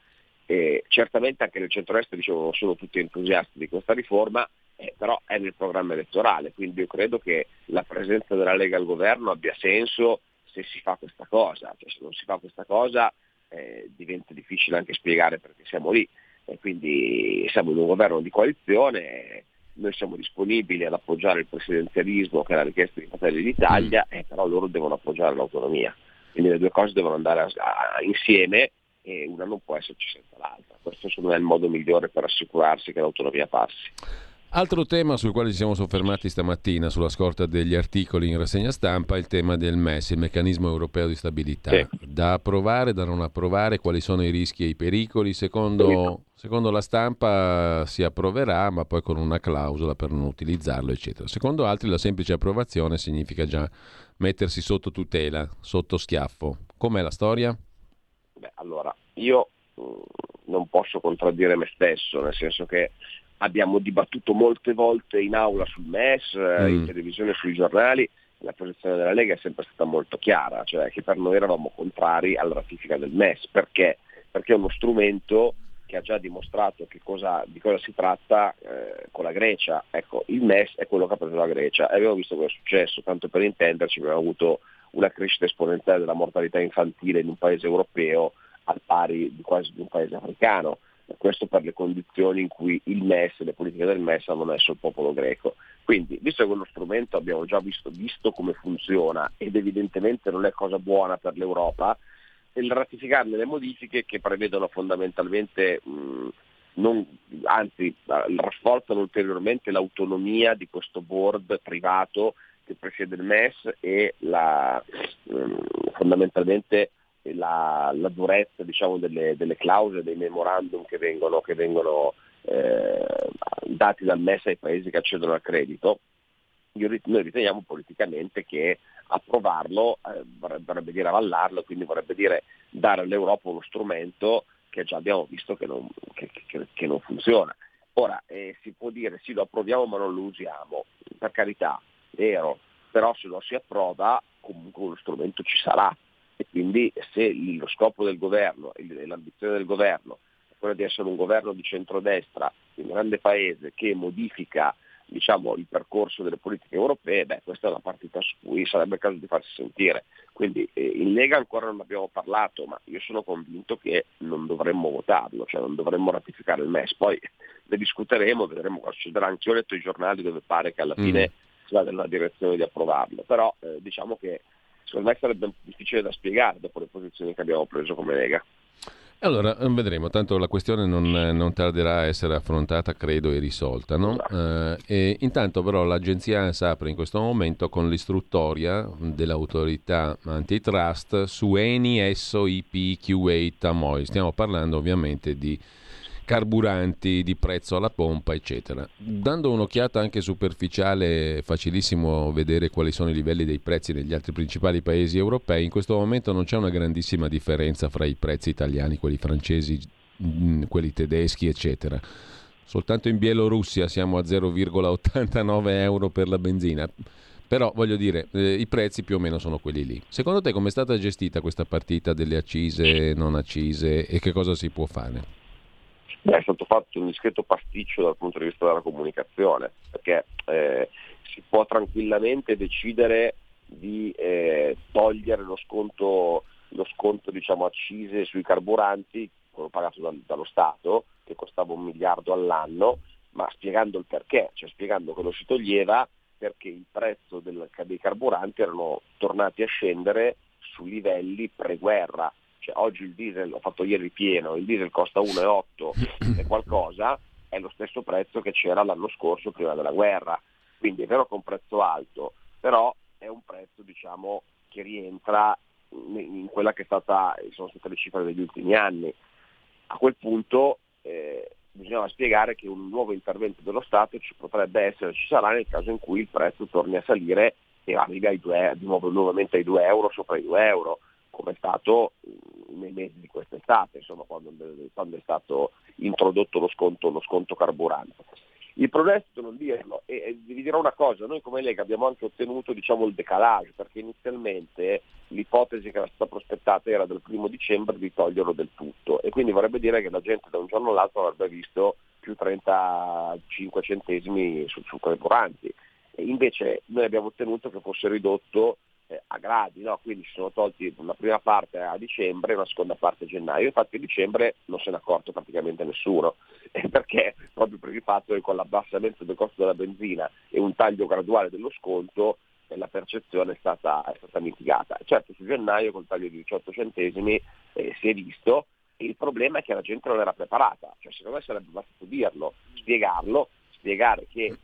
E certamente anche nel centro-est diciamo, non sono tutti entusiasti di questa riforma, eh, però è nel programma elettorale, quindi io credo che la presenza della Lega al governo abbia senso se si fa questa cosa, cioè, se non si fa questa cosa eh, diventa difficile anche spiegare perché siamo lì e quindi siamo in un governo di coalizione, noi siamo disponibili ad appoggiare il presidenzialismo che è la richiesta di Fratelli d'Italia, mm. eh, però loro devono appoggiare l'autonomia, quindi le due cose devono andare a, a, insieme e una non può esserci senza l'altra. Questo secondo me è il modo migliore per assicurarsi che l'autonomia passi. Altro tema sul quale ci siamo soffermati stamattina sulla scorta degli articoli in rassegna stampa è il tema del MES, il meccanismo europeo di stabilità. Sì. Da approvare, da non approvare, quali sono i rischi e i pericoli? Secondo, secondo, la stampa si approverà, ma poi con una clausola per non utilizzarlo, eccetera. Secondo altri la semplice approvazione significa già mettersi sotto tutela, sotto schiaffo. Com'è la storia? Beh, allora, io mm, non posso contraddire me stesso, nel senso che abbiamo dibattuto molte volte in aula sul MES, mm. in televisione, sui giornali, la posizione della Lega è sempre stata molto chiara, cioè che per noi eravamo contrari alla ratifica del MES. Perché? Perché è uno strumento che ha già dimostrato cosa, di cosa si tratta eh, con la Grecia. Ecco, il MES è quello che ha preso la Grecia e abbiamo visto cosa è successo, tanto per intenderci abbiamo avuto una crescita esponenziale della mortalità infantile in un paese europeo al pari di quasi di un paese africano. Questo per le condizioni in cui il MES, le politiche del MES hanno messo il popolo greco. Quindi, visto che quello strumento abbiamo già visto, visto come funziona ed evidentemente non è cosa buona per l'Europa, il ratificarne le modifiche che prevedono fondamentalmente mh, non, anzi rafforzano ulteriormente l'autonomia di questo board privato che presiede il MES e la, mh, fondamentalmente la, la durezza diciamo, delle, delle, clausole, dei memorandum che vengono, che vengono eh, dati dal MES ai paesi che accedono al credito, noi riteniamo politicamente che approvarlo eh, vorrebbe dire avallarlo, quindi vorrebbe dire dare all'Europa uno strumento che già abbiamo visto che non, che, che, che non funziona. Ora eh, si può dire sì lo approviamo ma non lo usiamo, per carità, vero, però se lo si approva comunque uno strumento ci sarà e quindi se lo scopo del governo e l'ambizione del governo è quella di essere un governo di centrodestra, un grande paese che modifica diciamo, il percorso delle politiche europee, beh, questa è una partita su cui sarebbe il caso di farsi sentire. Quindi eh, in Lega ancora non abbiamo parlato, ma io sono convinto che non dovremmo votarlo, cioè non dovremmo ratificare il MES. Poi ne discuteremo, vedremo cosa succederà. Anche io ho letto i giornali dove pare che alla mm. fine si va nella direzione di approvarlo, però eh, diciamo che secondo me sarebbe difficile da spiegare dopo le posizioni che abbiamo preso come Lega. Allora, eh, vedremo, tanto la questione non, non tarderà a essere affrontata, credo, e risolta. No? Eh, e intanto però l'agenzia ANSA apre in questo momento con l'istruttoria dell'autorità antitrust su Eni, Esso, IP, Tamoy. Stiamo parlando ovviamente di carburanti, di prezzo alla pompa, eccetera. Dando un'occhiata anche superficiale, è facilissimo vedere quali sono i livelli dei prezzi negli altri principali paesi europei. In questo momento non c'è una grandissima differenza fra i prezzi italiani, quelli francesi, mm, quelli tedeschi, eccetera. Soltanto in Bielorussia siamo a 0,89 euro per la benzina. Però voglio dire, eh, i prezzi più o meno sono quelli lì. Secondo te com'è stata gestita questa partita delle accise, non accise e che cosa si può fare? È stato fatto un discreto pasticcio dal punto di vista della comunicazione, perché eh, si può tranquillamente decidere di eh, togliere lo sconto, lo sconto diciamo, accise sui carburanti, quello pagato dal, dallo Stato, che costava un miliardo all'anno, ma spiegando il perché, cioè spiegando che lo si toglieva perché il prezzo del, dei carburanti erano tornati a scendere su livelli pre-guerra, cioè, oggi il diesel, ho fatto ieri pieno, il diesel costa 1,8 e qualcosa, è lo stesso prezzo che c'era l'anno scorso prima della guerra. Quindi è vero che è un prezzo alto, però è un prezzo diciamo, che rientra in quella che stata, sono state le cifre degli ultimi anni. A quel punto eh, bisognava spiegare che un nuovo intervento dello Stato ci potrebbe essere, ci sarà nel caso in cui il prezzo torni a salire e arrivi ai due, nuovo nuovamente ai 2 euro sopra i 2 euro come è stato nei mesi di quest'estate, insomma, quando, quando, è stato introdotto lo sconto, lo sconto carburante. Il problema è non dirlo e, e vi dirò una cosa, noi come Lega abbiamo anche ottenuto diciamo, il decalage perché inizialmente l'ipotesi che era stata prospettata era del primo dicembre di toglierlo del tutto e quindi vorrebbe dire che la gente da un giorno all'altro avrebbe visto più 35 centesimi sul, sul carburanti. Invece noi abbiamo ottenuto che fosse ridotto eh, a gradi, no? quindi si sono tolti una prima parte a dicembre e una seconda parte a gennaio, infatti a dicembre non se ne è accorto praticamente nessuno, eh, perché proprio per il fatto che con l'abbassamento del costo della benzina e un taglio graduale dello sconto eh, la percezione è stata, è stata, mitigata. Certo su gennaio col taglio di 18 centesimi eh, si è visto, il problema è che la gente non era preparata, cioè secondo me sarebbe bastato dirlo, spiegarlo, spiegare che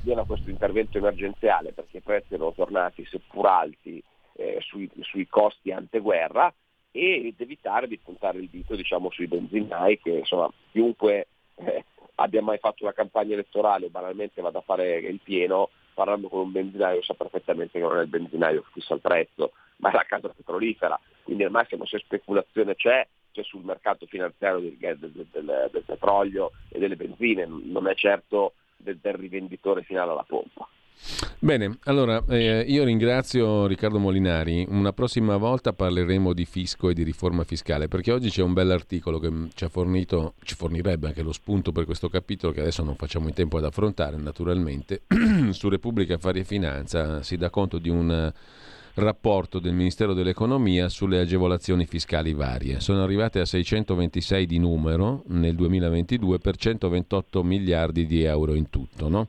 viene questo intervento emergenziale perché i prezzi erano tornati seppur alti eh, sui, sui, costi anteguerra ed evitare di puntare il dito diciamo, sui benzinai che insomma chiunque eh, abbia mai fatto una campagna elettorale o banalmente vada a fare il pieno parlando con un benzinaio sa perfettamente che non è il benzinaio che fissa il prezzo ma è la casa petrolifera. Quindi al massimo se speculazione c'è c'è sul mercato finanziario del, del, del, del petrolio e delle benzine. Non è certo del, del rivenditore finale alla pompa. Bene, allora eh, io ringrazio Riccardo Molinari. Una prossima volta parleremo di fisco e di riforma fiscale, perché oggi c'è un bell'articolo che ci ha fornito, ci fornirebbe anche lo spunto per questo capitolo che adesso non facciamo in tempo ad affrontare naturalmente. Su Repubblica Affari e Finanza si dà conto di un rapporto del Ministero dell'Economia sulle agevolazioni fiscali varie. Sono arrivate a 626 di numero nel 2022 per 128 miliardi di euro in tutto. No?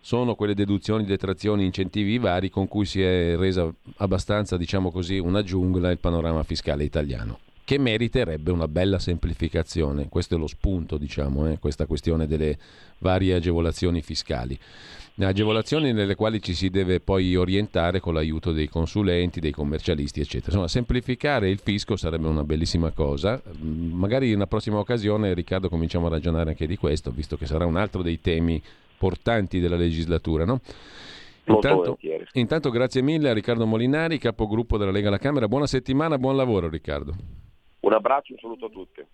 Sono quelle deduzioni, detrazioni, incentivi vari con cui si è resa abbastanza, diciamo così, una giungla il panorama fiscale italiano che meriterebbe una bella semplificazione. Questo è lo spunto, diciamo, eh, questa questione delle varie agevolazioni fiscali agevolazioni nelle quali ci si deve poi orientare con l'aiuto dei consulenti, dei commercialisti, eccetera. Insomma, semplificare il fisco sarebbe una bellissima cosa. Mm, magari in una prossima occasione, Riccardo, cominciamo a ragionare anche di questo, visto che sarà un altro dei temi portanti della legislatura, no? Intanto, intanto, grazie mille a Riccardo Molinari, capogruppo della Lega alla Camera. Buona settimana, buon lavoro Riccardo. Un abbraccio, un saluto a tutti.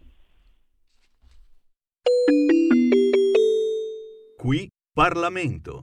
Qui Parlamento.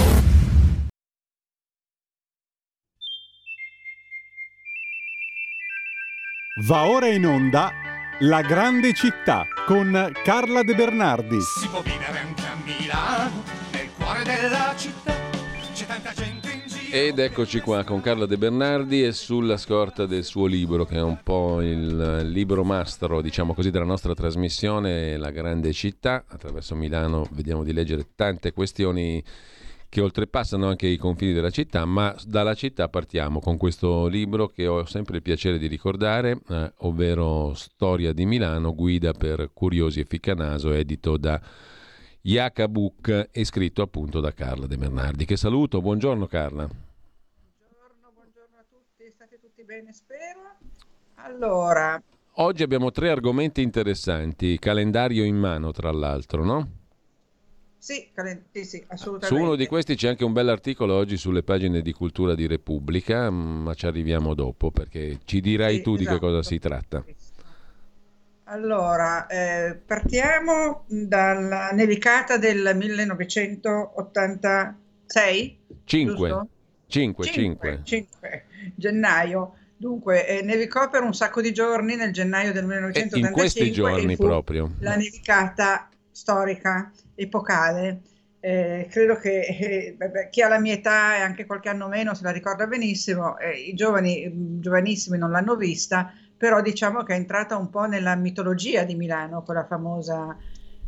Va ora in onda La grande città con Carla De Bernardi. Si può vivere anche a Milano, nel cuore della città. C'è tanta gente in giro. Ed eccoci qua con Carla De Bernardi e sulla scorta del suo libro, che è un po' il libro mastro, diciamo così, della nostra trasmissione, La grande città. Attraverso Milano vediamo di leggere tante questioni che oltrepassano anche i confini della città, ma dalla città partiamo con questo libro che ho sempre il piacere di ricordare, eh, ovvero Storia di Milano, guida per curiosi e ficcanaso, edito da Iaca Book e scritto appunto da Carla De Bernardi. Che saluto, buongiorno Carla. Buongiorno, buongiorno a tutti, state tutti bene spero. Allora... Oggi abbiamo tre argomenti interessanti, calendario in mano tra l'altro, no? Sì, sì, sì, assolutamente. Su uno di questi c'è anche un bell'articolo oggi sulle pagine di Cultura di Repubblica, mm, ma ci arriviamo dopo perché ci dirai sì, tu esatto. di che cosa esatto. si tratta. Allora, eh, partiamo dalla nevicata del 1986. 5. 5, 5. 5 gennaio. Dunque, eh, nevicò per un sacco di giorni nel gennaio del 1985. in questi giorni e proprio. La nevicata storica, epocale. Eh, credo che eh, chi ha la mia età e anche qualche anno meno se la ricorda benissimo, eh, i giovani, giovanissimi non l'hanno vista, però diciamo che è entrata un po' nella mitologia di Milano, quella famosa,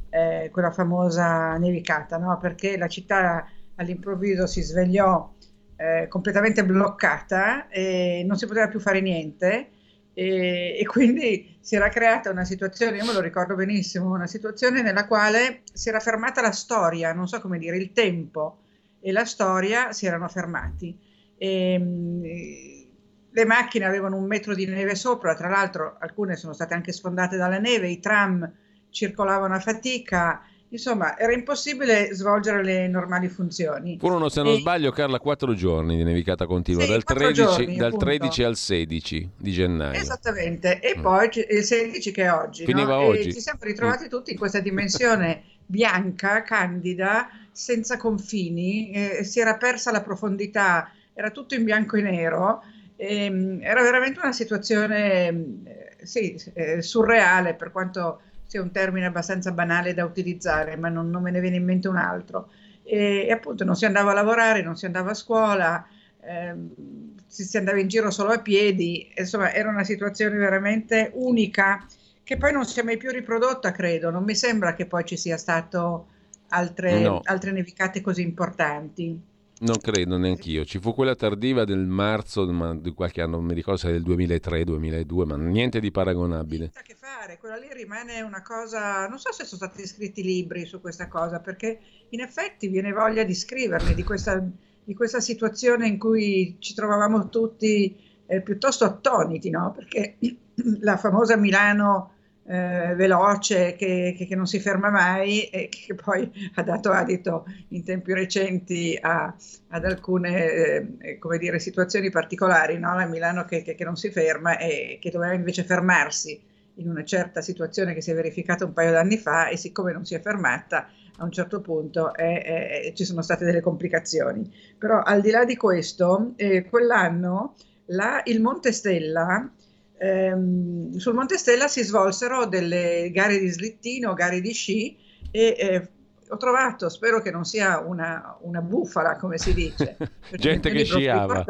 eh, quella famosa nevicata, no? perché la città all'improvviso si svegliò eh, completamente bloccata e non si poteva più fare niente e, e, quindi si era creata una situazione, io me lo ricordo benissimo, una situazione nella quale si era fermata la storia, non so come dire, il tempo e la storia si erano fermati. E, le macchine avevano un metro di neve sopra, tra l'altro alcune sono state anche sfondate dalla neve, i tram circolavano a fatica, insomma era impossibile svolgere le normali funzioni. Furono, se non e... sbaglio, Carla, quattro giorni di nevicata continua, sì, dal, 13, giorni, dal 13, al 16 di gennaio. Esattamente, e mm. poi il 16 che è oggi. Finiva no? oggi. ci siamo ritrovati mm. tutti in questa dimensione bianca, candida, senza confini, eh, si era persa la profondità, era tutto in bianco e nero e, ehm, era veramente una situazione eh, sì, eh, surreale, per quanto sia un termine abbastanza banale da utilizzare, ma non, non me ne viene in mente un altro. E, e, appunto non si andava a lavorare, non si andava a scuola, ehm, si, si andava in giro solo a piedi, insomma era una situazione veramente unica che poi non si è mai più riprodotta, credo. Non mi sembra che poi ci sia stato altre, No. altre nevicate così importanti. Non credo neanch'io. Ci fu quella tardiva del marzo ma di qualche anno, non mi ricordo se del 2003-2002, ma niente di paragonabile. Niente a che fare, quella lì rimane una cosa, non so se sono stati scritti libri su questa cosa, perché in effetti viene voglia di scriverne, di questa, di questa situazione in cui ci trovavamo tutti eh, piuttosto attoniti, no? Perché la famosa Milano eh, veloce che, che, che, non si ferma mai e che poi ha dato adito in tempi recenti a, ad alcune eh, dire, situazioni particolari, no? la Milano che, che, non si ferma e che doveva invece fermarsi in una certa situazione che si è verificata un paio d'anni fa e siccome non si è fermata a un certo punto è, ci sono state delle complicazioni. Però al di là di questo, eh, quell'anno la, il Monte Stella ehm, sul Monte Stella si svolsero delle gare di slittino, gare di sci e eh, ho trovato, spero che non sia una, una bufala come si dice, gente che sciava.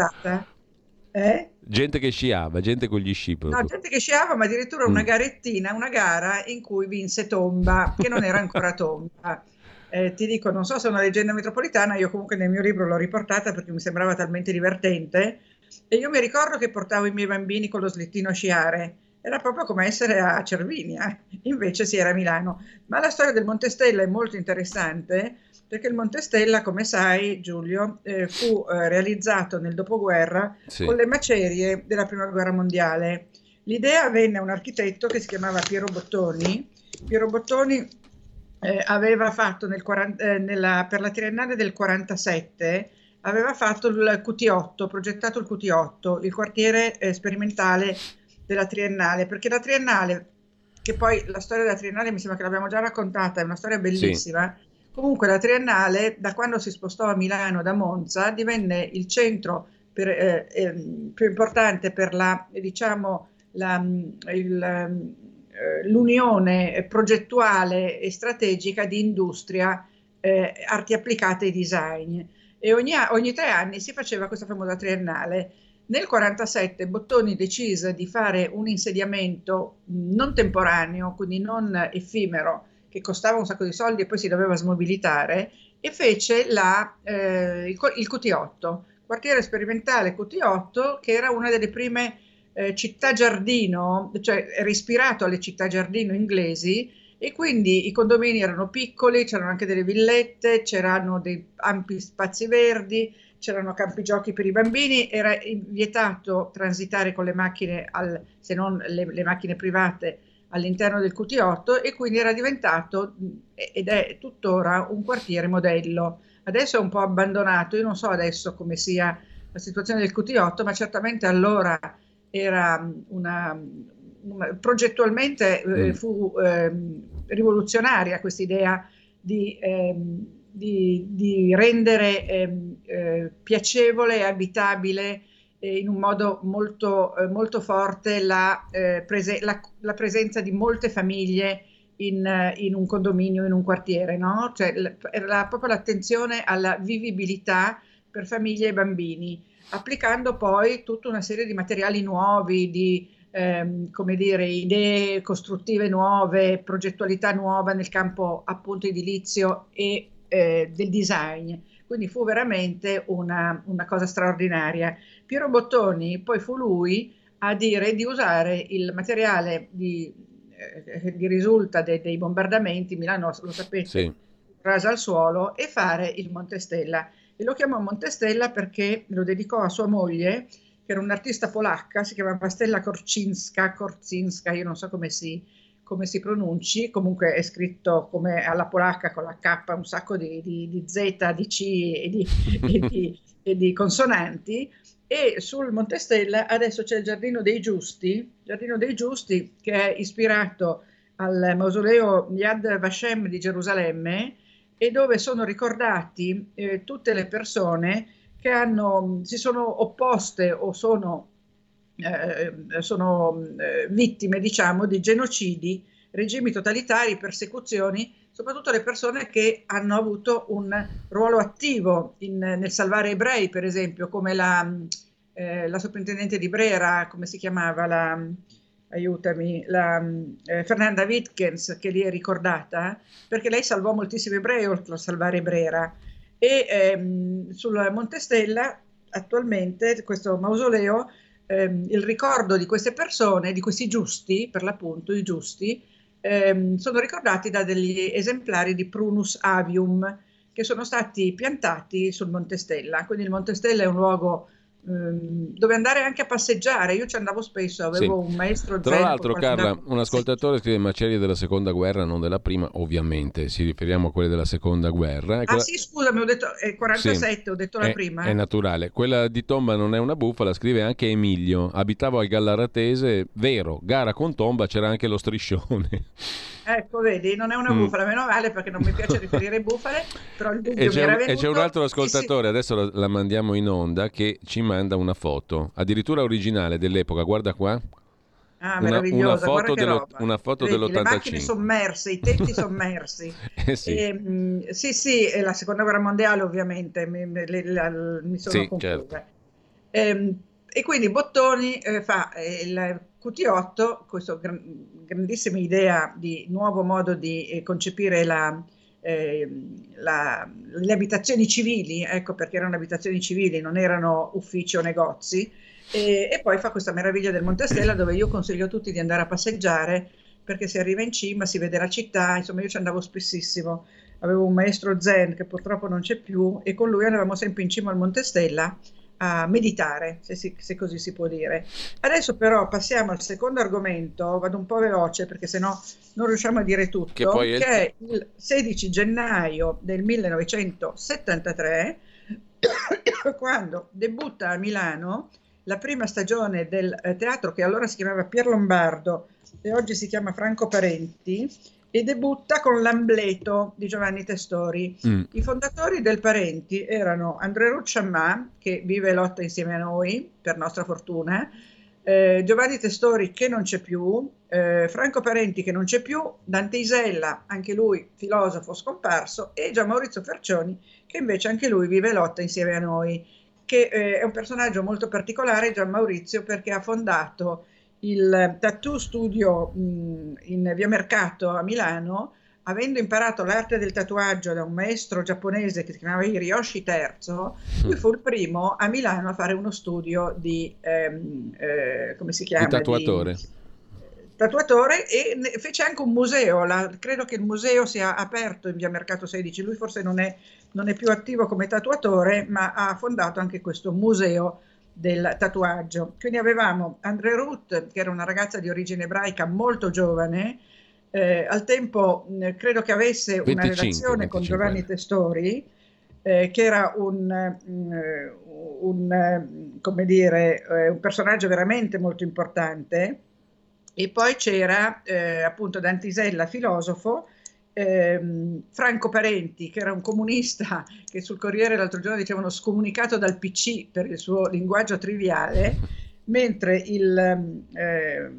Eh? Gente che sciava, gente con gli sci. No, gente che sciava, ma addirittura una mm. garettina, una gara in cui vinse Tomba, che non era ancora Tomba. Eh, ti dico, non so se è una leggenda metropolitana, io comunque nel mio libro l'ho riportata perché mi sembrava talmente divertente e io mi ricordo che portavo i miei bambini con lo slittino a sciare. Era proprio come essere a Cervinia, invece si era a Milano. Ma la storia del Montestella è molto interessante perché il Montestella, come sai Giulio, eh, fu eh, realizzato nel dopoguerra Sì. con le macerie della Prima Guerra Mondiale. L'idea venne a un architetto che si chiamava Piero Bottoni. Piero Bottoni eh, aveva fatto nel 40 eh, nella- per la triennale del 47 aveva fatto il QT8, progettato il QT8, il quartiere eh, sperimentale della triennale, perché la triennale, che poi la storia della triennale mi sembra che l'abbiamo già raccontata, è una storia bellissima. Comunque la triennale, da quando si spostò a Milano da Monza, divenne il centro per, eh, ehm, più importante per la, diciamo, la, il, ehm, eh, l'unione progettuale e strategica di industria, eh, arti applicate e design e ogni, ogni tre anni si faceva questa famosa triennale. Nel 1947 Bottoni decise di fare un insediamento mh, non temporaneo, quindi non effimero, che costava un sacco di soldi e poi si doveva smobilitare, e fece la, eh, il, il QT8, quartiere sperimentale QT8, che era una delle prime eh, città giardino, cioè era ispirato alle città giardino inglesi, e quindi i condomini erano piccoli, c'erano anche delle villette, c'erano dei ampi spazi verdi, c'erano campi giochi per i bambini, era vietato transitare con le macchine, al- se non le, le macchine private, all'interno del QT8 e quindi era diventato ed è tuttora un quartiere modello. Adesso è un po' abbandonato, io non so adesso come sia la situazione del QT8, ma certamente allora era una, progettualmente eh, Mm. fu ehm, rivoluzionaria questa idea di, ehm, di- di rendere ehm, eh, piacevole e abitabile eh, in un modo molto, molto forte la, prese- la- la presenza di molte famiglie in, in un condominio, in un quartiere, no? Cioè, l- era proprio l'attenzione alla vivibilità per famiglie e bambini, applicando poi tutta una serie di materiali nuovi, di ehm, come dire, idee costruttive nuove, progettualità nuova nel campo appunto edilizio e eh, del design. Quindi fu veramente una, una cosa straordinaria. Piero Bottoni poi fu lui a dire di usare il materiale di, eh, che risulta dei, dei bombardamenti, Milano lo sapete, Sì. rasa al suolo, e fare il Montestella. E lo chiamò Montestella perché lo dedicò a sua moglie, che era un'artista polacca, si chiamava Stella Korczynska, Korczynska, io non so come si, come si pronunci, comunque è scritto come alla polacca con la K, un sacco di, di- di Z, di C e di, e di- e di consonanti. E sul Montestella adesso c'è il Giardino dei Giusti, Giardino dei Giusti che è ispirato al mausoleo Yad Vashem di Gerusalemme e dove sono ricordati eh, tutte le persone che hanno, si sono opposte o sono, eh, sono eh, vittime, diciamo, di genocidi, regimi totalitari, persecuzioni, soprattutto le persone che hanno avuto un ruolo attivo in- nel salvare ebrei, per esempio, come la, eh, la sovrintendente di Brera, come si chiamava la aiutami, la eh, Fernanda Wittgens, che lì è ricordata, perché lei salvò moltissimi ebrei oltre a salvare Brera. E ehm, sul Montestella, attualmente, questo mausoleo, ehm, il ricordo di queste persone, di questi giusti, per l'appunto, i giusti, ehm, sono ricordati da degli esemplari di Prunus avium che sono stati piantati sul Montestella. Quindi il Montestella è un luogo dove andare anche a passeggiare. Io ci andavo spesso, avevo Sì. un maestro Tra zen l'altro, Carla, un ascoltatore scrive macerie della seconda guerra, non della prima, ovviamente, si riferiamo a quelle della seconda guerra. Ah quella- sì, scusami, ho detto eh, 47, Sì, ho detto la è, prima. È naturale. Quella di Tomba non è una bufala, scrive anche Emilio. Abitavo al Gallaratese, vero, gara con Tomba, c'era anche lo striscione. Ecco, vedi, non è una Mm. bufala, meno male perché non mi piace riferire bufale, però il dubbio E c'è, un, e c'è un altro Sì, sì. ascoltatore, adesso la, la mandiamo in onda, che ci manda una foto, addirittura originale dell'epoca, guarda qua. Ah, una- una foto dello- una foto Vedi, Le macchine dell'85. sommerse, i tetti sommersi. Eh sì. E, mh, sì, sì, e la seconda guerra mondiale ovviamente, mi, mi- la- mi sono Sì, confusa. certo. Ehm, e quindi Bottoni eh, fa eh, il QT8, questa grandissima idea di nuovo modo di eh, concepire la, ehm, la- le abitazioni civili, ecco perché erano abitazioni civili, non erano uffici o negozi, e, e poi fa questa meraviglia del Montestella dove io consiglio a tutti di andare a passeggiare perché si arriva in cima, si vede la città, insomma io ci andavo spessissimo, avevo un maestro zen che purtroppo non c'è più e con lui andavamo sempre in cima al Montestella a meditare, se, si- se così si può dire. Adesso però passiamo al secondo argomento, vado un po' veloce perché sennò non riusciamo a dire tutto, Che poi è il- che è il 16 gennaio del 1973, quando debutta a Milano la prima stagione del eh, teatro che allora si chiamava Pier Lombardo e oggi si chiama Franco Parenti e debutta con l'Ambleto di Giovanni Testori. Mm. I fondatori del Parenti erano Andrea Rucciamà, che vive e lotta insieme a noi, per nostra fortuna, eh, Giovanni Testori, che non c'è più, eh, Franco Parenti, che non c'è più, Dante Isella, anche lui filosofo scomparso, e Gian Maurizio Fercioni, che invece anche lui vive e lotta insieme a noi, che eh, è un personaggio molto particolare, Gian Maurizio, perché ha fondato il Tattoo Studio mh, in via Mercato a Milano, avendo imparato l'arte del tatuaggio da un maestro giapponese che si chiamava Hiroshi III, lui fu il primo a Milano a fare uno studio di, ehm, eh, come si chiama? Il tatuatore. tatuatore e fece anche un museo, la- credo che il museo sia aperto in via Mercato 16, lui forse non è, non è più attivo come tatuatore, ma ha fondato anche questo museo del tatuaggio. Quindi avevamo Andre Ruth, che era una ragazza di origine ebraica molto giovane, eh, al tempo mh, credo che avesse una 25, relazione con 25 Giovanni anni. Testori, eh, che era un, un, eh, come dire, eh, un personaggio veramente molto importante e poi c'era eh, appunto Dantisella, filosofo, ehm, Franco Parenti, che era un comunista che sul Corriere l'altro giorno dicevano scomunicato dal PC per il suo linguaggio triviale, mentre il eh,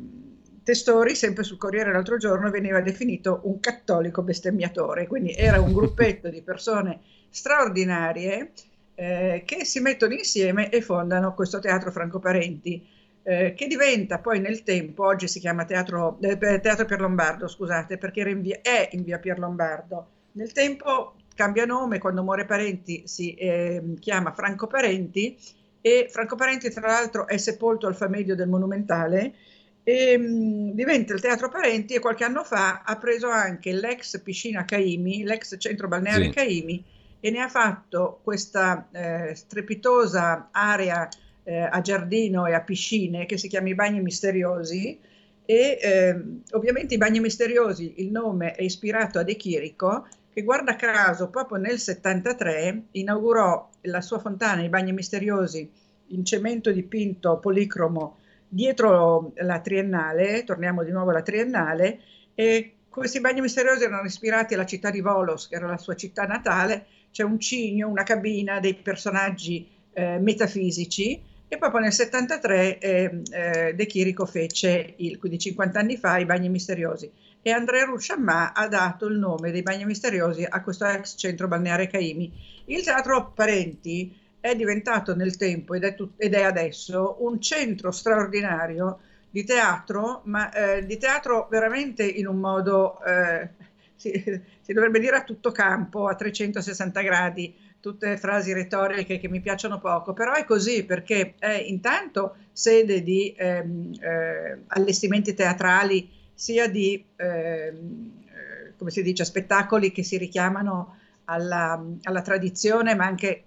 Testori, sempre sul Corriere l'altro giorno, veniva definito un cattolico bestemmiatore, quindi era un gruppetto di persone straordinarie eh, che si mettono insieme e fondano questo teatro Franco Parenti. Eh, che diventa poi nel tempo, oggi si chiama Teatro, eh, teatro Pierlombardo, scusate, perché in via, è in via Pierlombardo. Nel tempo cambia nome, quando muore Parenti si eh, chiama Franco Parenti e Franco Parenti tra l'altro è sepolto al Famedio del Monumentale e mh, mm, diventa il Teatro Parenti e qualche anno fa ha preso anche l'ex piscina Caimi, l'ex centro balneare sì. Caimi e ne ha fatto questa eh, strepitosa area eh, a giardino e a piscine che si chiama i bagni misteriosi e eh, ovviamente i bagni misteriosi, il nome è ispirato a De Chirico che guarda caso proprio nel 73 inaugurò la sua fontana, i bagni misteriosi in cemento dipinto policromo dietro la triennale, torniamo di nuovo alla triennale, e questi bagni misteriosi erano ispirati alla città di Volos, che era la sua città natale, c'è un cigno, una cabina, dei personaggi eh, metafisici e proprio nel 73 eh, eh, De Chirico fece, il, quindi 50 anni fa, i bagni misteriosi e Andrea Rusciamà ha dato il nome dei bagni misteriosi a questo ex centro balneare Caimi. Il teatro Parenti è diventato nel tempo ed è, tut- ed è adesso un centro straordinario di teatro, ma eh, di teatro veramente in un modo, eh, si, si dovrebbe dire a tutto campo, a 360 gradi, tutte frasi retoriche che mi piacciono poco, però è così perché è intanto sede di ehm, eh, allestimenti teatrali, sia di, ehm, eh, come si dice, spettacoli che si richiamano alla, alla tradizione, ma anche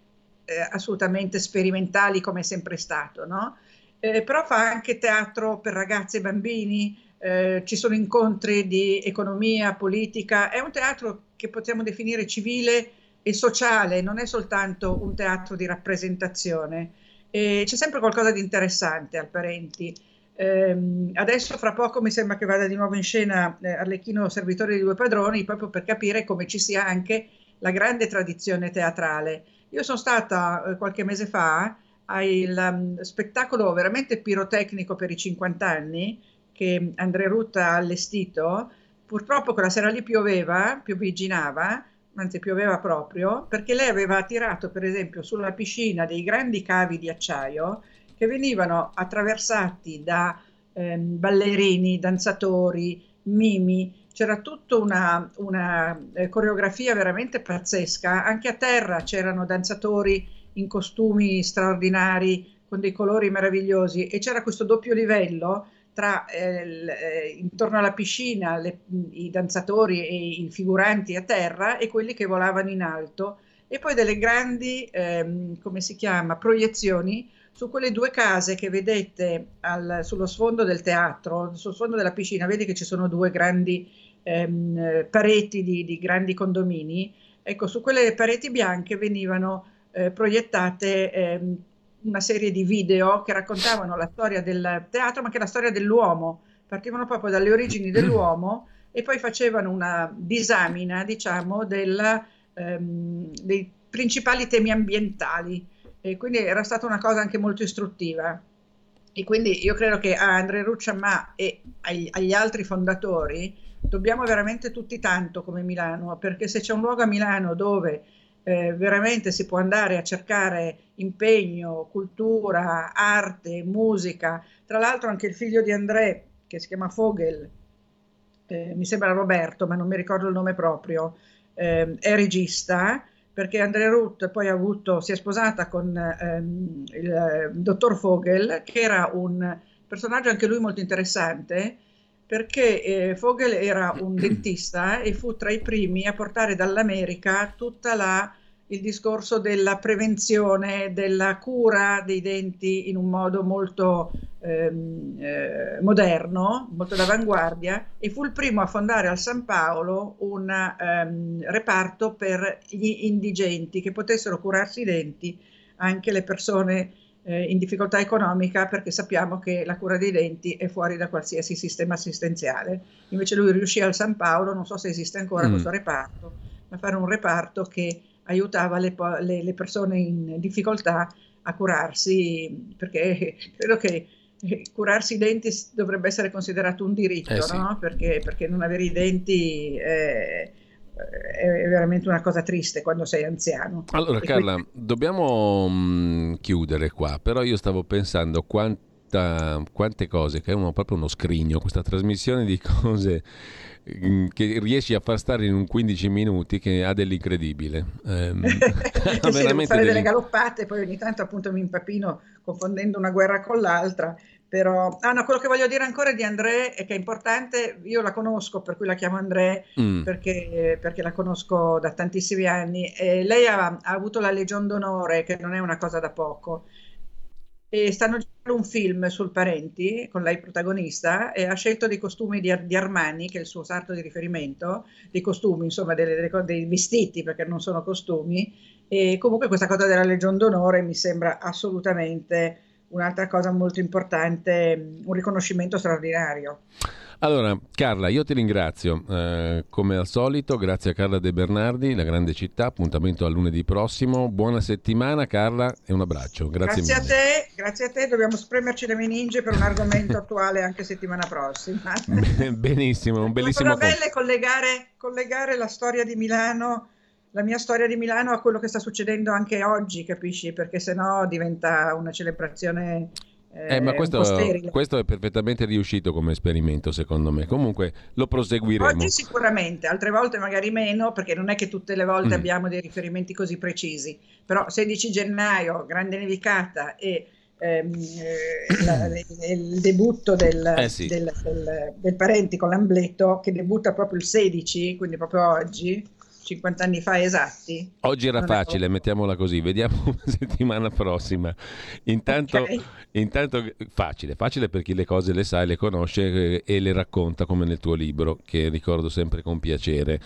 eh, assolutamente sperimentali come è sempre stato, no? Eh, però fa anche teatro per ragazzi e bambini, eh, ci sono incontri di economia, politica, è un teatro che possiamo definire civile e sociale, non è soltanto un teatro di rappresentazione. E c'è sempre qualcosa di interessante al Parenti. Eh, adesso fra poco mi sembra che vada di nuovo in scena eh, Arlecchino Servitore di due padroni, proprio per capire come ci sia anche la grande tradizione teatrale. Io sono stata eh, qualche mese fa al um, spettacolo veramente pirotecnico per i 50 anni che Andrea Ruth ha allestito. Purtroppo quella sera lì pioveva, piovigginava, anzi pioveva proprio, perché lei aveva tirato per esempio sulla piscina dei grandi cavi di acciaio che venivano attraversati da ehm, ballerini, danzatori, mimi, c'era tutta una, una eh, coreografia veramente pazzesca, anche a terra c'erano danzatori in costumi straordinari con dei colori meravigliosi e c'era questo doppio livello tra eh, eh, intorno alla piscina le, i danzatori e i figuranti a terra e quelli che volavano in alto e poi delle grandi, ehm, come si chiama, proiezioni su quelle due case che vedete al, sullo sfondo del teatro, sul sfondo della piscina, vedi che ci sono due grandi ehm, pareti di, di, grandi condomini. Ecco, su quelle pareti bianche venivano eh, proiettate ehm, una serie di video che raccontavano la storia del teatro, ma anche la storia dell'uomo. Partivano proprio dalle origini dell'uomo e poi facevano una disamina, diciamo, del, ehm, dei principali temi ambientali. E quindi era stata una cosa anche molto istruttiva. E quindi io credo che a Andrea Rucciamà e agli, agli altri fondatori dobbiamo veramente tutti tanto come Milano, perché se c'è un luogo a Milano dove eh, veramente si può andare a cercare impegno, cultura, arte, musica. Tra l'altro anche il figlio di André, che si chiama Vogel, eh, mi sembra Roberto, ma non mi ricordo il nome proprio, eh, è regista, perché Andrea Ruth poi avuto, si è sposata con ehm, il eh, dottor Vogel, che era un personaggio anche lui molto interessante, perché eh, Vogel era un dentista e fu tra i primi a portare dall'America tutto il discorso della prevenzione, della cura dei denti in un modo molto ehm, eh, moderno, molto d'avanguardia, e fu il primo a fondare al San Paolo un ehm, reparto per gli indigenti che potessero curarsi i denti, anche le persone eh, in difficoltà economica perché sappiamo che la cura dei denti è fuori da qualsiasi sistema assistenziale. Invece lui riuscì al San Paolo, non so se esiste ancora Mm. questo reparto, a fare un reparto che aiutava le, le- le persone in difficoltà a curarsi, perché credo che eh, curarsi i denti dovrebbe essere considerato un diritto, Eh sì. no? Perché, perché non avere i denti eh, è veramente una cosa triste quando sei anziano. Allora E Carla, quindi- dobbiamo mm, chiudere qua, però io stavo pensando quanta- quante cose, che è uno- proprio uno scrigno, questa trasmissione di cose che riesci a far stare in un 15 minuti che ha dell'incredibile. Ha Sì, fare delle dell'in- galoppate, poi ogni tanto appunto mi impapino confondendo una guerra con l'altra. Però, ah no, quello che voglio dire ancora di André è che è importante, io la conosco, per cui la chiamo André, Mm. perché, perché la conosco da tantissimi anni. E lei ha, ha avuto la Legion d'Onore, che non è una cosa da poco. E stanno girando un film sul Parenti con lei protagonista e ha scelto dei costumi di, di Armani, che è il suo sarto di riferimento, dei costumi, insomma, delle- delle dei vestiti, perché non sono costumi. E comunque questa cosa della Legion d'Onore mi sembra assolutamente un'altra cosa molto importante, un riconoscimento straordinario. Allora, Carla, io ti ringrazio. eh, come al solito, grazie a Carla De Bernardi, la grande città. Appuntamento a lunedì prossimo. Buona settimana, Carla, e un abbraccio. Grazie, Grazie a mille. te, grazie a te, dobbiamo spremerci le meninge per un argomento attuale anche settimana prossima. Benissimo, un La bellissimo bella è collegare, collegare la storia di Milano, la mia storia di Milano a quello che sta succedendo anche oggi, capisci? Perché sennò diventa una celebrazione eh, Eh, ma questo, questo è perfettamente riuscito come esperimento, secondo me. Comunque lo proseguiremo. Oggi sicuramente, altre volte magari meno, perché non è che tutte le volte Mm. abbiamo dei riferimenti così precisi. Però 16 gennaio, grande nevicata e ehm, eh, la- il debutto del, Eh sì. del, del- del Parenti con l'Ambletto, che debutta proprio il 16, quindi proprio oggi, 50 anni fa esatti. Oggi era Non facile, mettiamola così, vediamo la settimana prossima. Intanto, Ok. intanto facile, facile per chi le cose le sa e le conosce eh, e le racconta come nel tuo libro, che ricordo sempre con piacere.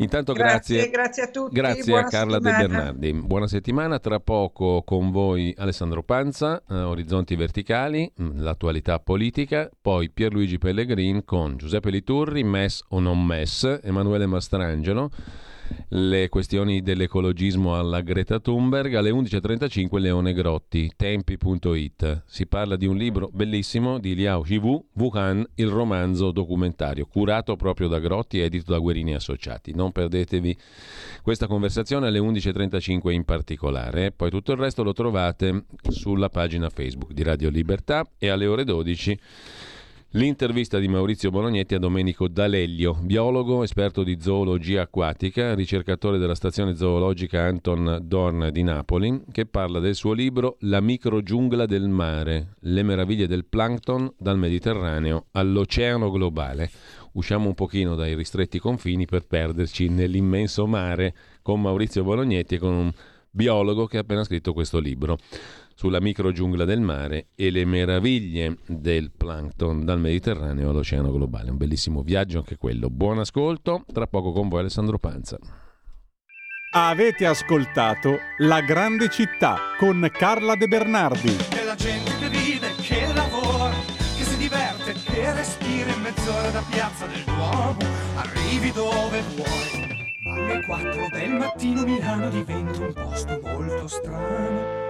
Intanto Grazie, grazie, grazie a tutti, grazie a Carla De settimana. Bernardi. Buona settimana, tra poco con voi Alessandro Panza, eh, Orizzonti Verticali, mm, l'attualità politica, poi Pierluigi Pellegrin con Giuseppe Liturri, MES o non MES, Emanuele Mastrangelo le questioni dell'ecologismo alla Greta Thunberg alle 11.35 Leone Grotti, tempi.it. Si parla di un libro bellissimo di Liao Jivu, Wuhan, il romanzo documentario, curato proprio da Grotti e edito da Guerini Associati. Non perdetevi questa conversazione alle 11.35 in particolare. Poi tutto il resto lo trovate sulla pagina Facebook di Radio Libertà e alle ore 12 L'intervista di Maurizio Bolognetti a Domenico D'Aleglio, biologo, esperto di zoologia acquatica, ricercatore della stazione zoologica Anton Dorn di Napoli, che parla del suo libro La microgiungla del mare, le meraviglie del plankton dal Mediterraneo all'oceano globale. Usciamo un pochino dai ristretti confini per perderci nell'immenso mare con Maurizio Bolognetti e con un biologo che ha appena scritto questo libro sulla microgiungla del mare e le meraviglie del plankton dal Mediterraneo all'oceano globale. Un bellissimo viaggio anche quello. Buon ascolto, tra poco con voi Alessandro Panza. Avete ascoltato La grande città con Carla De Bernardi. Che la gente che vive, che lavora, che si diverte, che respira in mezz'ora da piazza del Duomo, arrivi dove vuoi. Ma alle 4 del mattino Milano diventa un posto molto strano.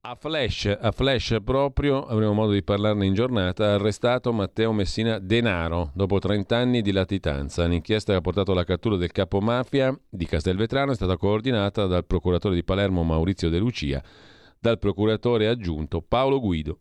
A Flash, a Flash proprio, avremo modo di parlarne in giornata, arrestato Matteo Messina Denaro dopo 30 anni di latitanza. L'inchiesta che ha portato alla cattura del capo mafia di Castelvetrano è stata coordinata dal procuratore di Palermo Maurizio De Lucia, dal procuratore aggiunto Paolo Guido.